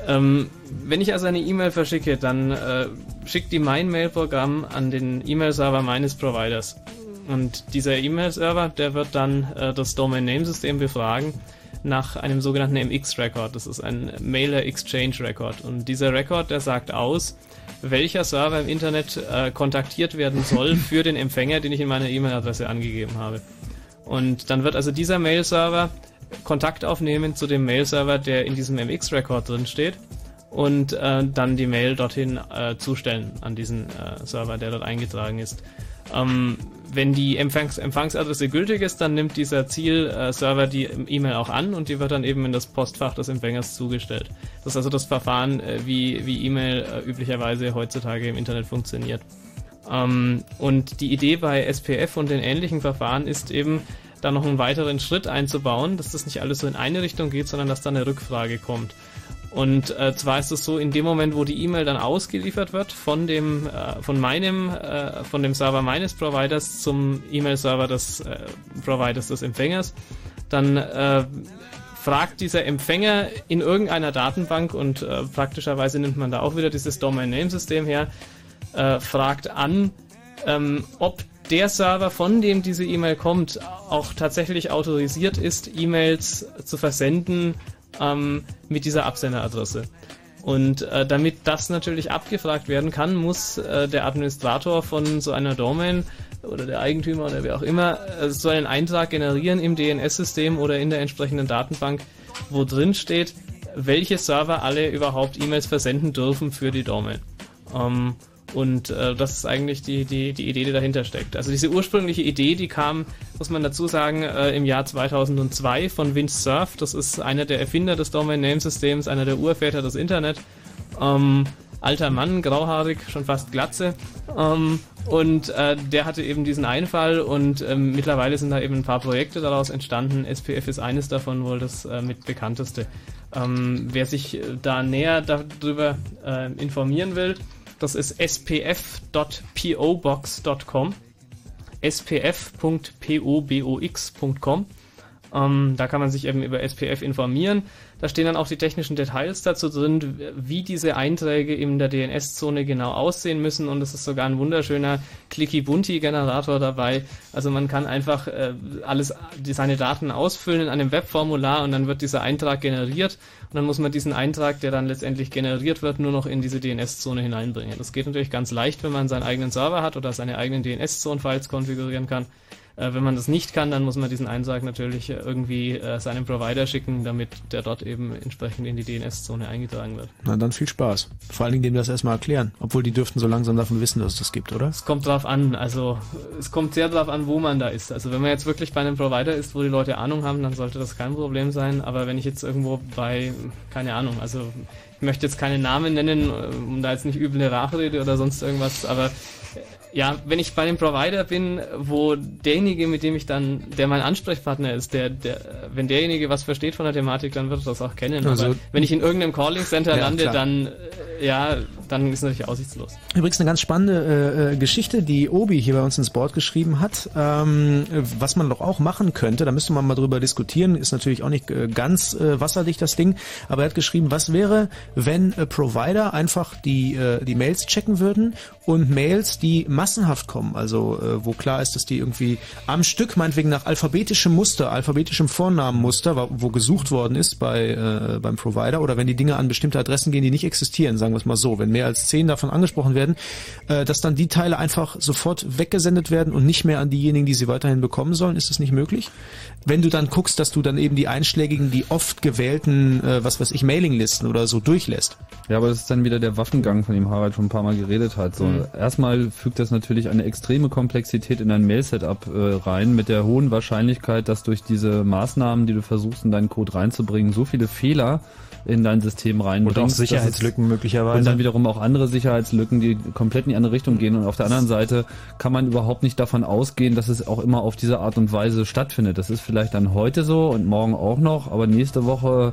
Ähm, wenn ich also eine E-Mail verschicke, dann äh, schickt die mein Mail-Programm an den E-Mail-Server meines Providers. Und dieser E-Mail-Server, der wird dann äh, das Domain-Name-System befragen nach einem sogenannten MX-Record. Das ist ein Mailer Exchange Record. Und dieser Record, der sagt aus, welcher Server im Internet äh, kontaktiert werden soll [laughs] für den Empfänger, den ich in meiner E-Mail-Adresse angegeben habe. Und dann wird also dieser Mail-Server Kontakt aufnehmen zu dem Mail-Server, der in diesem MX-Record drin steht und äh, dann die Mail dorthin äh, zustellen an diesen äh, Server, der dort eingetragen ist. Ähm, wenn die Empfangs Empfangsadresse gültig ist, dann nimmt dieser Ziel-Server die E-Mail auch an und die wird dann eben in das Postfach des Empfängers zugestellt. Das ist also das Verfahren, äh, wie, wie E-Mail äh, üblicherweise heutzutage im Internet funktioniert. Ähm, und die Idee bei SPF und den ähnlichen Verfahren ist eben, da noch einen weiteren Schritt einzubauen, dass das nicht alles so in eine Richtung geht, sondern dass da eine Rückfrage kommt. Und äh, zwar ist es so, in dem Moment, wo die E-Mail dann ausgeliefert wird von dem, äh, von meinem, äh, von dem Server meines Providers zum E-Mail-Server des äh, Providers des Empfängers, dann äh, fragt dieser Empfänger in irgendeiner Datenbank und äh, praktischerweise nimmt man da auch wieder dieses Domain-Name-System her, äh, fragt an, ähm, ob der Server, von dem diese E-Mail kommt, auch tatsächlich autorisiert ist, E-Mails zu versenden ähm, mit dieser Absenderadresse. Und äh, damit das natürlich abgefragt werden kann, muss äh, der Administrator von so einer Domain oder der Eigentümer oder wer auch immer äh, so einen Eintrag generieren im DNS-System oder in der entsprechenden Datenbank, wo drin steht, welche Server alle überhaupt E-Mails versenden dürfen für die Domain. Ähm, und äh, das ist eigentlich die, die, die Idee, die dahinter steckt. Also diese ursprüngliche Idee, die kam, muss man dazu sagen, äh, im Jahr 2002 von Vince Cerf. Das ist einer der Erfinder des Domain-Name-Systems, einer der Urväter des Internet. Ähm, alter Mann, grauhaarig, schon fast Glatze. Ähm, und äh, der hatte eben diesen Einfall und ähm, mittlerweile sind da eben ein paar Projekte daraus entstanden. SPF ist eines davon, wohl das äh, mit bekannteste. Ähm, wer sich äh, da näher darüber äh, informieren will, das ist spf.pobox.com. spf.pobox.com. Ähm, da kann man sich eben über SPF informieren. Da stehen dann auch die technischen Details dazu drin, wie diese Einträge in der DNS-Zone genau aussehen müssen. Und es ist sogar ein wunderschöner Clicky-Bunti-Generator dabei. Also man kann einfach äh, alles, seine Daten ausfüllen in einem Webformular und dann wird dieser Eintrag generiert. Und dann muss man diesen Eintrag, der dann letztendlich generiert wird, nur noch in diese DNS-Zone hineinbringen. Das geht natürlich ganz leicht, wenn man seinen eigenen Server hat oder seine eigenen DNS-Zone-Files konfigurieren kann. Äh, wenn man das nicht kann, dann muss man diesen Eintrag natürlich irgendwie äh, seinem Provider schicken, damit der dort eben entsprechend in die DNS-Zone eingetragen wird. Na dann viel Spaß. Vor allen Dingen dem das erstmal erklären. Obwohl die dürften so langsam davon wissen, dass es das gibt, oder? Es kommt drauf an. Also es kommt sehr drauf an, wo man da ist. Also wenn man jetzt wirklich bei einem Provider ist, wo die Leute Ahnung haben, dann sollte das kein Problem sein. Aber wenn ich jetzt irgendwo bei, keine Ahnung, also ich möchte jetzt keine Namen nennen, um da jetzt nicht üble Rachrede oder sonst irgendwas, aber ja, wenn ich bei dem Provider bin, wo derjenige, mit dem ich dann, der mein Ansprechpartner ist, der, der, wenn derjenige was versteht von der Thematik, dann wird er das auch kennen. Also, Aber wenn ich in irgendeinem Calling Center ja, lande, klar. dann, äh, ja, dann ist natürlich aussichtslos. Übrigens eine ganz spannende äh, Geschichte, die Obi hier bei uns ins Board geschrieben hat, ähm, was man doch auch machen könnte, da müsste man mal drüber diskutieren, ist natürlich auch nicht äh, ganz äh, wasserdicht das Ding, aber er hat geschrieben, was wäre, wenn äh, Provider einfach die, äh, die Mails checken würden und Mails, die massenhaft kommen, also äh, wo klar ist, dass die irgendwie am Stück, meinetwegen nach alphabetischem Muster, alphabetischem Vornamenmuster, wo gesucht worden ist bei äh, beim Provider, oder wenn die Dinge an bestimmte Adressen gehen, die nicht existieren, sagen wir es mal so, wenn mehr als zehn davon angesprochen werden, äh, dass dann die Teile einfach sofort weggesendet werden und nicht mehr an diejenigen, die sie weiterhin bekommen sollen, ist das nicht möglich? Wenn du dann guckst, dass du dann eben die einschlägigen, die oft gewählten, äh, was weiß ich, Mailinglisten oder so durchlässt. Ja, aber das ist dann wieder der Waffengang, von dem Harald schon ein paar Mal geredet hat. So, mhm. erstmal fügt das natürlich eine extreme Komplexität in dein Mail-Setup äh, rein, mit der hohen Wahrscheinlichkeit, dass durch diese Maßnahmen, die du versuchst, in deinen Code reinzubringen, so viele Fehler in dein System reinbringst. Und auch Sicherheitslücken möglicherweise. Und dann wiederum auch andere Sicherheitslücken, die komplett in die andere Richtung gehen. Und auf der anderen Seite kann man überhaupt nicht davon ausgehen, dass es auch immer auf diese Art und Weise stattfindet. Das ist vielleicht dann heute so und morgen auch noch, aber nächste Woche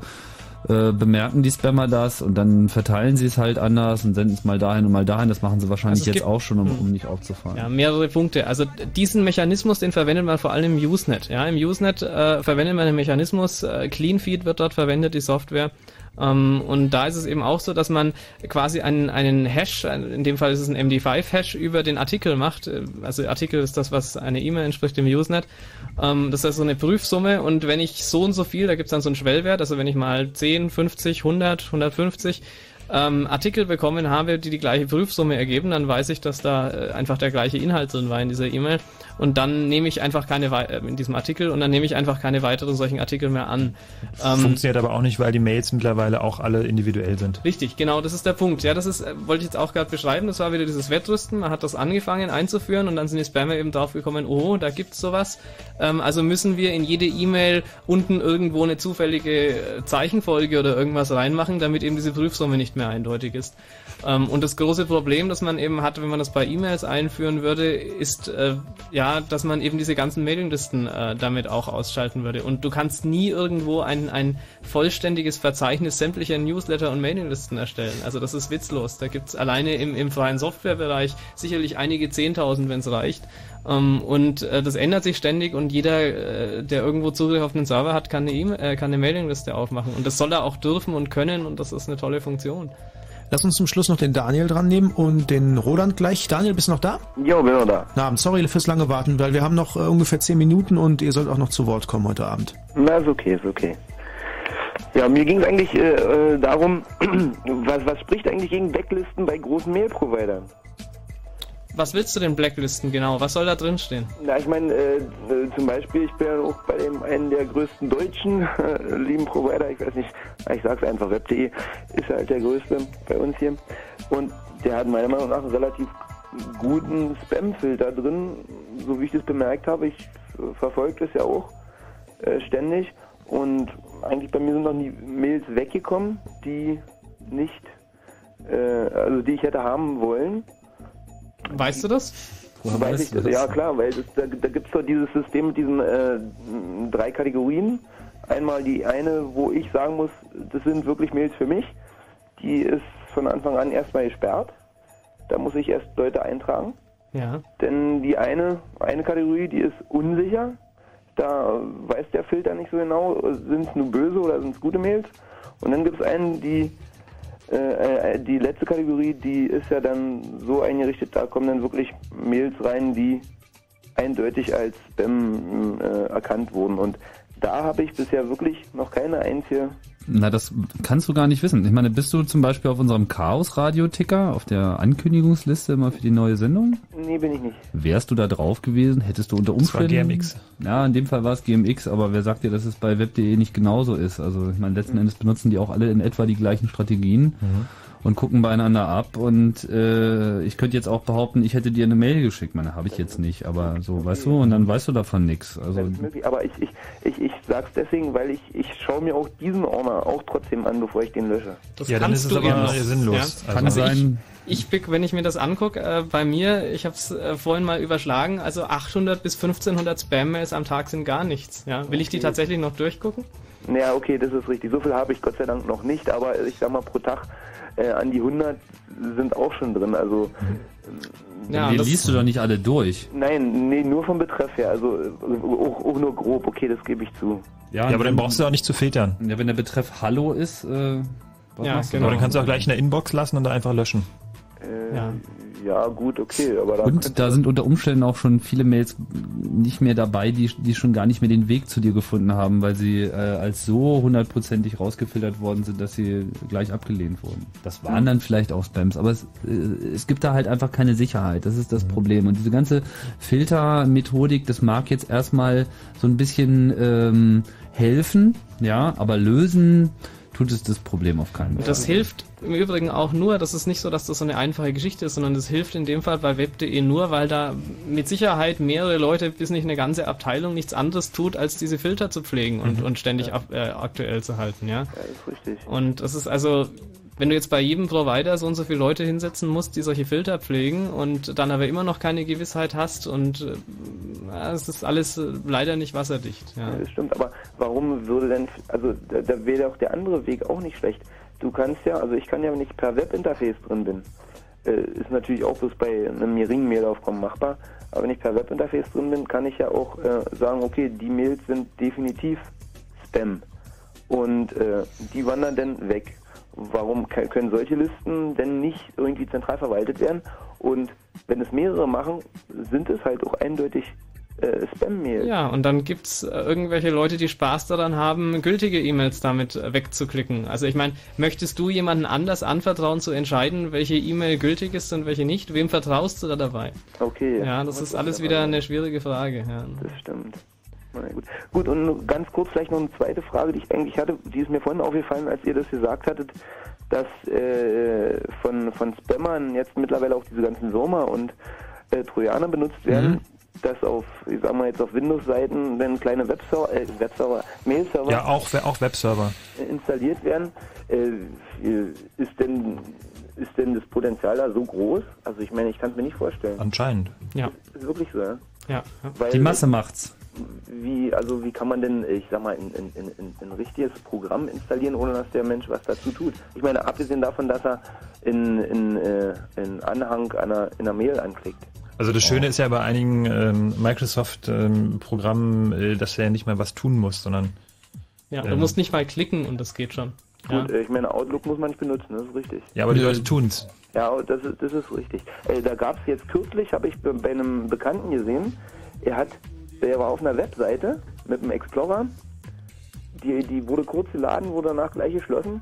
äh, bemerken die Spammer das und dann verteilen sie es halt anders und senden es mal dahin und mal dahin. Das machen sie wahrscheinlich also jetzt auch schon, um, um nicht aufzufallen. Ja, mehrere Punkte. Also diesen Mechanismus, den verwendet man vor allem im Usenet. Ja, im Usenet äh, verwendet man den Mechanismus, äh, CleanFeed wird dort verwendet, die Software. Ähm, und da ist es eben auch so, dass man quasi einen, einen Hash, in dem Fall ist es ein MD5-Hash, über den Artikel macht. Also Artikel ist das, was eine E-Mail entspricht im Usenet. Ähm, das ist so eine Prüfsumme und wenn ich so und so viel, da gibt es dann so einen Schwellwert, also wenn ich mal 10, 50, 100, 150 ähm, Artikel bekommen habe, die die gleiche Prüfsumme ergeben, dann weiß ich, dass da äh, einfach der gleiche Inhalt drin war in dieser E-Mail. Und dann nehme ich einfach keine äh, in diesem Artikel und dann nehme ich einfach keine weiteren solchen Artikel mehr an. Ähm, Funktioniert aber auch nicht, weil die Mails mittlerweile auch alle individuell sind. Richtig, genau, das ist der Punkt. Ja, das ist, äh, wollte ich jetzt auch gerade beschreiben, das war wieder dieses Wettrüsten. Man hat das angefangen einzuführen und dann sind die Spammer eben drauf gekommen, oh, da gibt's sowas. Ähm, also müssen wir in jede E-Mail unten irgendwo eine zufällige Zeichenfolge oder irgendwas reinmachen, damit eben diese Prüfsumme nicht mehr eindeutig ist. Ähm, und das große Problem, das man eben hat, wenn man das bei E-Mails einführen würde, ist äh, ja, dass man eben diese ganzen Mailinglisten äh, damit auch ausschalten würde. Und du kannst nie irgendwo ein, ein vollständiges Verzeichnis sämtlicher Newsletter und Mailinglisten erstellen. Also das ist witzlos. Da gibt's alleine im, im freien Softwarebereich sicherlich einige Zehntausend, wenn es reicht. Ähm, und äh, das ändert sich ständig und jeder, äh, der irgendwo Zugriff auf einen Server hat, kann eine, e äh, kann eine Mailingliste aufmachen. Und das soll er auch dürfen und können und das ist eine tolle Funktion. Lass uns zum Schluss noch den Daniel dran nehmen und den Roland gleich. Daniel, bist du noch da? Jo, bin noch da. Na, Abend. sorry fürs lange Warten, weil wir haben noch äh, ungefähr zehn Minuten und ihr sollt auch noch zu Wort kommen heute Abend. Na, ist okay, ist okay. Ja, mir ging es eigentlich äh, darum, [clears throat] was, was spricht eigentlich gegen Backlisten bei großen Mail-Providern? Was willst du denn blacklisten genau? Was soll da drin stehen? Na, ich meine, äh, äh, zum Beispiel, ich bin ja auch bei dem einen der größten deutschen äh, [laughs] lieben Provider, ich weiß nicht, ich sag's einfach, web.de ist halt der größte bei uns hier. Und der hat meiner Meinung nach einen relativ guten Spam-Filter drin, so wie ich das bemerkt habe. Ich äh, verfolge das ja auch äh, ständig. Und eigentlich bei mir sind noch nie Mails weggekommen, die nicht, äh, also die ich hätte haben wollen. Weißt du das? Woher Weiß ich, das? Ja klar, weil das, da, da gibt es doch dieses System mit diesen äh, drei Kategorien. Einmal die eine, wo ich sagen muss, das sind wirklich Mails für mich. Die ist von Anfang an erstmal gesperrt. Da muss ich erst Leute eintragen. Ja. Denn die eine, eine Kategorie, die ist unsicher. Da weiß der Filter nicht so genau, sind es nur böse oder sind es gute Mails. Und dann gibt es einen, die äh, äh, die letzte Kategorie, die ist ja dann so eingerichtet, da kommen dann wirklich Mails rein, die eindeutig als Spam äh, erkannt wurden. Und da habe ich bisher wirklich noch keine einzige na, das kannst du gar nicht wissen. Ich meine, bist du zum Beispiel auf unserem Chaos-Radio-Ticker, auf der Ankündigungsliste immer für die neue Sendung? Nee, bin ich nicht. Wärst du da drauf gewesen? Hättest du unter Umständen... Das war GMX. Ja, in dem Fall war es GMX, aber wer sagt dir, dass es bei web.de nicht genauso ist? Also ich meine, letzten mhm. Endes benutzen die auch alle in etwa die gleichen Strategien. Mhm und gucken beieinander ab. Und äh, ich könnte jetzt auch behaupten, ich hätte dir eine Mail geschickt. Meine habe ich jetzt nicht, aber so, weißt du, und dann weißt du davon nichts. Also, aber ich, ich, ich, ich sag's deswegen, weil ich, ich schaue mir auch diesen Ordner auch trotzdem an, bevor ich den lösche. Das ja, dann ist es aber noch. sinnlos. Ja? Kann also sein. Ich, ich, wenn ich mir das angucke, äh, bei mir, ich habe es äh, vorhin mal überschlagen, also 800 bis 1500 Spam-Mails am Tag sind gar nichts. Ja? Will ich die tatsächlich noch durchgucken? Ja, okay, das ist richtig. So viel habe ich Gott sei Dank noch nicht, aber ich sag mal pro Tag äh, an die 100 sind auch schon drin. Also ja, die liest du doch nicht alle durch. Nein, nee, nur vom Betreff her. Also auch, auch nur grob. Okay, das gebe ich zu. Ja, ja aber dann brauchst du auch nicht zu filtern. Ja, wenn der Betreff Hallo ist, äh, was ja, genau. Aber dann kannst du auch gleich in der Inbox lassen und da einfach löschen. Äh, ja. Ja, gut, okay. Aber da und da sind unter Umständen auch schon viele Mails nicht mehr dabei, die, die schon gar nicht mehr den Weg zu dir gefunden haben, weil sie äh, als so hundertprozentig rausgefiltert worden sind, dass sie gleich abgelehnt wurden. Das waren dann vielleicht auch Spams, aber es, äh, es gibt da halt einfach keine Sicherheit. Das ist das mhm. Problem. Und diese ganze Filtermethodik, das mag jetzt erstmal so ein bisschen ähm, helfen, ja, aber lösen tut es das Problem auf keinen Fall. Und das hilft im Übrigen auch nur, das ist nicht so, dass das so eine einfache Geschichte ist, sondern das hilft in dem Fall bei web.de nur, weil da mit Sicherheit mehrere Leute, bis nicht eine ganze Abteilung, nichts anderes tut, als diese Filter zu pflegen und, mhm. und ständig ja. ab, äh, aktuell zu halten. Ja, ja ist richtig. Und das ist also wenn du jetzt bei jedem Provider so und so viele Leute hinsetzen musst, die solche Filter pflegen und dann aber immer noch keine Gewissheit hast und äh, es ist alles äh, leider nicht wasserdicht. Ja. ja. das stimmt, aber warum würde denn, also da, da wäre doch der andere Weg auch nicht schlecht. Du kannst ja, also ich kann ja, wenn ich per Webinterface drin bin, äh, ist natürlich auch bloß bei einem geringen Mailaufkommen machbar, aber wenn ich per Webinterface drin bin, kann ich ja auch äh, sagen, okay, die Mails sind definitiv Spam und äh, die wandern dann weg warum können solche Listen denn nicht irgendwie zentral verwaltet werden? Und wenn es mehrere machen, sind es halt auch eindeutig äh, Spam-Mails. Ja, und dann gibt's äh, irgendwelche Leute, die Spaß daran haben, gültige E-Mails damit äh, wegzuklicken. Also ich meine, möchtest du jemanden anders anvertrauen zu entscheiden, welche E-Mail gültig ist und welche nicht? Wem vertraust du da dabei? Okay. Ja, das ist alles wieder eine schwierige Frage. Ja. Das stimmt. Gut. gut, und ganz kurz vielleicht noch eine zweite Frage, die ich eigentlich hatte, die ist mir vorhin aufgefallen, als ihr das gesagt hattet, dass äh, von, von Spammern jetzt mittlerweile auch diese ganzen Würmer und äh, Trojaner benutzt werden. Mhm dass auf, ich sag mal jetzt auf Windows-Seiten, wenn kleine Webserver, äh, Webserver, Mail-Server, ja auch auch Webserver installiert werden. Äh, äh, ist denn ist denn das Potenzial da so groß? Also ich meine, ich kann es mir nicht vorstellen. Anscheinend. Ja. Ist wirklich so, ja? Ja. Weil, Die Masse macht's. Wie, also wie kann man denn, ich sag mal, ein, ein, ein, ein, richtiges Programm installieren, ohne dass der Mensch was dazu tut? Ich meine, abgesehen davon, dass er in, in, äh, in Anhang einer, in einer Mail anklickt. Also das Schöne ist ja bei einigen ähm, Microsoft-Programmen, äh, dass er ja nicht mal was tun muss, sondern Ja, du ähm, musst nicht mal klicken und das geht schon. Ja. Gut, äh, ich meine, Outlook muss man nicht benutzen, das ist richtig. Ja, aber die Leute tun's. Ja, das ist, das ist richtig. Äh, da gab es jetzt kürzlich, habe ich bei einem Bekannten gesehen, er hat, der war auf einer Webseite mit einem Explorer, die, die wurde kurz geladen, wurde danach gleich geschlossen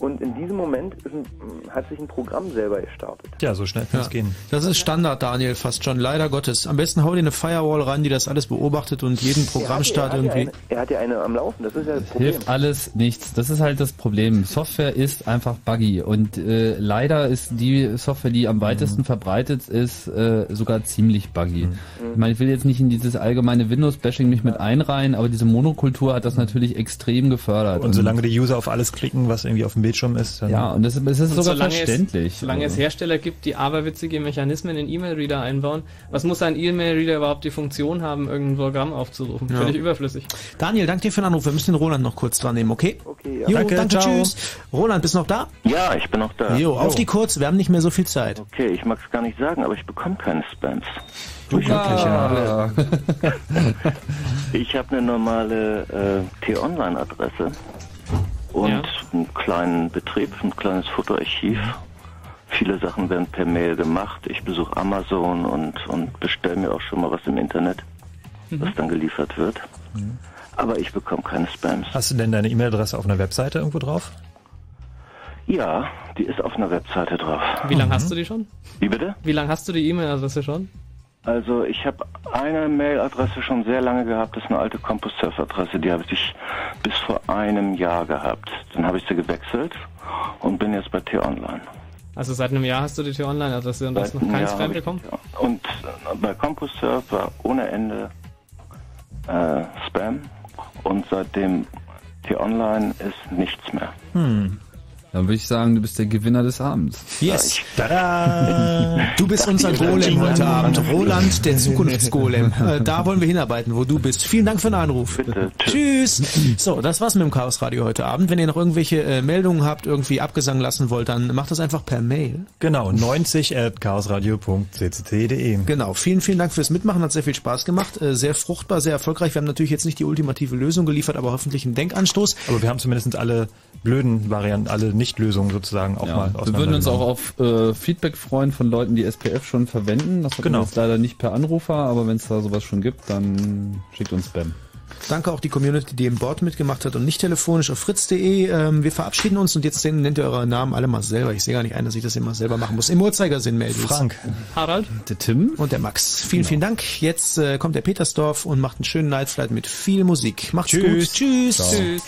und in diesem Moment ist ein, hat sich ein Programm selber gestartet. Ja, so schnell kann's Ja. gehen. Das ist Standard, Daniel, fast schon, leider Gottes. Am besten hau dir eine Firewall ran, die das alles beobachtet und jeden Programmstart er, hat irgendwie. eine, er hat ja eine am Laufen, das ist ja das Problem. Hilft alles nichts. Das ist halt das Problem. Software ist einfach buggy und äh, leider ist die Software, die am weitesten verbreitet ist, äh, sogar ziemlich buggy. Ich meine, ich will jetzt nicht in dieses allgemeine Windows-Bashing mich mit einreihen, aber diese Monokultur hat das natürlich extrem gefördert. Und solange die User auf alles klicken, was irgendwie auf dem Bildschirm ist, dann ja, und das, es ist Und sogar solange verständlich. Es, solange es Hersteller gibt, die aberwitzige Mechanismen in E-Mail-Reader einbauen, was muss ein E-Mail-Reader überhaupt die Funktion haben, irgendein Programm aufzurufen? Ja. Völlig überflüssig. Daniel, danke dir für den Anruf. Wir müssen den Roland noch kurz dran nehmen, okay? Okay, ja. Jo, Danke, danke, ciao. tschüss. Roland, bist du noch da? Ja, ich bin noch da. Jo, auf die kurz, wir haben nicht mehr so viel Zeit. Okay, ich mag es gar nicht sagen, aber ich bekomme keine Spams. Du ja. Ich habe [laughs] [laughs] eine normale äh, T-Online-Adresse und Ja. einen kleinen Betrieb, ein kleines Fotoarchiv. Viele Sachen werden per Mail gemacht. Ich besuche Amazon und, und bestelle mir auch schon mal was im Internet, Mhm. was dann geliefert wird. Aber ich bekomme keine Spams. Hast du denn deine E-Mail-Adresse auf einer Webseite irgendwo drauf? Ja, die ist auf einer Webseite drauf. Wie lange hast du die schon? Wie bitte? Wie lange hast du die E-Mail-Adresse schon? Also ich habe eine Mailadresse schon sehr lange gehabt, das ist eine alte CompuServe-Adresse, die habe ich bis vor einem Jahr gehabt. Dann habe ich sie gewechselt und bin jetzt bei T-Online. Also seit einem Jahr hast du die T-Online-Adresse und hast noch keinen Spam hab ich- bekommen? Und äh, bei CompuServe war ohne Ende äh, Spam und seitdem T-Online ist nichts mehr. Hm. Dann würde ich sagen, du bist der Gewinner des Abends. Yes. [laughs] Du bist unser Golem heute Abend. Roland, der Zukunftsgolem. [laughs] Äh, Da wollen wir hinarbeiten, wo du bist. Vielen Dank für den Anruf. Bitte. Tschüss. So, das war's mit dem Chaos Radio heute Abend. Wenn ihr noch irgendwelche äh, Meldungen habt, irgendwie abgesang lassen wollt, dann macht das einfach per Mail. Genau, 90 at chaosradio.cct.de. Genau, vielen, vielen Dank fürs Mitmachen, hat sehr viel Spaß gemacht, äh, sehr fruchtbar, sehr erfolgreich. Wir haben natürlich jetzt nicht die ultimative Lösung geliefert, aber hoffentlich einen Denkanstoß. Aber wir haben zumindest alle blöden Varianten, alle Nichtlösungen sozusagen auch mal Wir würden uns auch auf äh, Feedback freuen von Leuten, die SPF schon verwenden. Das Genau. wir jetzt leider nicht per Anrufer, aber wenn es da sowas schon gibt, dann schickt uns Spam. Danke auch die Community, die im Board mitgemacht hat und nicht telefonisch auf fritz.de. Ähm, wir verabschieden uns und jetzt nennt ihr eure Namen alle mal selber. Ich sehe gar nicht ein, dass ich das immer selber machen muss. Im Uhrzeigersinn meldet. Frank. Harald. Der Tim. Und der Max. Vielen, vielen Dank. Jetzt äh, kommt der Petersdorf und macht einen schönen Nightflight mit viel Musik. Macht's Tschüss. gut. Tschüss. Ciao. Tschüss.